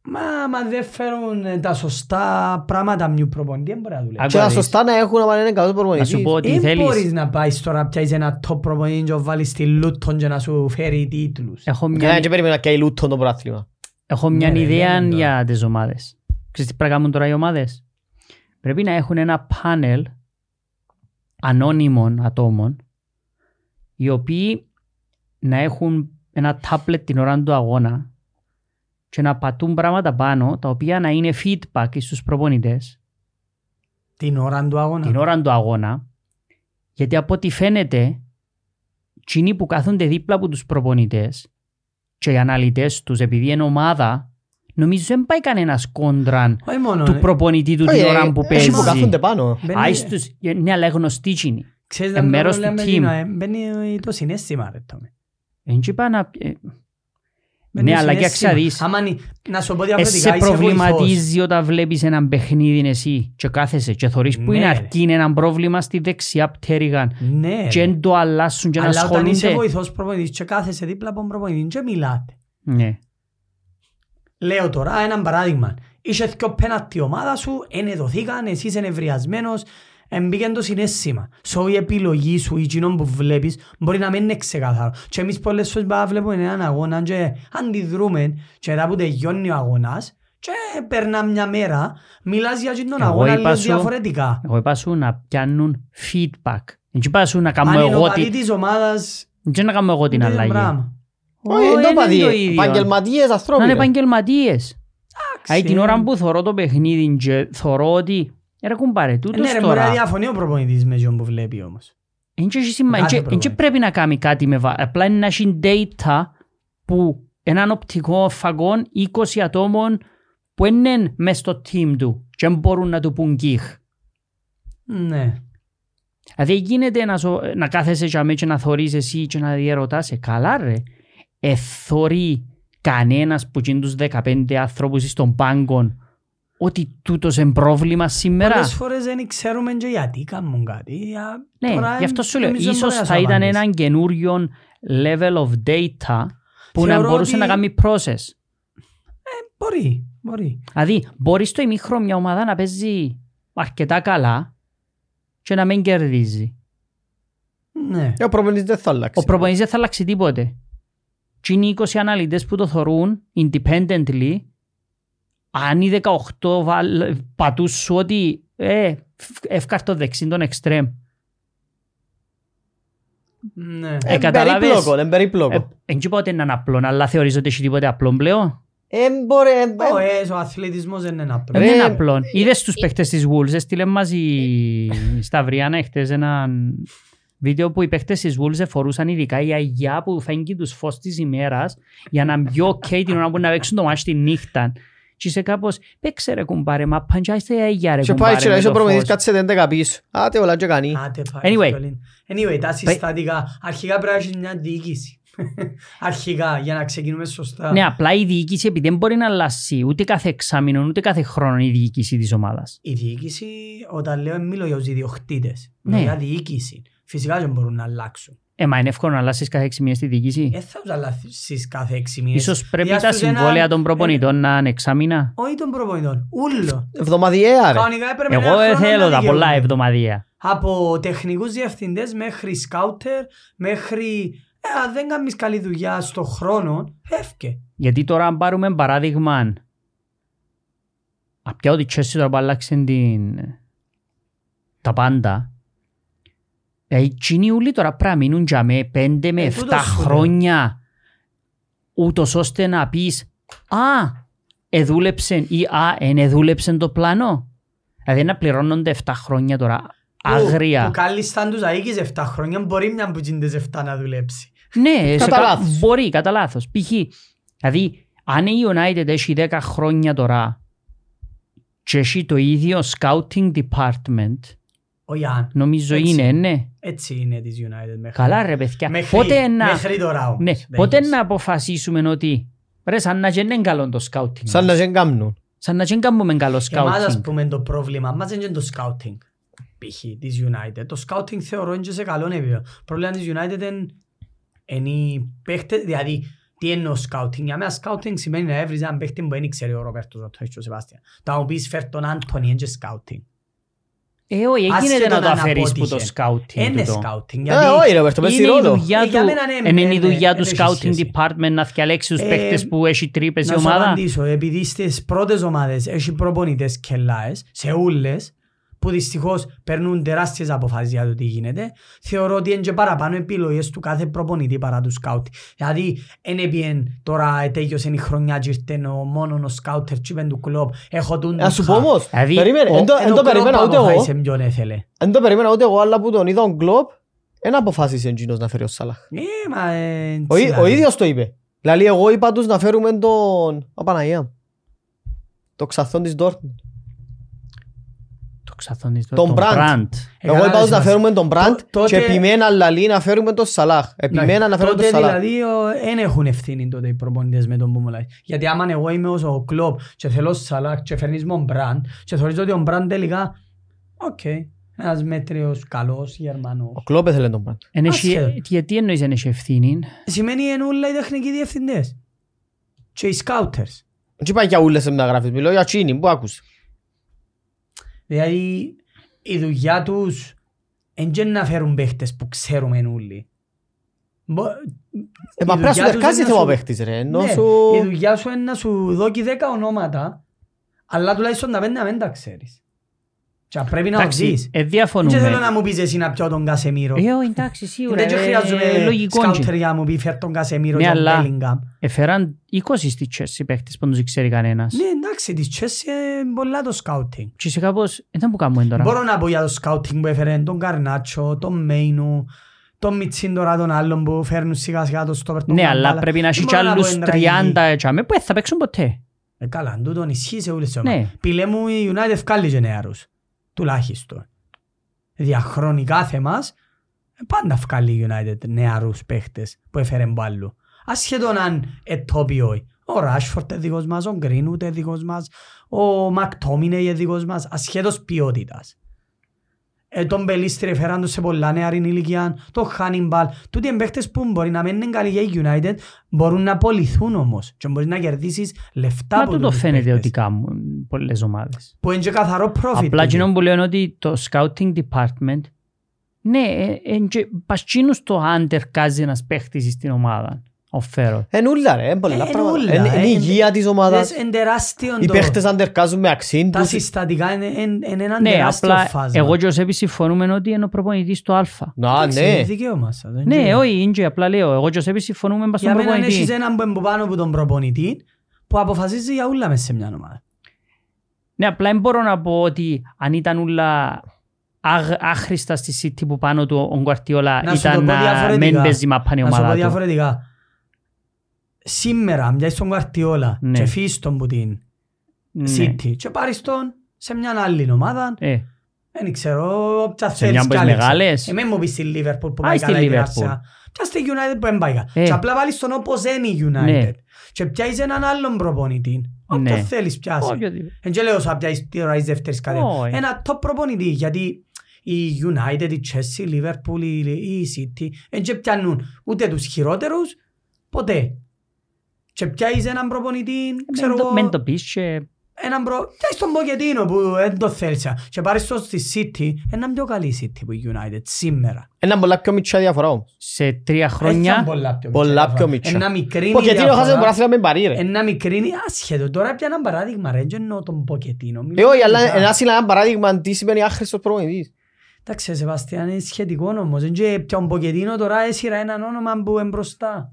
[SPEAKER 1] Μα, μα δεν φέρουν ε, τα σωστά πράγματα μιου προπονητή, δεν μπορεί να δουλεύει.
[SPEAKER 2] Άκου
[SPEAKER 3] Και
[SPEAKER 2] να
[SPEAKER 3] τα
[SPEAKER 2] δεις.
[SPEAKER 3] σωστά να έχουν άμα είναι καλός
[SPEAKER 2] Να σου
[SPEAKER 3] προπονητής.
[SPEAKER 2] πω ότι
[SPEAKER 1] Δεν
[SPEAKER 2] θέλεις...
[SPEAKER 1] μπορείς να πάεις τώρα να πιάσεις ένα top προπονητή και να βάλεις τη Λούτον και να σου φέρει τίτλους.
[SPEAKER 2] Έχω
[SPEAKER 3] Και
[SPEAKER 2] μια,
[SPEAKER 3] να και περίμενα και η Λούτον το πρωτάθλημα.
[SPEAKER 2] έχω μια
[SPEAKER 1] Ναι, ρε,
[SPEAKER 2] ιδέα
[SPEAKER 1] λέμε τώρα.
[SPEAKER 2] για τις ομάδες. Ξέρεις τι πρέπει να κάνουν τώρα οι ομάδες; Πρέπει να έχουν ένα πάνελ ανώνυμων ατόμων οι οποίοι να έχουν ένα τάπλετ την ώρα του αγώνα και να πατούν πράγματα πάνω τα οποία να είναι feedback στους προπονητές
[SPEAKER 1] Την ώρα του αγώνα.
[SPEAKER 2] την ώρα του αγώνα γιατί από ό,τι φαίνεται εκείνοι που κάθονται δίπλα από τους προπονητές και οι αναλυτές τους επειδή είναι ομάδα νομίζω δεν πάει κανένας κόντραν
[SPEAKER 1] Όχι μόνο.
[SPEAKER 2] του
[SPEAKER 1] ε,
[SPEAKER 2] προπονητή του
[SPEAKER 3] Όχι,
[SPEAKER 2] την
[SPEAKER 3] ε,
[SPEAKER 2] ώρα που
[SPEAKER 3] έχει
[SPEAKER 2] παίζει.
[SPEAKER 3] που κάθονται πάνω.
[SPEAKER 1] μπαίνει-
[SPEAKER 2] Άις τους, ναι αλλά γνωστοί εκείνοι.
[SPEAKER 1] Ξέρεις
[SPEAKER 2] ε,
[SPEAKER 1] να
[SPEAKER 2] μέρος
[SPEAKER 1] το
[SPEAKER 2] του
[SPEAKER 1] λέμε
[SPEAKER 2] team.
[SPEAKER 1] εκείνο, ε, Μπαίνει το συνέστημα ρε Τόμι.
[SPEAKER 2] Εν τσι πάει να... ε,
[SPEAKER 1] Μπαίνει
[SPEAKER 2] Ναι,
[SPEAKER 1] το
[SPEAKER 2] αλλά
[SPEAKER 1] συναίσθημα.
[SPEAKER 2] κοίταξε να δεις.
[SPEAKER 1] Άμα είναι- να σου πω
[SPEAKER 2] Ε,
[SPEAKER 1] διαφορετικά,
[SPEAKER 2] σε
[SPEAKER 1] είσαι βοηθός.
[SPEAKER 2] προβληματίζει όταν βλέπεις έναν παιχνίδι εσύ και κάθεσαι και θωρείς που
[SPEAKER 1] Ναι,
[SPEAKER 2] είναι
[SPEAKER 1] ρε.
[SPEAKER 2] αρκεί είναι ένα πρόβλημα στη δεξιά πτέρυγα
[SPEAKER 1] Ναι.
[SPEAKER 2] και εν το αλλάσουν και να
[SPEAKER 1] Αλλά όταν είσαι
[SPEAKER 2] ασχολούνται.
[SPEAKER 1] βοηθός προπονητής και κάθεσαι δίπλα από τον προπονητή και μιλάτε.
[SPEAKER 2] Ναι.
[SPEAKER 1] Λέω τώρα ένα παράδειγμα. Είσαι δυο πένατη ομάδα σου, ενεδοθήκαν, εσύ είσαι νευριασμένος, εμπήκαν το συνέστημα. So η επιλογή σου, η κοινό που βλέπεις, μπορεί να μην είναι ξεκάθαρο. Και εμείς πολλές φορές πάμε να βλέπουμε έναν αγώνα και αντιδρούμε και μετά που τελειώνει ο αγώνας και περνά μια μέρα, μιλάς για τον
[SPEAKER 2] Εγώ
[SPEAKER 1] αγώνα
[SPEAKER 2] είπα
[SPEAKER 1] λίγο
[SPEAKER 2] σου-
[SPEAKER 1] διαφορετικά.
[SPEAKER 2] Εγώ είπα σου να πιάνουν feedback. Δεν είπα σου να κάνω
[SPEAKER 1] Αν είναι ο
[SPEAKER 2] εγώ
[SPEAKER 1] παδί
[SPEAKER 2] την...
[SPEAKER 1] της ομάδας,
[SPEAKER 2] Δεν να κάνω εγώ την
[SPEAKER 1] είναι το
[SPEAKER 2] αλλαγή.
[SPEAKER 1] πράγμα.
[SPEAKER 3] Όχι,
[SPEAKER 2] Ω,
[SPEAKER 3] δεν το
[SPEAKER 2] είναι
[SPEAKER 3] παδί.
[SPEAKER 2] το ίδιο.
[SPEAKER 3] Επαγγελματίες
[SPEAKER 2] Να
[SPEAKER 3] ανθρώποι.
[SPEAKER 2] είναι
[SPEAKER 3] ρε.
[SPEAKER 2] επαγγελματίες.
[SPEAKER 1] Εντάξει,
[SPEAKER 2] Αν την
[SPEAKER 1] ε,
[SPEAKER 2] ώρα που θωρώ το παιχνίδι και θωρώ ότι ρε κουμπάρε,
[SPEAKER 1] Ναι
[SPEAKER 2] τούτος
[SPEAKER 1] ρε, μπορεί να
[SPEAKER 2] τώρα.
[SPEAKER 1] διαφωνεί ο προπονητής με ποιον που βλέπει όμως.
[SPEAKER 2] Εν και έχει σημα- εν
[SPEAKER 1] Κάθε
[SPEAKER 2] και- εν και
[SPEAKER 1] προπονητή.
[SPEAKER 2] πρέπει να κάνει κάτι με βα... Απλά είναι να έχει data που έναν οπτικό φαγό 20 ατόμων που είναι μες στο team του και δεν μπορούν να του πούν κιχ.
[SPEAKER 1] Ναι.
[SPEAKER 2] Δηλαδή γίνεται να, ζω, να κάθεσαι για μέ και να θωρείς εσύ και να διαρωτάσαι. Καλά ρε. Εθωρεί κανένας που είναι τους 15 άνθρωπους στον πάγκο ότι τούτος είναι πρόβλημα σήμερα.
[SPEAKER 1] Πολλές φορές δεν ξέρουμε και γιατί κάνουν κάτι. Α,
[SPEAKER 2] Ναι,
[SPEAKER 1] τώρα
[SPEAKER 2] γι' αυτό σου λέω.
[SPEAKER 1] νομίζω
[SPEAKER 2] Ίσως
[SPEAKER 1] μπορεί να
[SPEAKER 2] θα
[SPEAKER 1] σου
[SPEAKER 2] ήταν
[SPEAKER 1] απαντήσει.
[SPEAKER 2] ένα καινούριο level of data που να
[SPEAKER 1] Θεωρώ
[SPEAKER 2] μπορούσε
[SPEAKER 1] ότι-
[SPEAKER 2] να κάνει process.
[SPEAKER 1] Μπορεί, μπορεί.
[SPEAKER 2] Δηλαδή, μπορεί στο ημίχρο μια ομάδα να παίζει αρκετά καλά και να μην κερδίζει.
[SPEAKER 1] Ναι.
[SPEAKER 3] Ε, Ο προπονητής δεν θα αλλάξει.
[SPEAKER 2] Ο προπονητής δεν θα αλλάξει τίποτε. και είναι 20 αναλυτές που το θωρούν independently αν οι 18 βάλ- πατούς σου ότι ε, εύκαρτο δεξί τον εξτρέμ.
[SPEAKER 1] Ναι.
[SPEAKER 2] Ε,
[SPEAKER 3] Ε,
[SPEAKER 2] καταλάβες.
[SPEAKER 3] περίπλοκο, είναι περίπλοκο.
[SPEAKER 2] Ε, Εν και πότε είναι απλό, αλλά θεωρείς ότι έχει τίποτε απλό πλέον;
[SPEAKER 3] Ε, μπορεί, ε, ε,
[SPEAKER 1] Ο, ε, ο αθλητισμός δεν είναι απλό.
[SPEAKER 2] Δεν
[SPEAKER 3] Ρε,
[SPEAKER 2] είναι απλό. Είδες τους παίχτες της Wolves, έστειλε μας η Σταυριάνα χτες ένα βίντεο που οι παίχτες της Wolves φορούσαν ειδικά γυαλιά που φέγγει τους φως της ημέρας για να μπει οκ την ώρα που να παίξουν το ματς τη νύχτα. Και είσαι κάπως, παίξε ρε κουμπάρε, μα παντζάστε η αγιά ρε
[SPEAKER 3] Και πάει
[SPEAKER 2] κουμπάρε
[SPEAKER 3] και να
[SPEAKER 2] με
[SPEAKER 3] είσαι ο
[SPEAKER 2] το
[SPEAKER 3] προπονητής
[SPEAKER 2] φως.
[SPEAKER 3] κάτσε 11 πίσω. Άτε όλα και κάνει.
[SPEAKER 1] Άτε πάει,
[SPEAKER 2] Anyway.
[SPEAKER 1] εύκολη. Anyway, τα συστατικά. Αρχικά πρέπει να έχεις μια διοίκηση. Αρχικά, για να ξεκινούμε σωστά.
[SPEAKER 2] Ναι, απλά η διοίκηση επειδή δεν μπορεί να αλλάσει ούτε κάθε εξάμεινο ούτε κάθε χρόνο η διοίκηση της ομάδας.
[SPEAKER 1] Η διοίκηση, όταν λέω, μιλώ για τους ιδιοκτήτες.
[SPEAKER 2] Ναι.
[SPEAKER 1] Μιλώ για διοίκηση. Φυσικά δεν μπορούν να αλλάξουν.
[SPEAKER 2] Ε, μα είναι εύκολο να αλλάσεις κάθε έξι μήνες τη διοίκηση;
[SPEAKER 1] Δεν θα τους αλλάξεις κάθε έξι μήνες.
[SPEAKER 2] Ίσως πρέπει τα
[SPEAKER 1] Διάστος ένα-
[SPEAKER 2] συμβόλαια των
[SPEAKER 1] ε,
[SPEAKER 2] προπονητών να είναι εξάμεινα;
[SPEAKER 1] Όχι των προπονητών. Ούλο.
[SPEAKER 3] Εβδομαδιαία ρε.
[SPEAKER 1] Κανονικά έπρεπε
[SPEAKER 2] Εγώ
[SPEAKER 1] ένα
[SPEAKER 2] δεν
[SPEAKER 1] χρόνο
[SPEAKER 2] θέλω
[SPEAKER 1] να
[SPEAKER 2] τα πολλά
[SPEAKER 1] δικαιούνται.
[SPEAKER 2] εβδομαδία.
[SPEAKER 1] Από τεχνικούς διευθυντές μέχρι σκάουτερ, μέχρι... Ε, αν δεν κάνεις καλή δουλειά στο χρόνο, φεύγε.
[SPEAKER 2] Γιατί τώρα αν πάρουμε παράδειγμα απ' ποια ότι η Chelsea τώρα που άλλαξες την... τα πάντα ε, οι Τσινιούλοι τώρα πρέπει να μείνουν για με 5 με
[SPEAKER 1] Ε,
[SPEAKER 2] 7
[SPEAKER 1] τούτος σου λέω.
[SPEAKER 2] χρόνια ούτως ώστε να πεις «Α, εδούλεψε» ή «Α, εν εδούλεψε το πλάνο». Δηλαδή να πληρώνονται 7 χρόνια τώρα αγρία.
[SPEAKER 1] Που κάλλισταν τους αίκης 7 χρόνια, μπορεί μια που γίνονται 7 να δουλέψει.
[SPEAKER 2] Ναι, σε
[SPEAKER 3] Κατά
[SPEAKER 2] κα-
[SPEAKER 3] λάθος.
[SPEAKER 2] μπορεί, κατά λάθος. Π.χ. Δηλαδή, αν η United έχει 10 χρόνια τώρα και έχει το ίδιο scouting department,
[SPEAKER 1] Ο Ιαν.
[SPEAKER 2] νομίζω
[SPEAKER 1] Έτσι.
[SPEAKER 2] είναι, ναι.
[SPEAKER 1] Έτσι είναι της United μέχρι.
[SPEAKER 2] Καλά ρε παιδιά.
[SPEAKER 1] Μέχρι,
[SPEAKER 2] πότε να,
[SPEAKER 1] μέχρι τώρα όμως.
[SPEAKER 2] ναι,
[SPEAKER 1] δεν
[SPEAKER 2] πότε
[SPEAKER 1] έχεις.
[SPEAKER 2] να αποφασίσουμε ότι ρε σαν να και είναι καλό το scouting.
[SPEAKER 3] Σαν να δεν κάνουν.
[SPEAKER 2] σαν να και δεν κάνουμε καλό
[SPEAKER 1] Εμάς ας
[SPEAKER 2] scouting.
[SPEAKER 1] πούμε το πρόβλημα μας είναι το scouting. Π.χ. της United. Το scouting θεωρώ είναι και σε καλό επίπεδο. Το πρόβλημα της United είναι- είναι οι παίχτες, δηλαδή τι εννοώ scouting; Για μένα scouting σημαίνει να έβριζε έναν παίχτη που δεν ξέρει ο Ροπέρτος, ο Τόις και ο Σεβάστιαν. Τα μου πεις φέρ τον Άντωνη, είναι και scouting.
[SPEAKER 2] Ε, όχι, έγινε
[SPEAKER 1] Άσχετο
[SPEAKER 2] να το
[SPEAKER 1] αν
[SPEAKER 2] αφαιρείς που το
[SPEAKER 1] απότυχε.
[SPEAKER 2] scouting.
[SPEAKER 1] Είναι
[SPEAKER 2] τούτο.
[SPEAKER 1] scouting.
[SPEAKER 3] Ε,
[SPEAKER 1] γιατί-
[SPEAKER 3] όχι ρε, Βέρτο, πες τη
[SPEAKER 2] Είναι η
[SPEAKER 3] ρόλο.
[SPEAKER 2] δουλειά
[SPEAKER 1] Ε,
[SPEAKER 2] του,
[SPEAKER 1] για μένα ναι,
[SPEAKER 2] είναι
[SPEAKER 1] ναι,
[SPEAKER 2] η
[SPEAKER 1] ναι,
[SPEAKER 2] δουλειά
[SPEAKER 1] δεν
[SPEAKER 2] του
[SPEAKER 1] έχει
[SPEAKER 2] scouting
[SPEAKER 1] σχέση.
[SPEAKER 2] department να διαλέξει τους
[SPEAKER 1] Ε,
[SPEAKER 2] παίχτες που έχει τρύπες η
[SPEAKER 1] Να σου
[SPEAKER 2] ομάδα.
[SPEAKER 1] απαντήσω, επειδή στις πρώτες ομάδες έχει προπονητές κελάες, σε ούλες, που δυστυχώς παίρνουν τεράστιες αποφάσεις για το τι γίνεται, θεωρώ ότι είναι και παραπάνω επιλογές του κάθε προπονητή παρά του σκάουτ. Δηλαδή, εν έπιεν τώρα τέλειωσε η χρονιά και ήρθε ο μόνον ο σκάουτερ και είπεν του κλόπ, έχω τον
[SPEAKER 3] Να σου πω όμως,
[SPEAKER 2] Δηλαδή,
[SPEAKER 3] περίμενε,
[SPEAKER 2] ο-
[SPEAKER 3] εν το- εν το περίμενα ούτε εγώ.
[SPEAKER 1] αποφάσισε ποιον έθελε.
[SPEAKER 3] Εν το περίμενα ούτε εγώ, αλλά που τον είδα ο Κλόπ, δεν αποφάσισε εκείνος να φέρει ο Σαλάχ.
[SPEAKER 1] Ε, μα... ε,
[SPEAKER 3] Ο,
[SPEAKER 1] τι
[SPEAKER 3] ί-
[SPEAKER 1] να
[SPEAKER 3] ο
[SPEAKER 1] δεις.
[SPEAKER 3] ίδιος το είπε. Δηλαδή εγώ είπα τους να φέρουμε τον... Α, Παναγία μου. Το ξαθόν της Dortmund.
[SPEAKER 2] Το ξαθώνεις το-
[SPEAKER 3] Τον
[SPEAKER 2] τον
[SPEAKER 3] Brandt.
[SPEAKER 2] Brandt.
[SPEAKER 1] Ε,
[SPEAKER 3] Εγώ
[SPEAKER 1] καλά,
[SPEAKER 3] είπα τους
[SPEAKER 1] ρε,
[SPEAKER 3] να φέρουμε τον Μπραντ
[SPEAKER 1] Τό- τότε-
[SPEAKER 3] και επιμένα λαλή να φέρουμε τον Σαλάχ. Επιμένα να φέρουμε τον
[SPEAKER 1] τότε
[SPEAKER 3] Σαλάχ.
[SPEAKER 1] δηλαδή δεν έχουν ευθύνη τότε οι προπονητές με τον που μου λέει. Γιατί άμα εγώ είμαι ως ο Κλόπ και θέλω Σαλάχ και φέρνεις με τον Μπραντ και θεωρείς ότι ο Μπραντ τελικά οκ, ένας μέτριος καλός Γερμανός.
[SPEAKER 3] Ο Κλόπ έθελε τον Μπραντ.
[SPEAKER 2] Εν έχει-
[SPEAKER 1] Άσχετο.
[SPEAKER 2] Γιατί εννοείς δεν έχει ευθύνη;
[SPEAKER 1] Σημαίνει είναι όλα οι τεχνικοί διευθυντές και οι scouters.
[SPEAKER 3] Δεν είπα για ούλες σε μεταγραφές, μιλώ για τζείνη, που άκουσες.
[SPEAKER 1] Δηλαδή η δουλειά τους είναι και να φέρουν παίχτες που ξέρουμε όλοι. Μπο-
[SPEAKER 3] Ε, μα
[SPEAKER 1] η
[SPEAKER 3] πρέπει να σου
[SPEAKER 1] δουλειά τους
[SPEAKER 3] τερκάζει
[SPEAKER 1] είναι
[SPEAKER 3] θέμα
[SPEAKER 1] σου-
[SPEAKER 3] παίχτης ρε. Ενώ
[SPEAKER 1] Ναι,
[SPEAKER 3] σου...
[SPEAKER 1] η δουλειά σου είναι να σου δώσει δέκα ονόματα, αλλά τουλάχιστον τα πέντε να μην τα ξέρεις. Και αν πρέπει να
[SPEAKER 2] Εντάξει,
[SPEAKER 1] οδείς.
[SPEAKER 2] ε,
[SPEAKER 1] Δεν θέλω
[SPEAKER 2] διαφωνούμε.
[SPEAKER 1] να μου πεις εσύ να πιω τον Κασεμίρο.
[SPEAKER 2] Ε, όχι, εντάξει, σίγουρα.
[SPEAKER 1] Δεν και
[SPEAKER 2] ε,
[SPEAKER 1] χρειάζομαι
[SPEAKER 2] λογικό
[SPEAKER 1] σκάουτερ
[SPEAKER 2] είναι.
[SPEAKER 1] για να μου πει φέρ τον Κασεμίρο
[SPEAKER 2] Ναι,
[SPEAKER 1] και τον
[SPEAKER 2] αλλά-
[SPEAKER 1] Μπέλιγκαμ.
[SPEAKER 2] Έφεραν 20 στη Chelsea παίχτες που δεν τους ξέρει κανένας.
[SPEAKER 1] Ναι, εντάξει, της Chelsea είναι πολλά το σκάουτινγκ.
[SPEAKER 2] Και είσαι κάπως, δεν που κάνουμε τώρα.
[SPEAKER 1] Μπορώ να πω για το σκάουτινγκ που έφερε τον Καρνάτσο, τον Μέινου, τον Μιτσίν τώρα τον άλλον που φέρνουν σιγά σιγά το στόπερ τον
[SPEAKER 2] Ναι, αλλά
[SPEAKER 1] Καμπάλα.
[SPEAKER 2] πρέπει να έχεις
[SPEAKER 1] Δεν
[SPEAKER 2] κι
[SPEAKER 1] μπορώ να πω
[SPEAKER 2] άλλους
[SPEAKER 1] είναι τραγική.
[SPEAKER 2] 30 έτσαμε που δεν θα παίξουν ποτέ.
[SPEAKER 1] Ε, καλά, αν τούτον ισχύει σε όλες τις
[SPEAKER 2] Ναι.
[SPEAKER 1] ομάδες. Πήλε μου η United βγάλει και νεαρούς. Τουλάχιστον. Διαχρονικά θεμάς, ε, πάντα βγάλει η United νεαρούς παίχτες που έφερε μπάλου. Ασχετόν αν ετόπι όχι. Ο Ράσφορτ είναι δικός μας, ο Γκρίνουτ είναι δικός μας, ο Μακτόμινε είναι δικός μας, ασχέτως ποιότητας. Ε, τον Μπελίστρη έφεραν τους σε πολλά νεαρή ηλικία, τον Χάνιμπαλ. Τούτοι είναι παίχτες που μπορεί να μην είναι καλοί για η United, μπορούν να απολυθούν όμως και μπορείς να κερδίσεις λεφτά
[SPEAKER 2] Μα
[SPEAKER 1] από
[SPEAKER 2] τούτο
[SPEAKER 1] τους
[SPEAKER 2] φαίνεται
[SPEAKER 1] παίχτες.
[SPEAKER 2] ότι κάνουν πολλές ομάδες.
[SPEAKER 1] Που είναι και καθαρό profit.
[SPEAKER 2] Απλά
[SPEAKER 1] τούτο.
[SPEAKER 2] εκείνο που λέω είναι ότι το scouting department ναι, ε, ε, και πας εκείνους το άντερ κάζει ένας παίχτης στην ομάδα. Ο Φέρο.
[SPEAKER 3] Εν ούλα ρε, εν πολλά
[SPEAKER 1] Ε, εν
[SPEAKER 3] πράγματα.
[SPEAKER 1] ούλα,
[SPEAKER 3] Εν-
[SPEAKER 1] ε,
[SPEAKER 3] Είναι η
[SPEAKER 1] εν-
[SPEAKER 3] υγεία της ομάδας.
[SPEAKER 1] Δες, εν τεράστιο
[SPEAKER 3] Οι
[SPEAKER 1] το-
[SPEAKER 3] παίχτες αντερκάζουν με αξίν
[SPEAKER 1] Τα
[SPEAKER 3] τους.
[SPEAKER 1] συστατικά είναι εν- εν ένα
[SPEAKER 2] Ναι,
[SPEAKER 1] τεράστιο
[SPEAKER 2] απλά
[SPEAKER 1] φάσμα.
[SPEAKER 2] εγώ και ο Σέπης συμφωνούμε ότι είναι ο προπονητής του Α.
[SPEAKER 3] Να,
[SPEAKER 1] Εντάξει,
[SPEAKER 3] ναι.
[SPEAKER 1] είναι δικαίωμα σας, δεν
[SPEAKER 2] Ναι,
[SPEAKER 1] ξέρω.
[SPEAKER 2] όχι, είναι και απλά λέω. Εγώ και ο Σέπης συμφωνούμε πας
[SPEAKER 1] Για
[SPEAKER 2] στον
[SPEAKER 1] μένα έχεις
[SPEAKER 2] προπονητή.
[SPEAKER 1] έναν που είναι που πάνω από τον προπονητή που αποφασίζει για ούλα μες σε μια ομάδα.
[SPEAKER 2] Ναι, απλά δεν μπορώ να πω ότι αν ήταν όλα άγ- άχρηστα στη City που πάνω του ο Γκουαρτιόλα
[SPEAKER 1] Να σου το
[SPEAKER 2] ήταν
[SPEAKER 1] πω
[SPEAKER 2] να
[SPEAKER 1] διαφορετικά.
[SPEAKER 2] μην παίζει μαπάνη η
[SPEAKER 1] Να σου πω
[SPEAKER 2] ομάδα του.
[SPEAKER 1] διαφορετικά. Σήμερα, αν πιάσεις τον Κουαρτιόλα
[SPEAKER 2] Ναι.
[SPEAKER 1] και φύγεις τον που την
[SPEAKER 2] Ναι.
[SPEAKER 1] City και πάρεις τον σε μια άλλη ομάδα,
[SPEAKER 2] Ε,
[SPEAKER 1] δεν ξέρω, όποια
[SPEAKER 2] Σε
[SPEAKER 1] θέλεις
[SPEAKER 2] μια από τις
[SPEAKER 1] κάλεψε.
[SPEAKER 2] μεγάλες.
[SPEAKER 1] Εμένα μου πεις στη Liverpool που
[SPEAKER 2] Α,
[SPEAKER 1] πάει
[SPEAKER 2] στη
[SPEAKER 1] καλά η
[SPEAKER 2] Liverpool.
[SPEAKER 1] Gracia. Ποια στη United που δεν πάει καλά.
[SPEAKER 2] Ε.
[SPEAKER 1] Και απλά βάλεις τον όπως είναι η
[SPEAKER 2] Ναι.
[SPEAKER 1] United. Και πιάσεις έναν άλλον προπονητή. Όποιο
[SPEAKER 2] Ναι.
[SPEAKER 1] θέλεις πιάσεις.
[SPEAKER 2] οποιοδήποτε.
[SPEAKER 1] Εν και λέω θα πιάσεις τώρα εις δεύτερης κατηγορίας.
[SPEAKER 2] Όχι.
[SPEAKER 1] Ένα top προπονητή γιατί η United, η Chelsea, η Liverpool, η η City εν και πιάνουν ούτε τους χειρότερους ποτέ. Και πιάσεις έναν προπονητή, ξέρω
[SPEAKER 2] Μεν το-
[SPEAKER 1] εγώ,
[SPEAKER 2] Μεν το πεις και
[SPEAKER 1] έναν προ... πιάσεις τον Ποκετίνο που δεν το θέλεις και πάρεις τον στη City, έναν πιο καλή City που η United σήμερα.
[SPEAKER 3] Ένα πολλά πιο μητσά διαφορά όμως.
[SPEAKER 2] σε τρία
[SPEAKER 1] Έτσι
[SPEAKER 2] χρόνια
[SPEAKER 1] πολλά πιο
[SPEAKER 3] Πολλά
[SPEAKER 1] μικρή
[SPEAKER 3] πιο
[SPEAKER 1] διαφορά.
[SPEAKER 3] μητσά.
[SPEAKER 1] Ένα μικρή
[SPEAKER 3] Ποκετίνο χάσε το
[SPEAKER 1] διαφορά.
[SPEAKER 3] πρωτάθλημα με παρή ρε.
[SPEAKER 1] Ένα μικρή άσχετο. Τώρα πια ένα παράδειγμα ρε, δεν εννοώ τον Ποκετίνο.
[SPEAKER 3] Ε, όχι, αλλά ένα είναι ένα παράδειγμα τι σημαίνει άχρηστος προπονητής.
[SPEAKER 1] Εντάξει, Σεβαστιάν, είναι σχετικό όμως. Δεν και πια ο Ποκετίνο τώρα έσυρα έναν όνομα που είναι μπροστά.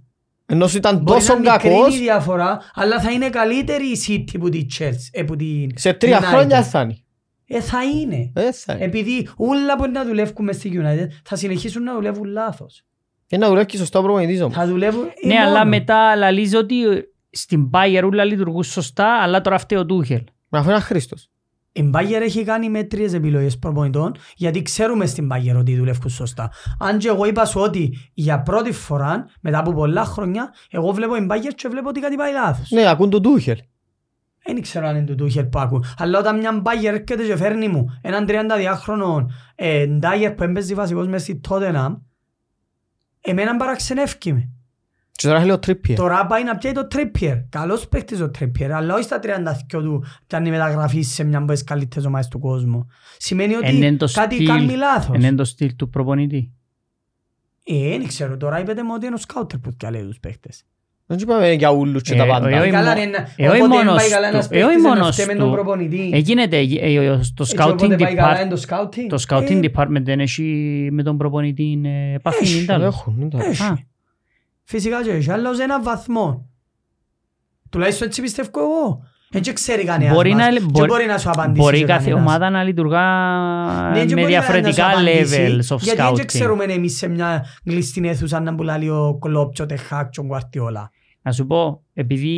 [SPEAKER 3] Ενώ σου ήταν
[SPEAKER 1] Μπορεί
[SPEAKER 3] τόσο
[SPEAKER 1] να μικρύνει
[SPEAKER 3] κακός,
[SPEAKER 1] η διαφορά, αλλά θα είναι καλύτερη η City που τη Chelsea. Ε, που την
[SPEAKER 3] σε τρία
[SPEAKER 1] United.
[SPEAKER 3] χρόνια θα είναι.
[SPEAKER 1] Ε, θα είναι.
[SPEAKER 3] Ε, θα είναι.
[SPEAKER 1] Επειδή όλα που να δουλεύουν μες στη United θα συνεχίσουν να δουλεύουν λάθος.
[SPEAKER 3] Είναι να δουλεύει και σωστά ο προπονητής όμως.
[SPEAKER 1] Θα δουλεύουν... ε,
[SPEAKER 2] Ναι,
[SPEAKER 1] μόνο.
[SPEAKER 2] αλλά μετά λαλείς ότι στην Bayern όλα λειτουργούν σωστά, αλλά τώρα φταίει ο Τούχελ.
[SPEAKER 3] Μα αυτό είναι άχρηστος.
[SPEAKER 1] Η Bayer έχει κάνει μέτριες επιλογές προπονητών γιατί ξέρουμε στην Bayer ότι δουλεύουν σωστά. Αν και εγώ είπα σου ότι για πρώτη φορά μετά από πολλά χρόνια εγώ βλέπω την Bayer και βλέπω ότι κάτι πάει λάθος.
[SPEAKER 3] Ναι, ακούν τον Τούχελ.
[SPEAKER 1] Δεν ξέρω αν είναι το Τούχελ που ακούν. Αλλά όταν μια Bayer έρχεται και φέρνει μου έναν 32χρονο ε, Ντάγερ που έμπαιζε βασικός μες στη Tottenham εμένα παραξενεύκει με.
[SPEAKER 3] Και τώρα λέει ο Τρίπιερ.
[SPEAKER 1] Τώρα πάει να πιάει το Trippier. Καλός παίκτης ο Trippier, αλλά όχι στα 32 του πιάνει μεταγραφή σε μια από τις καλύτερες ομάδες του κόσμου. Σημαίνει
[SPEAKER 2] Εν είναι
[SPEAKER 1] ότι
[SPEAKER 2] το
[SPEAKER 1] κάτι
[SPEAKER 2] στυλ-
[SPEAKER 1] κάνει λάθος.
[SPEAKER 2] εν είναι το στυλ του προπονητή.
[SPEAKER 1] Ε, δεν ξέρω, τώρα είπετε μου ότι είναι ο σκάουτερ που καλεί τους παίκτες.
[SPEAKER 3] Δεν είπαμε για ούλους και
[SPEAKER 2] Ε,
[SPEAKER 3] τα
[SPEAKER 2] ε,
[SPEAKER 3] πάντα.
[SPEAKER 2] ε, όχι
[SPEAKER 1] Καλά,
[SPEAKER 2] μο-
[SPEAKER 1] είναι-
[SPEAKER 2] ε, όχι
[SPEAKER 1] όποτε δεν
[SPEAKER 2] μόνος
[SPEAKER 1] πάει καλά ένας
[SPEAKER 2] του, ε, όχι
[SPEAKER 1] παίκτης,
[SPEAKER 2] μόνος
[SPEAKER 1] να φταίμε
[SPEAKER 2] του.
[SPEAKER 1] τον προπονητή.
[SPEAKER 2] Ε, γίνεται, ε, ε, ε, στο
[SPEAKER 1] Έτσι,
[SPEAKER 2] scouting
[SPEAKER 1] όποτε πάει καλά είναι
[SPEAKER 2] department,
[SPEAKER 1] το scouting.
[SPEAKER 2] το scouting
[SPEAKER 1] Ε,
[SPEAKER 2] department δεν έχει με τον προπονητή ε, επαφή.
[SPEAKER 1] Έχει,
[SPEAKER 2] είναι τ' άλλο.
[SPEAKER 3] Έχουν, είναι τα-
[SPEAKER 1] Έχει.
[SPEAKER 2] Α.
[SPEAKER 1] Φυσικά και έχει, αλλά ως έναν βαθμό. Τουλάχιστον έτσι πιστεύω εγώ. Δεν και ξέρει κανένας
[SPEAKER 2] Μπορεί
[SPEAKER 1] μας.
[SPEAKER 2] να,
[SPEAKER 1] Και
[SPEAKER 2] μπορεί,
[SPEAKER 1] μπορεί να σου απαντήσει
[SPEAKER 2] μπορεί
[SPEAKER 1] και
[SPEAKER 2] κάθε
[SPEAKER 1] κανένας.
[SPEAKER 2] ομάδα να λειτουργά
[SPEAKER 1] Ναι, και
[SPEAKER 2] με
[SPEAKER 1] μπορεί να
[SPEAKER 2] διαφορετικά
[SPEAKER 1] σου απαντήσει,
[SPEAKER 2] levels of
[SPEAKER 1] Γιατί δεν
[SPEAKER 2] scouting.
[SPEAKER 1] ξέρουμε εμείς σε μια κλειστή αίθουσα να πουλάει ο Κλόπ και ο Τεχάκ και ο Γκουαρτιόλα.
[SPEAKER 2] Να σου πω, επειδή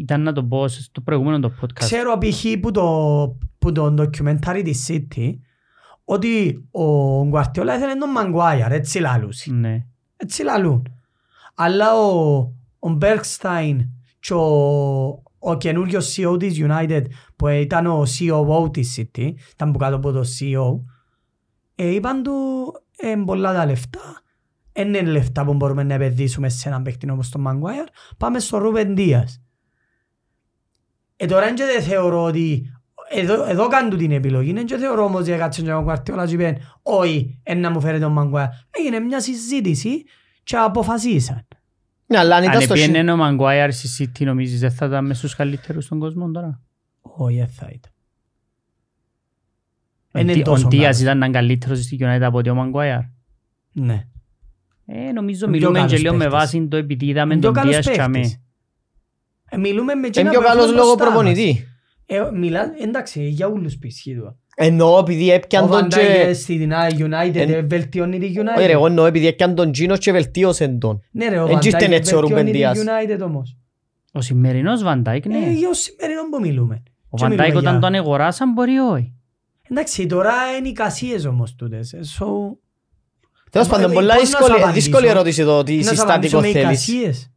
[SPEAKER 2] ήταν να το πω στο προηγούμενο το podcast.
[SPEAKER 1] Ξέρω π.χ. που το, που το documentary της City ότι ο Γκουαρτιόλα ήθελε τον Μαγκουάιαρ, έτσι λαλούσε.
[SPEAKER 2] Ναι.
[SPEAKER 1] Έτσι λαλούν. Αλλά ο, ο Μπέρκσταϊν και ο, ο καινούργιος CEO της United που ήταν ο COO της City, ήταν που κάτω από το CEO, ε, είπαν του ε, πολλά τα λεφτά. Δεν είναι λεφτά που μπορούμε να επενδύσουμε σε έναν παίκτη όπως τον Μαγκουάιαρ. Πάμε στο Ρούμπεν Δίας. Ε, τώρα και δεν θεωρώ ότι εδώ, εδώ κάνουν την επιλογή. Δεν και θεωρώ όμως ότι κάτσαν και ο Γκουαρτιόλα και είπαν όχι, εν να μου φέρει τον Μαγκουάιαρ. Έγινε μια συζήτηση και αποφασίσαν.
[SPEAKER 3] Ναι, αλλά αν ήταν
[SPEAKER 2] Αν
[SPEAKER 3] στο
[SPEAKER 2] πιένε ο Μαγκουάιαρ στη City νομίζεις δεν θα ήταν μες στους καλύτερους στον κόσμο τώρα;
[SPEAKER 1] Όχι, δεν θα ήταν.
[SPEAKER 2] Ο
[SPEAKER 1] Είναι
[SPEAKER 2] Ντι-
[SPEAKER 1] τόσο
[SPEAKER 2] Ο Ντίας
[SPEAKER 1] καλός.
[SPEAKER 2] ήταν καλύτερος στη United από ότι ο Μαγκουάιαρ.
[SPEAKER 1] Ναι.
[SPEAKER 2] Ε, νομίζω
[SPEAKER 1] Είναι πιο
[SPEAKER 2] μιλούμε και
[SPEAKER 1] καλός
[SPEAKER 2] λίγο με
[SPEAKER 1] παίκτης.
[SPEAKER 2] βάση το επειδή είδαμε
[SPEAKER 1] Είναι πιο
[SPEAKER 2] τον
[SPEAKER 1] καλός
[SPEAKER 2] Ντίας και αμέ.
[SPEAKER 1] παίκτης. Ε, μιλούμε με
[SPEAKER 3] Είναι
[SPEAKER 1] εκείνα
[SPEAKER 3] πιο
[SPEAKER 1] που
[SPEAKER 3] καλός
[SPEAKER 1] έχουν
[SPEAKER 3] λόγω
[SPEAKER 1] μπροστά μας.
[SPEAKER 3] προπονητή.
[SPEAKER 1] Ε, μιλά, εντάξει, για όλους που ισχύει το.
[SPEAKER 3] Εννοώ επειδή έπιαν
[SPEAKER 1] Ο
[SPEAKER 3] τον
[SPEAKER 1] Van Dijk
[SPEAKER 3] και...
[SPEAKER 1] στην United
[SPEAKER 3] Εν-
[SPEAKER 1] ε, βελτιώνει τη
[SPEAKER 3] Όχι ρε,
[SPEAKER 1] United.
[SPEAKER 3] εγώ εννοώ επειδή έπιαν τον Τζίνος και βελτίωσαν τον.
[SPEAKER 1] Ναι ρε, ο
[SPEAKER 3] Εν
[SPEAKER 1] Van
[SPEAKER 3] τζίστε
[SPEAKER 1] Dijk
[SPEAKER 3] έτσι ο
[SPEAKER 1] βελτιώνει
[SPEAKER 3] Ρούμπεν
[SPEAKER 1] τη
[SPEAKER 3] Δίας.
[SPEAKER 1] United όμως.
[SPEAKER 2] Ο σημερινός Βαντάικ,
[SPEAKER 1] Ε,
[SPEAKER 2] ναι.
[SPEAKER 1] για ο σημερινό που μιλούμε.
[SPEAKER 2] Ο
[SPEAKER 1] Και
[SPEAKER 2] Βαντάικ
[SPEAKER 1] μιλούμε
[SPEAKER 2] όταν
[SPEAKER 1] για-
[SPEAKER 2] τον αγοράσαν μπορεί όχι.
[SPEAKER 1] Εντάξει, τώρα είναι εικασίες όμως τούτες. ε, So,
[SPEAKER 3] Τέλος
[SPEAKER 1] Ε,
[SPEAKER 3] πάντων,
[SPEAKER 1] ε,
[SPEAKER 3] πολλά
[SPEAKER 1] πώς να σου
[SPEAKER 3] δύσκολη,
[SPEAKER 1] απαντήσω;
[SPEAKER 3] δύσκολη ερώτηση το τι
[SPEAKER 1] να σου
[SPEAKER 3] συστατικό
[SPEAKER 1] απαντήσω με
[SPEAKER 3] θέλεις.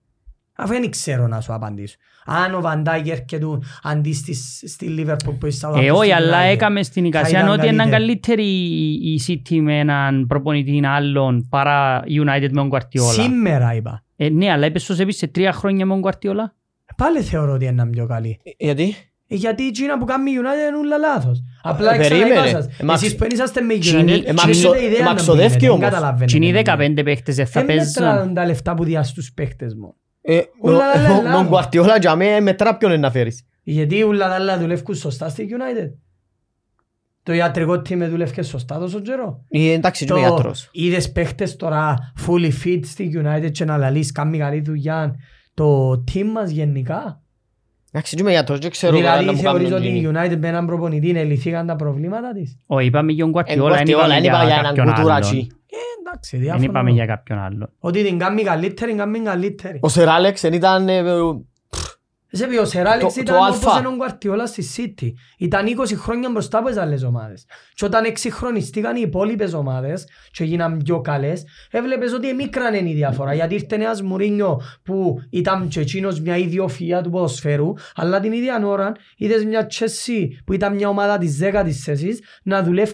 [SPEAKER 1] Εικασίες. Αφού δεν ξέρω να σου απαντήσω. Αν ο Βαντάκ έρχεται αντί στη- στη Liverpool που είσαι
[SPEAKER 2] Ε, όχι, αλλά έκαμε στην
[SPEAKER 1] ήταν
[SPEAKER 2] εικασία ότι είναι
[SPEAKER 1] καλύτερη.
[SPEAKER 2] καλύτερη η η City με έναν προπονητή άλλον παρά United με τον Guardiola.
[SPEAKER 1] Σήμερα είπα.
[SPEAKER 2] Ε, ναι, αλλά είπες πως έπεις σε τρία χρόνια με τον Guardiola.
[SPEAKER 1] Πάλι θεωρώ ότι είναι πιο καλή.
[SPEAKER 3] Ε, Γιατί;
[SPEAKER 1] Ε, Γιατί η Κίνα που κάνει η United είναι όλα λάθος. Απλά
[SPEAKER 3] Ε,
[SPEAKER 1] ξαναείπα
[SPEAKER 3] περίμενε.
[SPEAKER 1] σας.
[SPEAKER 3] Ε, μα-
[SPEAKER 1] Εσείς που είσαστε με
[SPEAKER 2] Τσινή-
[SPEAKER 1] United,
[SPEAKER 2] ε,
[SPEAKER 1] έχετε
[SPEAKER 3] μαξο-
[SPEAKER 1] ιδέα
[SPEAKER 3] ε,
[SPEAKER 1] να
[SPEAKER 3] μαξοδεύκει
[SPEAKER 1] μπαίνετε,
[SPEAKER 3] όμως.
[SPEAKER 1] δεν καταλαβαίνετε.
[SPEAKER 2] Και είναι οι 15 παίχτες δεν θα
[SPEAKER 1] Δεν
[SPEAKER 2] παίζουν.
[SPEAKER 1] μετράνε τα λεφτά που διάς στους παίχτες μου.
[SPEAKER 3] Ε,
[SPEAKER 1] Ούλα τα άλλα
[SPEAKER 3] ο- ο-
[SPEAKER 1] λάθος.
[SPEAKER 3] Τον Guardiola για μέ μετρά ποιον είναι να φέρεις.
[SPEAKER 1] Γιατί όλα τα άλλα δουλεύκουν σωστά στη United. Το ιατρικό team δουλεύκε σωστά τόσο καιρό.
[SPEAKER 3] Ε, Εντάξει, είμαι γιατρός.
[SPEAKER 1] είδες παίχτες τώρα fully fit στη United και να λαλείς κάνει καλή δουλειά. Το team μας γενικά.
[SPEAKER 3] Εντάξει, είμαι γιατρός, δεν ξέρω καλά να
[SPEAKER 1] Δηλαδή
[SPEAKER 3] μου
[SPEAKER 1] θεωρείς
[SPEAKER 3] κάνουν
[SPEAKER 1] ότι η
[SPEAKER 3] γίνει.
[SPEAKER 1] United με έναν προπονητή ελυθήκαν τα προβλήματα της.
[SPEAKER 2] Όχι, είπαμε για τον
[SPEAKER 3] Ε,
[SPEAKER 2] Guardiola, δεν
[SPEAKER 3] Guardiola,
[SPEAKER 2] είπαμε
[SPEAKER 3] δεν είπα
[SPEAKER 2] για
[SPEAKER 3] για έναν
[SPEAKER 2] κάποιον άλλον.
[SPEAKER 3] Κουτουράτσι.
[SPEAKER 1] Ε, εντάξει,
[SPEAKER 2] Δεν είπαμε
[SPEAKER 1] διάφορο.
[SPEAKER 2] για κάποιον άλλον.
[SPEAKER 1] Ότι την κάνει καλύτερη, την κάνει καλύτερη.
[SPEAKER 3] Ο Σερ Άλεξ δεν ήταν... ε, ε,
[SPEAKER 1] Σε πει, ο Σερ Άλεξ
[SPEAKER 3] Το-
[SPEAKER 1] ήταν
[SPEAKER 3] το
[SPEAKER 1] όπως
[SPEAKER 3] αλφα.
[SPEAKER 1] έναν Guardiola στη City. Ήταν 20 χρόνια μπροστά από τις άλλες ομάδες. Και όταν εξυγχρονιστήκαν οι υπόλοιπες ομάδες και γίναν πιο καλές, έβλεπες ότι εμίκρανε η διαφορά. Γιατί ήρθε ένας Μουρίνιο που ήταν και εκείνος μια ιδιοφυΐα του ποδοσφαίρου, αλλά την ίδια ώρα είδες μια Chelsea που ήταν μια ομάδα της δέκατης θέσης να δουλεύει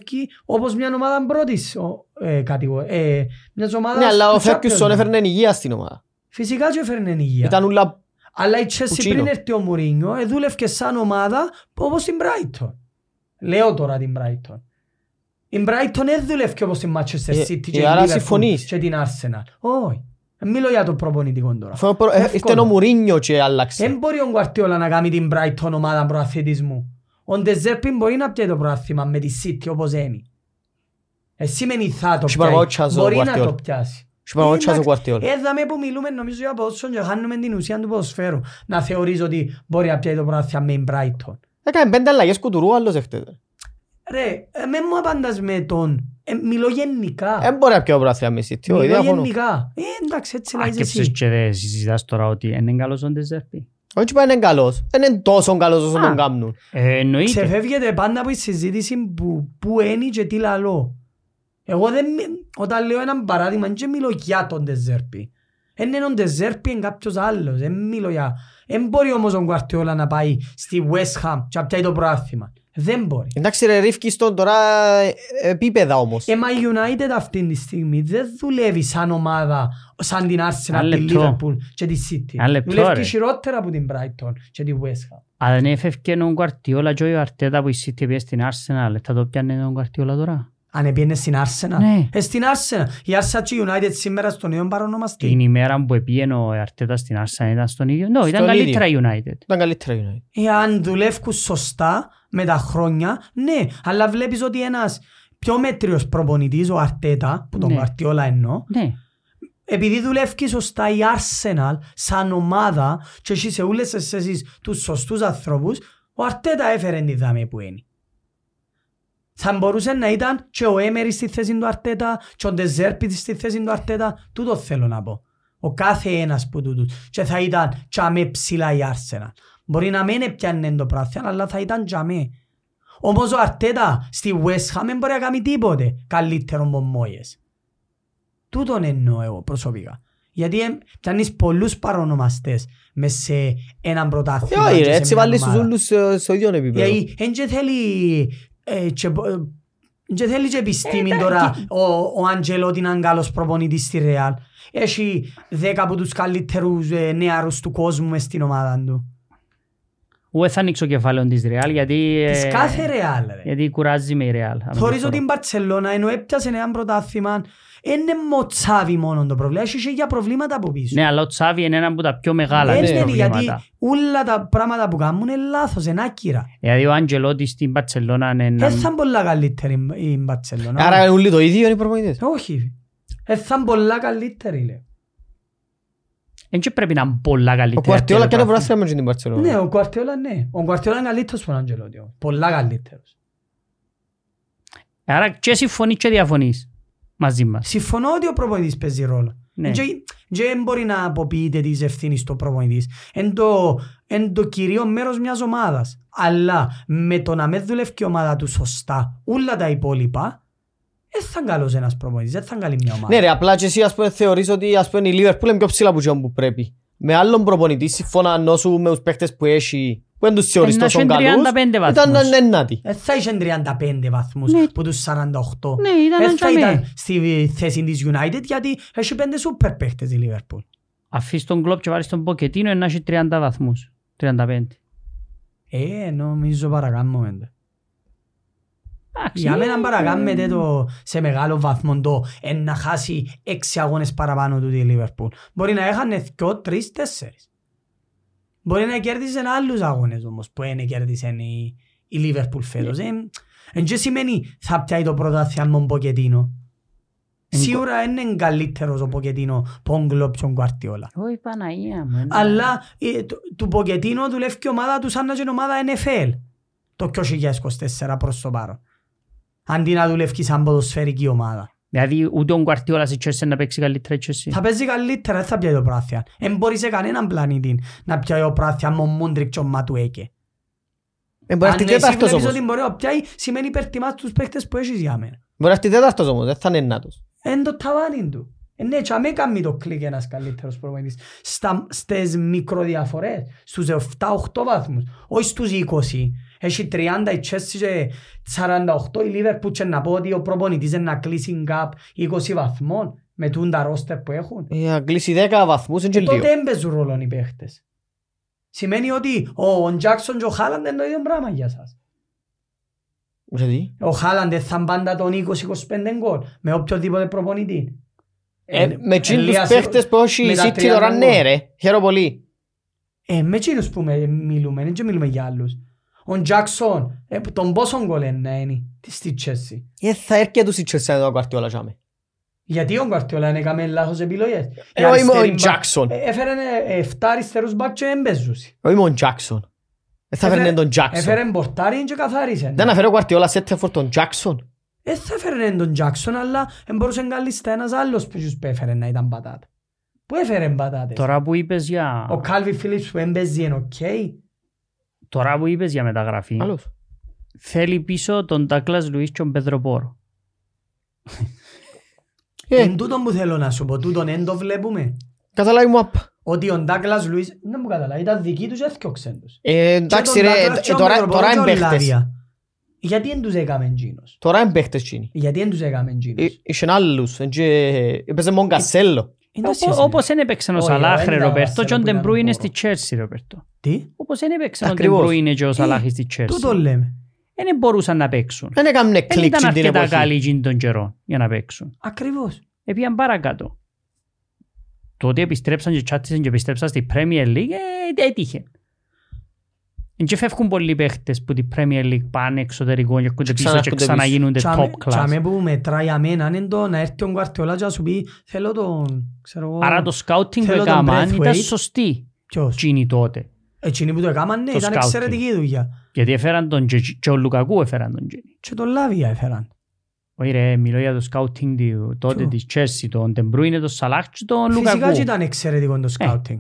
[SPEAKER 1] όπως μια ομάδα πρώτης ο, ε, κατηγο- ε, μιας ομάδας
[SPEAKER 3] Ναι, αλλά ο
[SPEAKER 1] του
[SPEAKER 3] Φέρκιουσον
[SPEAKER 1] Champions.
[SPEAKER 3] έφερνε υγεία στην ομάδα.
[SPEAKER 1] Φυσικά και έφερνε υγεία.
[SPEAKER 3] Ήταν ούλα...
[SPEAKER 1] Αλλά η Chelsea
[SPEAKER 3] Κουτσίνο.
[SPEAKER 1] πριν έρθει ο Μουρίνιο ε, δούλευκε σαν ομάδα όπως την Brighton. Λέω τώρα την Brighton. Η Brighton δεν δούλευκε όπως την Manchester
[SPEAKER 3] Ε,
[SPEAKER 1] City
[SPEAKER 3] ε,
[SPEAKER 1] και
[SPEAKER 3] άρα
[SPEAKER 1] η Liverpool
[SPEAKER 3] συμφωνείς.
[SPEAKER 1] και την Arsenal. Όχι. Ε, Μιλώ για το προπονητικό τώρα.
[SPEAKER 3] Αφού προ- ε,
[SPEAKER 1] Εύκολο.
[SPEAKER 3] Ήρθε ο Μουρίνιο και άλλαξε.
[SPEAKER 1] Δεν μπορεί ο Guardiola να κάνει την Brighton ομάδα προαθλητισμού. Ο Ντεζέρπιν μπορεί να πιάει το προάθλημα με τη City όπως είναι. Εσύ μεν θα το
[SPEAKER 3] Έχει παραπάνω
[SPEAKER 1] πιάσει.
[SPEAKER 3] chance ο
[SPEAKER 1] Μπορεί να
[SPEAKER 3] Guardiola.
[SPEAKER 1] το πιάσει.
[SPEAKER 3] Έχει παραπάνω chance ο
[SPEAKER 1] Εντάξει,
[SPEAKER 3] Guardiola.
[SPEAKER 1] Έδαμε που μιλούμε νομίζω για ποδόσφαιρο και χάνουμε την ουσία του ποδοσφαίρου. Να θεωρείς ότι μπορεί να πιάει το προάθλημα με την Brighton.
[SPEAKER 3] Έκανε πέντε αλλαγές κουτουρού, άλλος έχετε.
[SPEAKER 1] Ρε, ε, με μου απάντας με τον... Ε, μιλώ γενικά.
[SPEAKER 3] Δεν μπορεί να πιω πράθυα με City, όχι,
[SPEAKER 1] μιλώ
[SPEAKER 3] διαφωνώ.
[SPEAKER 1] γενικά. Ε, εντάξει, έτσι λάζεις
[SPEAKER 2] Άρκεψες
[SPEAKER 1] εσύ.
[SPEAKER 2] και δεν συζητάς τώρα ότι είναι καλός ο Ντεζέρπι;
[SPEAKER 3] Όχι που είναι καλός. Δεν είναι τόσο καλός όσο
[SPEAKER 2] Α.
[SPEAKER 3] τον κάνουν.
[SPEAKER 2] Ε, Εννοείται.
[SPEAKER 1] Ξεφεύγεται πάντα από τη συζήτηση που, που είναι και τι λαλώ. Εγώ δεν, μι- όταν λέω ένα παράδειγμα, δεν μιλώ για τον Τεζέρπι. Δεν είναι ο Τεζέρπι, είναι κάποιος άλλος. Δεν μιλώ για... Δεν μπορεί όμως ο Γκουαρτιόλα να πάει στη West Ham και να πιάει το προάθλημα. Δεν μπορεί.
[SPEAKER 3] Εντάξει ρε ρίφκιστον τώρα ε, επίπεδα όμως.
[SPEAKER 1] Ε, μα η United αυτή τη στιγμή δεν δουλεύει σαν ομάδα, σαν την Arsenal,
[SPEAKER 2] Ένα
[SPEAKER 1] τη
[SPEAKER 2] λεπτό.
[SPEAKER 1] Liverpool και τη City.
[SPEAKER 2] Ένα λεπτό,
[SPEAKER 1] Δουλεύει
[SPEAKER 2] ρε.
[SPEAKER 1] χειρότερα από την Brighton και τη West Ham.
[SPEAKER 2] Αν δεν έφευκε ο Guardiola και ο Αρτέτα που η City πήγε στην Arsenal, θα το πιάνε τον Guardiola τώρα;
[SPEAKER 1] Αν έπιανε στην Arsenal.
[SPEAKER 2] Ναι.
[SPEAKER 1] Ε, στην Arsenal. Η Arsenal και η United σήμερα στο νέο παρονομαστή.
[SPEAKER 2] Την ημέρα που πήγαινε ο Αρτέτα στην Arsenal ήταν στον ίδιο. No, ήταν
[SPEAKER 3] Στον
[SPEAKER 2] καλύτερα η United.
[SPEAKER 3] Ήταν καλύτερα η United.
[SPEAKER 1] Εάν δουλεύουν σωστά με τα χρόνια, ναι. Αλλά βλέπεις ότι ένας πιο μέτριος προπονητής, ο Αρτέτα, που τον
[SPEAKER 2] Ναι.
[SPEAKER 1] Γουαρτιόλα εννοώ,
[SPEAKER 2] Ναι.
[SPEAKER 1] επειδή δουλεύει σωστά η Arsenal σαν ομάδα και έχει σε όλες τις θέσεις τους σωστούς ανθρώπους, ο Αρτέτα έφερε τη δάμε που είναι. Θα μπορούσε να ήταν και ο Έμερι στη θέση του Αρτέτα και ο Ντεζέρπι στη θέση του Αρτέτα. Τούτο θέλω να πω. Ο κάθε ένας που τούτους. Και θα ήταν τζαμέ ψηλά η Arsenal. Μπορεί να μην έπιανε το πράθυμα, αλλά θα ήταν τζαμέ. Όμως ο Αρτέτα στη West Ham δεν μπορεί να κάνει τίποτε καλύτερο από Μόιες. Τούτον εννοώ εγώ προσωπικά. Γιατί ε, πιάνεις πολλούς παρονομαστές μες σε έναν
[SPEAKER 3] Ε,
[SPEAKER 1] πρωτάθλημα.
[SPEAKER 3] όχι
[SPEAKER 1] και
[SPEAKER 3] ρε,
[SPEAKER 1] σε
[SPEAKER 3] έτσι
[SPEAKER 1] μια
[SPEAKER 3] βάλεις τους
[SPEAKER 1] ομάδα.
[SPEAKER 3] ούλους ε, στο ίδιο επίπεδο.
[SPEAKER 1] Γιατί εν και θέλει ε, και, μπο- ε, και θέλει και επιστήμη
[SPEAKER 2] Ε,
[SPEAKER 1] τώρα
[SPEAKER 2] εντάξει.
[SPEAKER 1] ο, ο Αντζελότη να είναι καλός προπονητής στη Ρεάλ. Έχει δέκα από τους καλύτερους ε, νεαρούς του κόσμου μες στην ομάδα του.
[SPEAKER 2] Εγώ θα ανοίξω κεφάλαιο της Real γιατί...
[SPEAKER 1] Της
[SPEAKER 2] ε,
[SPEAKER 1] κάθε Ρεάλ ρε.
[SPEAKER 2] Γιατί κουράζει με η Real. αν
[SPEAKER 1] Θωρείς
[SPEAKER 2] το
[SPEAKER 1] ότι η
[SPEAKER 2] πω.
[SPEAKER 1] Μπαρτσελώνα ενώ έπιασε έναν πρωτάθλημα είναι μοτσάβι μόνο το πρόβλημα. Έχει και για προβλήματα από πίσω.
[SPEAKER 2] Ναι, αλλά ο Τσάβι είναι ένα από τα πιο μεγάλα
[SPEAKER 1] Δεν
[SPEAKER 2] της
[SPEAKER 1] είναι γιατί
[SPEAKER 2] προβλήματα.
[SPEAKER 1] όλα τα πράγματα που κάνουν είναι λάθος, είναι άκυρα.
[SPEAKER 2] Δηλαδή ο Αντζελότη στην Μπαρτσελώνα είναι ένα...
[SPEAKER 1] Δεν θα είναι πολλά καλύτερη η Μπαρτσελώνα.
[SPEAKER 3] Άρα είναι όλοι το ίδιο οι προπονητές;
[SPEAKER 1] Όχι. Δεν θα είναι πολλά καλύτερη λέω.
[SPEAKER 2] Δεν και πρέπει να είναι πολλά
[SPEAKER 3] Ο
[SPEAKER 2] καλύτερα.
[SPEAKER 3] Κουαρτιόλα και το
[SPEAKER 2] τέλος
[SPEAKER 3] πράθυμα με την Μπαρτσελόνα.
[SPEAKER 1] Ναι, ο Κουαρτιόλα ναι. Ο Κουαρτιόλα είναι καλύτερος που ο Αντζελότη. όμως. Πολλά καλύτερος.
[SPEAKER 2] Άρα και συμφωνείς και διαφωνείς μαζί μας.
[SPEAKER 1] Συμφωνώ ότι ο προπονητής παίζει ρόλο.
[SPEAKER 2] Ναι.
[SPEAKER 1] Και δεν μπορεί να αποποιείται της ευθύνης του προπονητής. Εν το, εν το κυρίω μέρος μιας ομάδας. Αλλά με το να με δουλεύει η ομάδα του σωστά όλα τα υπόλοιπα, δεν θα είναι καλός ένας προπονητής, δεν θα είναι καλή μια ομάδα.
[SPEAKER 3] Ναι ρε, απλά και εσύ ας πούμε θεωρείς ότι ας πούμε η Liverpool είναι πιο ψηλά από ποιον που πρέπει. Με άλλον προπονητή σύμφωνα νόσου με τους παίχτες που έχει που δεν τους θεωρείς
[SPEAKER 2] Ε, να
[SPEAKER 3] τόσο
[SPEAKER 2] έχει
[SPEAKER 3] καλούς
[SPEAKER 2] 35
[SPEAKER 3] ήταν
[SPEAKER 2] βαθμούς.
[SPEAKER 3] ενάτη.
[SPEAKER 1] Δεν θα είχε 35 βαθμούς
[SPEAKER 2] Ναι.
[SPEAKER 1] που τους 48.
[SPEAKER 2] Ναι, ήταν
[SPEAKER 1] Δεν
[SPEAKER 2] ένα
[SPEAKER 1] θα
[SPEAKER 2] τζαμέ.
[SPEAKER 1] ήταν στη θέση της United γιατί έχει πέντε σούπερ παίχτες η Liverpool.
[SPEAKER 2] Αφήσεις τον κλόπ και βάλεις τον Ποκετίνο να έχει 30 βαθμούς. 35.
[SPEAKER 1] Ε, νομίζω παρακάμουμε. το.
[SPEAKER 2] Εντάξει,
[SPEAKER 1] Για μένα
[SPEAKER 2] ε,
[SPEAKER 1] παρακάμετε το σε μεγάλο βαθμό το εν να χάσει έξι αγώνες παραπάνω του τη Λίβερπουλ. Μπορεί να έχανε δυο, τρεις, τέσσερις. Μπορεί να κέρδισε άλλους αγώνες όμως που είναι κέρδισε η, η Λίβερπουλ φέτος. Ε, Εν και σημαίνει θα πιάει το πρωτάθλημα με τον Ποκετίνο.
[SPEAKER 2] Εν-
[SPEAKER 1] Σίγουρα είναι καλύτερος ο Ποκετίνο που τον Κλόπ και τον Κουαρτιόλα.
[SPEAKER 2] Όχι Παναγία μου. ε,
[SPEAKER 1] Αλλά ε, το- του Ποκετίνο δουλεύει και η ομάδα του σαν να είναι ομάδα NFL το 2024 προς το παρόν. Αντί να δουλεύει σαν ποδοσφαιρική ομάδα.
[SPEAKER 2] Δηλαδή ούτε ο Γκουαρτιόλα σε Chelsea να παίξει καλύτερα η Chelsea.
[SPEAKER 1] Θα παίζει καλύτερα, δεν θα πιάει το πράθυα. Δεν μπορεί σε κανέναν πλανήτη να πιάει το πράθυα με ο Μούντρικ και ο Ματουέκε.
[SPEAKER 3] Ε, Μπορεί να
[SPEAKER 1] Αν
[SPEAKER 3] έρθει
[SPEAKER 1] εσύ
[SPEAKER 3] τέταρτος
[SPEAKER 1] βλέπεις
[SPEAKER 3] όμως.
[SPEAKER 1] ότι μπορεί να πιάει, σημαίνει υπερτιμάς τους παίχτες που έχεις για μένα.
[SPEAKER 3] Μπορεί να έρθει τέταρτος όμως, δεν θα είναι ενάτος.
[SPEAKER 1] Εν το ταβάνι του. Ε, ναι, και αμέ κάνει το κλικ ένας καλύτερος προπονητής. Στα, στις μικροδιαφορές, στους 7-8 βαθμούς, όχι στους 20. Έχει 30 η Chelsea και 48 η Liverpool και να πω ότι ο προπονητής είναι να κλείσει gap 20 βαθμών με τούντα ρόστερ που έχουν.
[SPEAKER 3] Ε, Αν κλείσει 10 βαθμούς είναι και λίγο.
[SPEAKER 1] Τότε δεν παίζουν ρόλο οι παίχτες. Σημαίνει ότι ο Τζάκσον και ο Χάλαντ είναι το ίδιο πράγμα για σας.
[SPEAKER 3] Γιατί;
[SPEAKER 1] Ο Χάλαντ δεν θα πάντα τον 20-25 γκολ με οποιοδήποτε προπονητή.
[SPEAKER 3] Ε, Με τσιν τους
[SPEAKER 1] Ελίας-
[SPEAKER 3] παίχτες που έχει
[SPEAKER 1] με
[SPEAKER 3] η
[SPEAKER 1] τα
[SPEAKER 3] City
[SPEAKER 1] 30
[SPEAKER 3] τώρα
[SPEAKER 1] γκολ.
[SPEAKER 3] ναι ρε. Χαίρομαι πολύ.
[SPEAKER 1] Ε, με εκείνους που με- μιλούμε, δεν και μιλούμε για άλλους. Ο Τζάκσον, ε, τον πόσο γκολ είναι να είναι στη Τσέσσι.
[SPEAKER 3] Ε, Θα έρχεται τους η Chelsea εδώ Guardiola τζάμε.
[SPEAKER 1] Γιατί ο Γκαρτιόλα είναι κάμε λάθος επιλογές.
[SPEAKER 3] Ε,
[SPEAKER 1] Η
[SPEAKER 3] όχι μόνο
[SPEAKER 1] αριστερή
[SPEAKER 3] ο
[SPEAKER 1] μπακ-
[SPEAKER 3] Τζάκσον.
[SPEAKER 1] ε, Έφερε ε, 7 αριστερούς μπακ και έμπαιζους.
[SPEAKER 3] Όχι μόνο Jackson. Δεν θα φέρνει τον Jackson.
[SPEAKER 1] Έφερε μπορτάρι και καθάρισε.
[SPEAKER 3] Δεν αφαιρεί ο Guardiola σε for τον Jackson.
[SPEAKER 1] Δεν θα έφερε τον Τζάκσον, αλλά δεν μπορούσε καλύτερα ένας άλλος που τους έφερε να ήταν πατάτα. Πού έφερε πατάτες;
[SPEAKER 2] Τώρα που είπες για...
[SPEAKER 1] Ο Κάλβι Φίλιπς που έμπαιζε είναι οκ.
[SPEAKER 2] Τώρα που είπες για μεταγραφή,
[SPEAKER 3] Άλλος.
[SPEAKER 2] θέλει πίσω τον Ντάκλας Λουίς και τον Πέδρο Πόρο.
[SPEAKER 3] Ε,
[SPEAKER 1] Είναι τούτο που θέλω να σου πω, τούτον δεν το βλέπουμε.
[SPEAKER 3] Καταλάβει μου απ.
[SPEAKER 1] Ότι ο Ντάγκλας Λουίς, δεν μου καταλάβει, ήταν δική τους έθιωξεν τους.
[SPEAKER 3] Ε, Εντάξει
[SPEAKER 1] Και τον
[SPEAKER 3] ρε,
[SPEAKER 1] Douglas
[SPEAKER 3] ε,
[SPEAKER 1] και τον
[SPEAKER 3] τώρα
[SPEAKER 1] Πέτρο
[SPEAKER 3] τώρα
[SPEAKER 1] Πόρο
[SPEAKER 3] είναι
[SPEAKER 1] και ο
[SPEAKER 3] παίχτες.
[SPEAKER 1] Λάρια. Γιατί δεν τους έκαμε εκείνος.
[SPEAKER 3] Τώρα είναι παίχτες εκείνοι.
[SPEAKER 1] Γιατί δεν τους έκαμε
[SPEAKER 3] Ε,
[SPEAKER 1] εκείνος.
[SPEAKER 3] Είχαν άλλους. εν και- Έπαιζε μόνο Κασέλο.
[SPEAKER 1] Είναι το
[SPEAKER 2] Όπω-
[SPEAKER 1] σχέση,
[SPEAKER 2] Όπως
[SPEAKER 1] ναι.
[SPEAKER 2] δεν έπαιξε ο
[SPEAKER 1] Όχι,
[SPEAKER 2] Σαλάχ ρε
[SPEAKER 1] δεν ήταν
[SPEAKER 2] Ροπέρτο και ο
[SPEAKER 1] Βαρσέλο που ήταν
[SPEAKER 2] Ντεμπρούινε
[SPEAKER 1] ο
[SPEAKER 2] στη Chelsea Ροπέρτο.
[SPEAKER 1] Τι,
[SPEAKER 2] Όπως δεν έπαιξε ο
[SPEAKER 3] Ακριβώς.
[SPEAKER 2] Ντεμπρούινε και ο
[SPEAKER 1] Ε,
[SPEAKER 2] Σαλάχ στη
[SPEAKER 1] τούτο
[SPEAKER 2] Chelsea.
[SPEAKER 1] λέμε.
[SPEAKER 2] Δεν μπορούσαν να παίξουν.
[SPEAKER 3] Δεν έκαμε
[SPEAKER 2] Δεν
[SPEAKER 3] κλικ
[SPEAKER 2] ήταν
[SPEAKER 3] στην την
[SPEAKER 2] αρκετά
[SPEAKER 3] εποχή.
[SPEAKER 2] καλοί εκείνη τον καιρό για να παίξουν.
[SPEAKER 1] Ακριβώς.
[SPEAKER 2] Έπιαν παρακάτω. Το ότι επιστρέψαν και τσάτισαν και επιστρέψαν στη Premier League ε, έτυχε. Εν και φεύγουν πολλοί παίχτες που την Premier League πάνε εξωτερικό και έρχονται πίσω και
[SPEAKER 3] ξανάρχονται πίσω.
[SPEAKER 2] ξαναγίνονται
[SPEAKER 1] Τσάμε-
[SPEAKER 2] top class.
[SPEAKER 1] τσάμε που μετράει αμένα είναι το να έρθει ο Γκουαρτιόλα και να σου πει θέλω τον, ξέρω εγώ,
[SPEAKER 2] Άρα το scouting που
[SPEAKER 1] Θέλω τον
[SPEAKER 2] έκαναν ήταν
[SPEAKER 1] Braithwaite.
[SPEAKER 2] σωστή
[SPEAKER 1] ποιος;
[SPEAKER 2] εκείνη τότε.
[SPEAKER 1] Εκείνοι που το έκαναν ναι,
[SPEAKER 2] Το
[SPEAKER 1] ήταν
[SPEAKER 2] scouting.
[SPEAKER 1] εξαιρετική δουλειά.
[SPEAKER 2] Γιατί έφεραν τον και, και ο Λουκακού έφεραν τον Τζίνι.
[SPEAKER 1] Και τον Λάβια έφεραν.
[SPEAKER 2] Όχι ρε, μιλώ για το scouting του- τότε
[SPEAKER 1] Ποιο;
[SPEAKER 2] της Chelsea, τον Ντε Μπρόινε, τον Σαλάχ και τον
[SPEAKER 1] Φυσικά
[SPEAKER 2] Λουκακού.
[SPEAKER 1] και ήταν εξαιρετικό το
[SPEAKER 2] Ε,
[SPEAKER 1] scouting.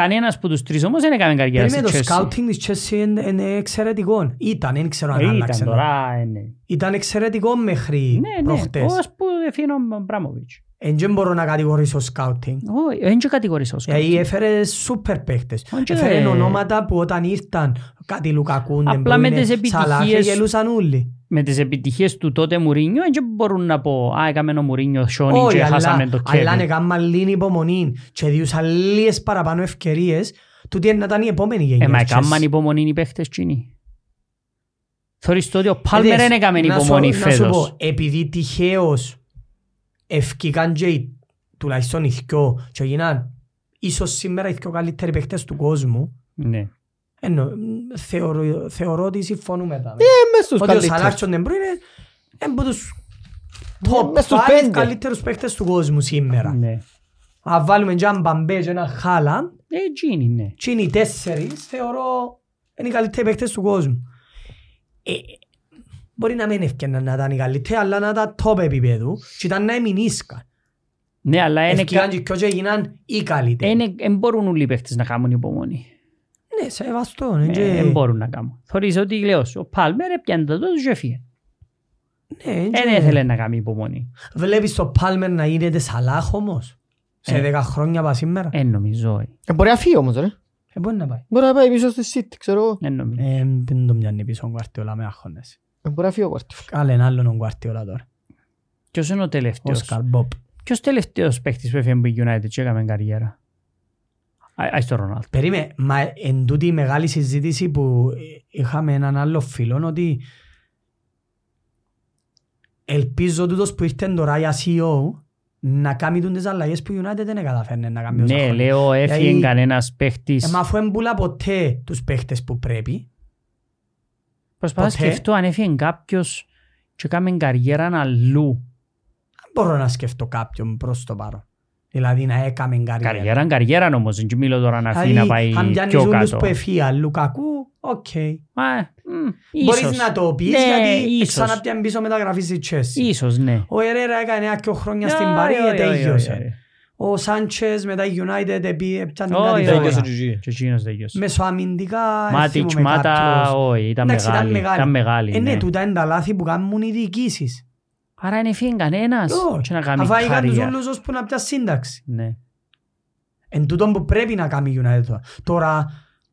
[SPEAKER 2] Κανένας που τους τρεις όμως δεν έκαμε καριέρα στη
[SPEAKER 1] Περίμενε το
[SPEAKER 2] Chelsea.
[SPEAKER 1] scouting της Chelsea είναι, είναι εξαιρετικό. Ήταν, δεν ξέρω αν
[SPEAKER 2] Ε,
[SPEAKER 1] άλλαξε.
[SPEAKER 2] Ήταν τώρα, ε, ναι.
[SPEAKER 1] Ήταν εξαιρετικό μέχρι
[SPEAKER 2] Ναι, ναι,
[SPEAKER 1] προχτές.
[SPEAKER 2] ως που έφυγε ο Αμπράμοβιτς.
[SPEAKER 1] Εν δεν μπορώ να κατηγορήσω scouting.
[SPEAKER 2] Όχι, δεν και κατηγορήσω scouting.
[SPEAKER 1] Γιατί έφερε σούπερ παίχτες.
[SPEAKER 2] Όχι,
[SPEAKER 1] Έφερε
[SPEAKER 2] ε.
[SPEAKER 1] ονόματα που όταν ήρθαν κάτι Λουκακούν,
[SPEAKER 2] Απλά με τις
[SPEAKER 1] Σαλάχ,
[SPEAKER 2] επιτυχίες-
[SPEAKER 1] γελούσαν όλοι.
[SPEAKER 2] Με τις επιτυχίες του τότε Μουρίνιο δεν μπορούν να πω «Α, έκαμε ο Μουρίνιο Σόνι
[SPEAKER 1] Όχι,
[SPEAKER 2] και
[SPEAKER 1] αλλά,
[SPEAKER 2] χάσαμε το
[SPEAKER 1] αλλά αν
[SPEAKER 2] Κέβιν».
[SPEAKER 1] έκαναν λίγη υπομονή και διούσαν λίγες παραπάνω ευκαιρίες, τούτη να ήταν η επόμενη γενιά.
[SPEAKER 2] Ε, μα
[SPEAKER 1] της
[SPEAKER 2] έκαναν
[SPEAKER 1] Chelsea.
[SPEAKER 2] υπομονή οι παίχτες εκείνοι. Θωρείς το ότι ο Πάλμερ
[SPEAKER 1] Είδες,
[SPEAKER 2] δεν έκαμε
[SPEAKER 1] να σου-
[SPEAKER 2] υπομονή
[SPEAKER 1] Να σου
[SPEAKER 2] φέτος.
[SPEAKER 1] πω, επειδή τυχαίως ευκήκαν και οι- τουλάχιστον οι δυο και γίναν ίσως σήμερα οι δυο καλύτεροι παίχτες του κόσμου,
[SPEAKER 2] Ναι.
[SPEAKER 1] εννο, μ, θεωρώ, θεωρώ ότι συμφωνούμε τα.
[SPEAKER 3] Ε, μες στους
[SPEAKER 1] Ότι ο Σαλάχ
[SPEAKER 3] καλύτερους.
[SPEAKER 1] και ο Ντε Μπρόινε είναι είναι από τους
[SPEAKER 3] Ε,
[SPEAKER 1] top
[SPEAKER 3] μες στους
[SPEAKER 1] 5
[SPEAKER 3] πέντε.
[SPEAKER 1] καλύτερους παίχτες του κόσμου σήμερα.
[SPEAKER 2] Ναι.
[SPEAKER 1] Αν βάλουμε και έναν Μπαμπέ και έναν Χάλαντ,
[SPEAKER 2] Ε, εκείνοι, ναι.
[SPEAKER 1] και είναι οι τέσσερις, θεωρώ είναι οι καλύτεροι παίκτες του κόσμου. Ε, μπορεί να μην ευκαιναν να ήταν οι καλύτεροι, αλλά να ήταν top επίπεδου και ήταν να εμεινίσκαν.
[SPEAKER 2] Ναι, αλλά είναι
[SPEAKER 1] Ευκήκαν και και έγιναν οι καλύτεροι.
[SPEAKER 2] δεν μπορούν όλοι οι παίχτες να κάνουν υπομονή.
[SPEAKER 1] Ναι, σεβαστό. είναι
[SPEAKER 2] Ε,
[SPEAKER 1] και-
[SPEAKER 2] Δεν μπορούν να κάνουν. Θωρείς ότι λέω σου, ο Πάλμερ έπιανε το τότε και έφυγε.
[SPEAKER 1] Ναι, είναι
[SPEAKER 2] Δεν
[SPEAKER 1] και-
[SPEAKER 2] ήθελε να κάνει υπομονή.
[SPEAKER 1] Βλέπεις το Πάλμερ να γίνεται Σαλάχ όμως. Σε
[SPEAKER 2] Ε.
[SPEAKER 1] 10 χρόνια από σήμερα;
[SPEAKER 2] Δεν νομίζω. ε.
[SPEAKER 3] Ε, Μπορεί να φύγει όμως ρε.
[SPEAKER 1] Ε, μπορεί να πάει.
[SPEAKER 3] Μπορεί να πάει πίσω στη City, ξέρω εγώ.
[SPEAKER 2] Δεν νομίζω.
[SPEAKER 1] Ε, δεν το μοιάζει πίσω ο Γκουαρτιόλα με άγχονες.
[SPEAKER 3] Ε, Μπορεί να φύγει ο Guardiola.
[SPEAKER 1] Κάλε ένα άλλον ο Γκουαρτιόλα τώρα.
[SPEAKER 2] Ποιος είναι ο
[SPEAKER 1] Ο
[SPEAKER 2] τελευταίος;
[SPEAKER 1] Σκαρ Μπόπ.
[SPEAKER 2] Ποιος τελευταίος παίχτης που έφυγε από η United και έκαμε καριέρα; Α, Ας το Ρονάλτο.
[SPEAKER 1] Περίμε, μα εν τούτη η μεγάλη συζήτηση που ε, είχαμε έναν άλλο φίλο ότι ελπίζω τούτος που ήρθε τώρα για CEO να κάνει τούν τις αλλαγές που η United δεν καταφέρνει να κάνει όσα
[SPEAKER 2] Ναι,
[SPEAKER 1] χρόνια.
[SPEAKER 2] λέω έφυγε
[SPEAKER 1] Γιατί-
[SPEAKER 2] κανένας παίχτης.
[SPEAKER 1] Ε, μα αφού εμπούλα ποτέ τους παίχτες που πρέπει,
[SPEAKER 2] Προσπαθώ να
[SPEAKER 1] ποτέ;
[SPEAKER 2] σκεφτώ αν έφυγε κάποιος και έκαμε καριέρα αλλού.
[SPEAKER 1] δεν μπορώ να σκεφτώ κάποιον προς το παρόν. Δηλαδή να έκαμε καριέρα.
[SPEAKER 2] Καριέρα, καριέρα όμως. Δεν μιλώ τώρα να φύγει να πάει
[SPEAKER 1] Δηλαδή, αν πιάνεις
[SPEAKER 2] πιο
[SPEAKER 1] όλους
[SPEAKER 2] κάτω.
[SPEAKER 1] που εφία, Λουκακού, οκ.
[SPEAKER 2] Μα, μ,
[SPEAKER 1] Μπορείς
[SPEAKER 2] ίσως.
[SPEAKER 1] να το πεις
[SPEAKER 2] Ναι,
[SPEAKER 1] γιατί
[SPEAKER 2] ίσως.
[SPEAKER 1] ξαναπιάν πίσω μεταγραφής στη Chelsea.
[SPEAKER 2] Ίσως, ναι.
[SPEAKER 1] Ο Ερέρα έκανε ένα και χρόνια στην
[SPEAKER 2] Όχι,
[SPEAKER 1] Παρή
[SPEAKER 2] όχι,
[SPEAKER 1] και
[SPEAKER 2] όχι, όχι,
[SPEAKER 1] τέλειωσε.
[SPEAKER 2] Όχι.
[SPEAKER 1] Ο Σάντσες μετά η United επί- έπιανε
[SPEAKER 2] Όχι,
[SPEAKER 1] κάτι
[SPEAKER 2] όχι,
[SPEAKER 1] τώρα.
[SPEAKER 3] Τέλειωσε
[SPEAKER 2] όχι.
[SPEAKER 3] και εκεί.
[SPEAKER 2] Και εκείνος τελειώσε.
[SPEAKER 1] Μεσοαμυντικά
[SPEAKER 2] Μάτιτς,
[SPEAKER 1] θυμούμαι
[SPEAKER 2] Μάτα,
[SPEAKER 1] κάποιος.
[SPEAKER 2] όχι, ήταν
[SPEAKER 1] Εντάξει,
[SPEAKER 2] μεγάλη. Ήταν μεγάλη,
[SPEAKER 1] Ε, ναι,
[SPEAKER 2] ναι.
[SPEAKER 1] τούτα είναι τα λάθη που κάνουν οι διοικήσεις.
[SPEAKER 2] Άρα δεν έφυγε κανένας
[SPEAKER 1] Όχι.
[SPEAKER 2] και να κάνει
[SPEAKER 1] Αφού έκαν τους
[SPEAKER 2] καριέρα.
[SPEAKER 1] όλους ώσπου να πιάσει σύνταξη.
[SPEAKER 2] Ναι.
[SPEAKER 1] Εν τούτον που πρέπει να κάνει η United τώρα. Τώρα,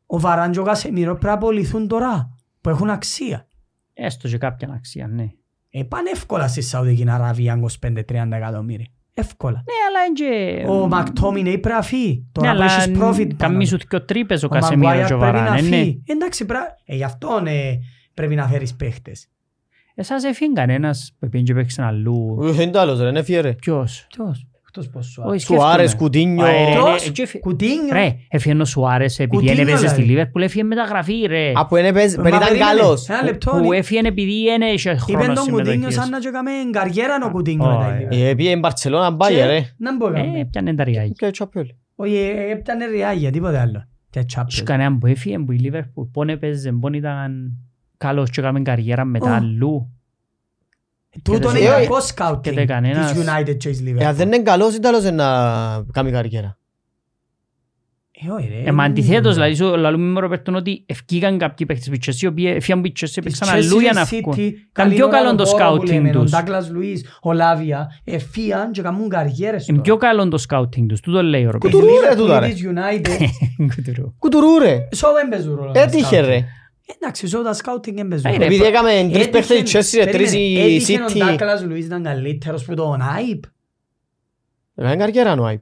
[SPEAKER 1] ο Βαράν και ο Κασεμίρο πρέπει να απολυθούν τώρα, που έχουν αξία.
[SPEAKER 2] Έστω και κάποια αξία, ναι.
[SPEAKER 1] Ε, πάνε εύκολα στη Σαουδική Αραβία 25-30 εκατομμύρια. Εύκολα.
[SPEAKER 2] Ναι, αλλά είναι και...
[SPEAKER 1] Ο Μακτόμινε πρέπει να φύγει.
[SPEAKER 2] Ναι,
[SPEAKER 1] Τώρα που
[SPEAKER 2] αλλά
[SPEAKER 1] έχεις profit πάνω.
[SPEAKER 2] καμί σου δυο τρύπες ο
[SPEAKER 1] Ο
[SPEAKER 2] Κασεμίρο
[SPEAKER 1] Maguire
[SPEAKER 2] και ο
[SPEAKER 1] πρέπει
[SPEAKER 2] Βαράν,
[SPEAKER 1] να
[SPEAKER 2] ε, ναι.
[SPEAKER 1] φύγει. Εντάξει, πρα... ε, γι' αυτό ε, πρέπει να φέρεις παίχτες.
[SPEAKER 2] Εσάς έφυγε κανένας που πήγαινε και παίξε αλλού.
[SPEAKER 3] Ε, Είναι το άλλος ρε, είναι φιέρε.
[SPEAKER 2] Ποιος;
[SPEAKER 1] Ποιος, εκτός πως σου
[SPEAKER 2] Όχι,
[SPEAKER 1] άρεσε.
[SPEAKER 3] Σουάρες,
[SPEAKER 2] σκέφτομαι.
[SPEAKER 3] Κουτίνιο.
[SPEAKER 2] Α, ε, ρε,
[SPEAKER 1] Ποιος,
[SPEAKER 2] ρε, και έφυγε-
[SPEAKER 1] Κουτίνιο.
[SPEAKER 2] Ρε, έφυγε ο Σουάρες επειδή
[SPEAKER 1] Κουτίνιο,
[SPEAKER 2] δεν έπαιζε στη
[SPEAKER 1] δηλαδή.
[SPEAKER 2] Λίβερπουλ, έφυγε μεταγραφή ρε.
[SPEAKER 3] Α, που είναι παίζει-
[SPEAKER 1] Μα
[SPEAKER 3] περί ήταν
[SPEAKER 1] περίμενε,
[SPEAKER 3] καλός.
[SPEAKER 1] Ένα λεπτό.
[SPEAKER 2] Που έφυγε επειδή δεν είχε
[SPEAKER 1] Είπεν
[SPEAKER 2] χρόνος
[SPEAKER 1] τον Κουτίνιο
[SPEAKER 2] συμμετοχής.
[SPEAKER 1] σαν να και έκαμε καριέρα ο Κουτίνιο μετά.
[SPEAKER 2] Όχι.
[SPEAKER 1] η Liverpool.
[SPEAKER 3] Ε, πήγε η Μπαρτσελώνα μπάγε ρε.
[SPEAKER 1] Να μπω
[SPEAKER 2] Ε,
[SPEAKER 1] έκαμε.
[SPEAKER 2] έπιανε τα ριάγια.
[SPEAKER 3] Και τσαπιόλ.
[SPEAKER 1] Όχι, ε, έπιανε ριάγια, τίποτε άλλο. Και
[SPEAKER 2] Και
[SPEAKER 1] τσάπιος.
[SPEAKER 2] κανέναν που έφυγε που η Λίβερπουλ πόν έπαιζε, πόν ήταν καλός και έκαμε καριέρα μετά
[SPEAKER 1] Ω.
[SPEAKER 2] αλλού.
[SPEAKER 1] Τούτον
[SPEAKER 2] και
[SPEAKER 1] είναι
[SPEAKER 3] δεν-
[SPEAKER 1] κακό
[SPEAKER 2] και
[SPEAKER 1] σκάουτινγκ
[SPEAKER 2] δεν κανένας-
[SPEAKER 1] της United και της
[SPEAKER 3] Ε, αν
[SPEAKER 1] Liverpool.
[SPEAKER 3] δεν είναι καλός, είναι τέλος να κάνει καριέρα.
[SPEAKER 1] Ε, όχι, ρε.
[SPEAKER 2] Ε, μα αντιθέτως, δηλαδή, σου λαλούμε με Ροπέρτον ότι ευκήγαν κάποιοι παίκτες που η Chelsea, οι οποίοι έφυγαν που η Chelsea παίξαν αλλού για να βγουν. Ήταν πιο καλό το scouting τους.
[SPEAKER 1] Ο Ντάγκλας Λουίς, ο Λάβια, εφίαν και κάνουν καριέρες
[SPEAKER 2] Είναι πιο
[SPEAKER 1] τώρα.
[SPEAKER 2] καλό το scouting τους, τούτο λέει ο
[SPEAKER 1] Η
[SPEAKER 2] Ροπέρτον.
[SPEAKER 3] Κουτουρού, ρε,
[SPEAKER 1] Liverpool
[SPEAKER 3] τούτα, ρε.
[SPEAKER 1] της United,
[SPEAKER 2] Κουτουρού.
[SPEAKER 3] Κουτουρού ρε.
[SPEAKER 1] σω δεν παίζουν ρόλο τα
[SPEAKER 3] Έτυχε
[SPEAKER 1] scouting.
[SPEAKER 3] ρε.
[SPEAKER 1] Εντάξει, σω τα scouting δεν παίζουν
[SPEAKER 2] Ε,
[SPEAKER 1] ρόλο.
[SPEAKER 2] ρε,
[SPEAKER 3] Επειδή έκαμε τρεις
[SPEAKER 1] Έτυχε-
[SPEAKER 3] παίχτες η Chelsea, ρε, τρεις
[SPEAKER 1] περίμενε,
[SPEAKER 3] η
[SPEAKER 1] έτυχε ο
[SPEAKER 3] City.
[SPEAKER 1] Ντάγκλας Λουίς ήταν καλύτερος που τον Άιπ.
[SPEAKER 3] Έκανε καριέρα ο Άιπ.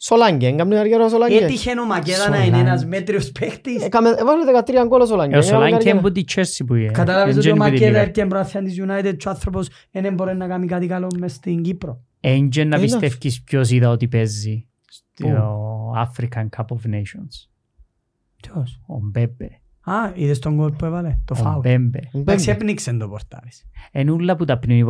[SPEAKER 3] Σολάγκε, έκαμε καριέρα ο Σολάγκε.
[SPEAKER 1] Έτυχε ο Μακέδα να είναι
[SPEAKER 2] Σολάνκε.
[SPEAKER 1] ένας μέτριος παίχτης.
[SPEAKER 3] Έκαμε- Έβαλε 13 γκολ ο Σολάγκε.
[SPEAKER 2] Ε, Ο
[SPEAKER 3] Έκανε
[SPEAKER 2] Σολάνκε
[SPEAKER 3] καριέρα.
[SPEAKER 2] είναι που τη Chelsea που είναι.
[SPEAKER 1] Κατάλαβες
[SPEAKER 2] Δεν
[SPEAKER 1] ότι ο
[SPEAKER 2] είναι που τη
[SPEAKER 1] Μακέδα
[SPEAKER 2] Liverpool.
[SPEAKER 1] έρθει μπροστά της United και ο άνθρωπος δεν μπορεί να κάνει κάτι καλό μες στην Κύπρο.
[SPEAKER 2] Έντια να
[SPEAKER 3] Ε,
[SPEAKER 2] πιστεύεις ποιος είδα ότι παίζει στο African Cup of Nations.
[SPEAKER 1] Ποιος;
[SPEAKER 2] Ο Μπέμπε.
[SPEAKER 1] Α, είδες τον γκολ που έβαλε, το
[SPEAKER 2] Ο
[SPEAKER 1] φάουλ.
[SPEAKER 2] Μπέμπε.
[SPEAKER 1] Εντάξει, έπνιξε το πορτάρις.
[SPEAKER 2] Είναι όλα που τα πνίγει.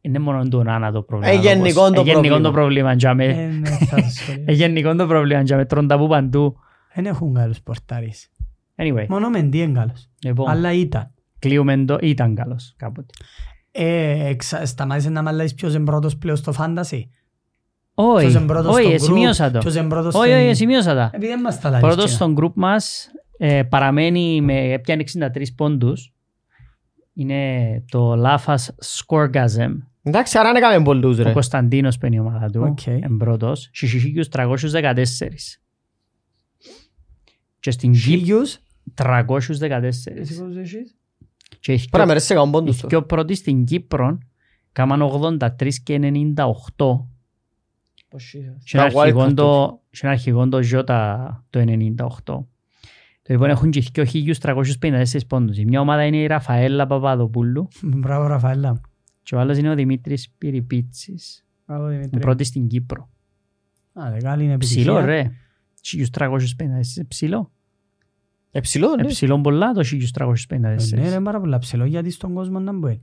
[SPEAKER 2] Είναι μόνο το Νάνα το πρόβλημα.
[SPEAKER 3] Ε, γενικό
[SPEAKER 2] όπως-
[SPEAKER 3] το
[SPEAKER 2] ε, γενικό
[SPEAKER 3] πρόβλημα.
[SPEAKER 2] το πρόβλημα. για με.
[SPEAKER 1] Ε, ναι, θα το σχολιάσω.
[SPEAKER 2] Ε, γενικό το πρόβλημα. για με τρώνε τα που παντού.
[SPEAKER 1] Δεν έχουν καλούς πορτάρις.
[SPEAKER 2] Anyway,
[SPEAKER 1] Μόνο Μεντί είναι καλός.
[SPEAKER 2] λοιπόν,
[SPEAKER 1] Αλλά ήταν.
[SPEAKER 2] κλείουμε το. Ήταν καλός κάποτε.
[SPEAKER 1] Ε, εξα- Σταμάτησε να μ' αλλάζεις ποιος είναι πρώτος πλέον στο φάντασι;
[SPEAKER 2] Όχι,
[SPEAKER 1] Ποιος είναι πρώτος
[SPEAKER 2] όχι,
[SPEAKER 1] στο
[SPEAKER 2] ε,
[SPEAKER 1] group,
[SPEAKER 2] σημείωσα το.
[SPEAKER 1] ποιος είναι πρώτος
[SPEAKER 2] Όχι,
[SPEAKER 1] στην-
[SPEAKER 2] όχι, σημείωσα τα.
[SPEAKER 1] Επειδή δεν μας τα αλλάζεις.
[SPEAKER 2] Πρώτος
[SPEAKER 1] κοινά.
[SPEAKER 2] στον group μας ε, παραμένει με έπιανε 63 πόντους. Είναι το Λάφας Σκοργαζέμ.
[SPEAKER 3] Εντάξει, άρα δεν έκαμε πολλούς
[SPEAKER 2] Ο
[SPEAKER 3] ρε.
[SPEAKER 2] Κωνσταντίνος που είναι η ομάδα του.
[SPEAKER 1] Οκ.
[SPEAKER 2] Είναι πρώτος. Στις 314. Και στην Κύπρο
[SPEAKER 1] Χίλιους.
[SPEAKER 2] 314.
[SPEAKER 1] Εσύ πόσους έχεις;
[SPEAKER 2] Και οι
[SPEAKER 3] Πρέπει να
[SPEAKER 2] πιο-
[SPEAKER 3] μερές σε κάνουν
[SPEAKER 2] οι
[SPEAKER 3] πόντους. τώρα.
[SPEAKER 2] πιο πρώτοι στην Κύπρο κάμαν 83 και 98. Και είναι
[SPEAKER 3] Τα wild
[SPEAKER 2] αρχηγόν
[SPEAKER 3] card
[SPEAKER 2] το- και είναι αρχηγόν το Ζώτα το 98. Το λοιπόν έχουν και 2.354 πόντους. Η μια ομάδα είναι η Ραφαέλα Παπαδοπούλου
[SPEAKER 1] Μπράβο Ραφαέλα.
[SPEAKER 2] και ο άλλος είναι ο Δημήτρης Πυριπίτσης.
[SPEAKER 1] Μπράβο
[SPEAKER 2] Ο
[SPEAKER 1] Δημήτρη.
[SPEAKER 2] πρώτος στην Κύπρο.
[SPEAKER 1] Α, δε καλή είναι
[SPEAKER 2] Ψηλό
[SPEAKER 1] επιτυχία.
[SPEAKER 2] ρε. 1.354 ψηλό.
[SPEAKER 3] Ε, ψηλό,
[SPEAKER 2] Ε,
[SPEAKER 3] ναι.
[SPEAKER 2] ψηλό πολλά το
[SPEAKER 1] Ε, Ναι,
[SPEAKER 2] 1.354.
[SPEAKER 1] είναι πάρα πολλά ψηλό γιατί στον κόσμο να μπορεί.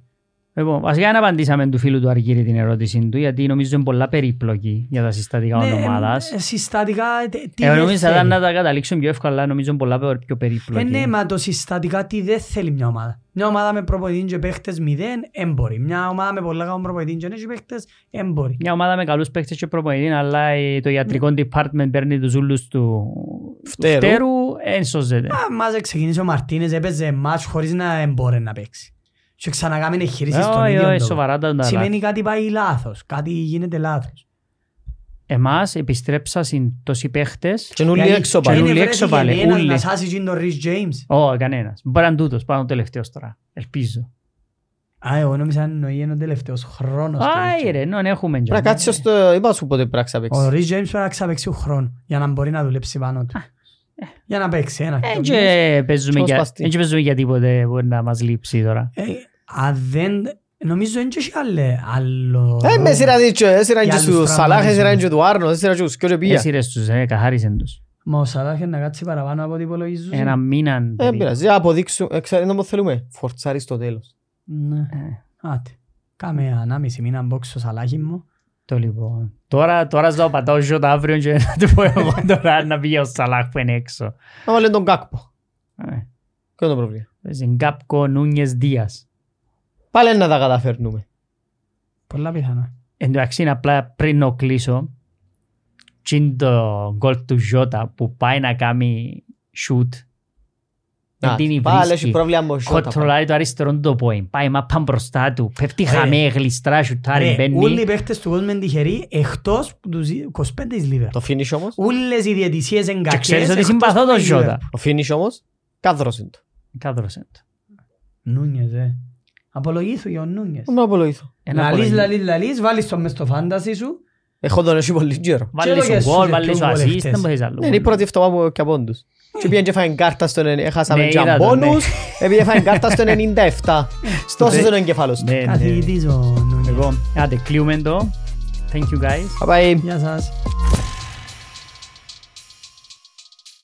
[SPEAKER 2] Λοιπόν, βασικά δεν απαντήσαμε του φίλου του Αργύρη την ερώτηση του γιατί νομίζω είναι πολλά περίπλοκη για τα συστατικά
[SPEAKER 1] Ναι,
[SPEAKER 2] ομάδας.
[SPEAKER 1] ε, συστατικά τι- τι
[SPEAKER 2] Εγώ
[SPEAKER 1] δεν
[SPEAKER 2] νομίζω θα ήταν
[SPEAKER 1] θέλει.
[SPEAKER 2] να τα καταλήξουν πιο εύκολα, αλλά νομίζω είναι πολλά πιο
[SPEAKER 1] Ε,
[SPEAKER 2] περίπλοκη.
[SPEAKER 1] ναι, μα το συστατικά τι δεν θέλει μια ομάδα. Μια ομάδα με προπονητή και παίχτες μηδέν, έμποροι. Μια ομάδα με πολλά καλών προπονητή και έχει παίχτες, έμποροι.
[SPEAKER 2] Μια ομάδα με καλούς παίκτες και προπονητή, αλλά ε, το ιατρικό department παίρνει τους ούλους του
[SPEAKER 3] Φτέρου.
[SPEAKER 2] φτέρου, εν σώζεται.
[SPEAKER 1] Α, Μας ξεκίνησε ο Μαρτίνες, έπαιζε μάτς χωρίς να μπορεί να παίξει. Και ξανακάμε εγχειρήσεις στον
[SPEAKER 2] Όχι,
[SPEAKER 1] ίδιο
[SPEAKER 2] όχι,
[SPEAKER 1] τόπο.
[SPEAKER 2] σοβαρά τα τα
[SPEAKER 1] Σημαίνει κάτι πάει λάθος, κάτι γίνεται λάθος.
[SPEAKER 2] Εμάς επιστρέψα συν τόσοι παίχτες.
[SPEAKER 3] Και νουλί
[SPEAKER 1] Γιατί-
[SPEAKER 3] έξω
[SPEAKER 1] και
[SPEAKER 3] πάλι.
[SPEAKER 2] ούλοι
[SPEAKER 1] είναι
[SPEAKER 2] έξω
[SPEAKER 1] βρέθηκε
[SPEAKER 2] πάλι,
[SPEAKER 1] ένας
[SPEAKER 2] ούλοι.
[SPEAKER 1] να σάσει και τον Ρις Τζέιμς.
[SPEAKER 2] Ω, κανένας. Μπορεί να είναι τούτος, πάνω τελευταίος τώρα. Ελπίζω.
[SPEAKER 1] Α, εγώ νόμιζα να εννοεί ο τελευταίος χρόνος. του
[SPEAKER 2] Άι
[SPEAKER 1] Rhys James.
[SPEAKER 2] ρε, νο, έχουμε.
[SPEAKER 3] Πρέπει να κάτσεις στο... Είπα σου πότε πρέπει να
[SPEAKER 1] Ο
[SPEAKER 3] ξαπαίξεις.
[SPEAKER 1] Ρις Τζέιμς πρέπει να ξαπαίξει χρόνος για να μπορεί να δουλέψει πάνω του. Για να παίξει ένα.
[SPEAKER 2] Ε,
[SPEAKER 1] δύο
[SPEAKER 2] και παίζουμε
[SPEAKER 3] Πώς
[SPEAKER 2] για-
[SPEAKER 3] πας τι.
[SPEAKER 2] ε, και παίζουμε για τίποτε μπορεί να μας λείψει τώρα.
[SPEAKER 1] Ε, αν δεν Νομίζω είναι και έχει άλλε- άλλο...
[SPEAKER 3] Ε, με σειρά δίτσο, ε, σειρά
[SPEAKER 1] Και
[SPEAKER 3] και
[SPEAKER 1] άλλους
[SPEAKER 3] στους Σαλάχ, ε, σειρά
[SPEAKER 1] τραυματισμούς.
[SPEAKER 3] και του Άρνο, ε, σειρά και τους και ο Πία.
[SPEAKER 2] Έσυρες τους, ε, καθάρισαν τους.
[SPEAKER 1] Μα ο Σαλάχ είναι να κάτσει παραπάνω από ό,τι υπολογίζουν.
[SPEAKER 2] Ένα μήνα.
[SPEAKER 3] Ε,
[SPEAKER 2] παιδί.
[SPEAKER 3] πειράζει, αποδείξουμε, ε, ξέρετε να θέλουμε, φορτσάρεις στο τέλος.
[SPEAKER 1] Ναι.
[SPEAKER 2] Ε,
[SPEAKER 1] Άτε. Κάμε ανάμιση μήνα μπόξ στο Σαλάχι μου.
[SPEAKER 2] Το λοιπόν. Τώρα, τώρα θα πατάω ζώτα αύριο και να του πω εγώ τώρα να πήγε ο Σαλάχ που είναι έξω.
[SPEAKER 3] Να βάλει τον Κάκπο.
[SPEAKER 2] Ε,
[SPEAKER 3] Ποιο είναι το πρόβλημα;
[SPEAKER 2] Παίζει Γκάπκο Νούνιες Δίας.
[SPEAKER 3] Πάλι να τα καταφέρνουμε.
[SPEAKER 1] Πολλά πιθανό.
[SPEAKER 2] Εν τω μεταξύ, απλά πριν να κλείσω, τι είναι το γκολ του Ζώτα που πάει να κάνει shoot.
[SPEAKER 3] Α,
[SPEAKER 2] Δεν την
[SPEAKER 3] Πάλι έχει
[SPEAKER 2] βρίσκει.
[SPEAKER 3] πρόβλημα με ο Ζώτα.
[SPEAKER 2] Κοντρολάρει το αριστερό του το πόη. Πάει μα πάνε μπροστά του. Πέφτει
[SPEAKER 1] Ρε.
[SPEAKER 2] χαμέ, γλιστρά, σουτάρει,
[SPEAKER 1] Ρε, Όλοι οι
[SPEAKER 2] μπαίνει.
[SPEAKER 1] παίχτες του κόσμου είναι τυχεροί εκτός που τους 25 της Λίβερ.
[SPEAKER 3] Το finish όμως,
[SPEAKER 1] Όλες οι διαιτησίες είναι κακές.
[SPEAKER 2] ξέρεις ότι
[SPEAKER 1] εκτός
[SPEAKER 2] συμπαθώ
[SPEAKER 1] που
[SPEAKER 2] τον
[SPEAKER 1] η Liverpool.
[SPEAKER 2] Ζώτα.
[SPEAKER 3] το finish όμως, κάδρωσε το.
[SPEAKER 2] Κάδρωσε το.
[SPEAKER 1] Νούνιες, ε. Απολογήθου για ο Νούνιες.
[SPEAKER 3] Να με απολογηθώ.
[SPEAKER 2] Ένα
[SPEAKER 1] Λαλείς,
[SPEAKER 2] απολογή.
[SPEAKER 1] λαλείς, λαλείς, βάλεις το μες στο φάντασι σου.
[SPEAKER 3] Έχω τον έχει πολύ καιρό.
[SPEAKER 2] Βάλεις
[SPEAKER 1] Και
[SPEAKER 2] ο
[SPEAKER 1] λόγια σου
[SPEAKER 2] γκολ,
[SPEAKER 1] και
[SPEAKER 2] βάλεις
[SPEAKER 1] ποιον
[SPEAKER 2] ο
[SPEAKER 1] γκολ
[SPEAKER 2] assist,
[SPEAKER 1] εχθές.
[SPEAKER 2] δεν μπορείς άλλο.
[SPEAKER 3] Ναι, είναι η πρώτη εβδομάδα που και από τους. Και πήγαν και φάιν κάρτα στον... Έχασαμε
[SPEAKER 2] Ναι,
[SPEAKER 3] και
[SPEAKER 2] είδα το, ναι.
[SPEAKER 3] μπόνους, επειδή φάιν κάρτα στο 97. Στόσος είναι ο εγκεφάλος του.
[SPEAKER 2] Ναι, ναι.
[SPEAKER 1] Καθηγητής ο Νούνιες.
[SPEAKER 2] Λοιπόν, άντε, κλείουμε το. Thank you guys.
[SPEAKER 3] Bye bye.
[SPEAKER 1] Γεια σας.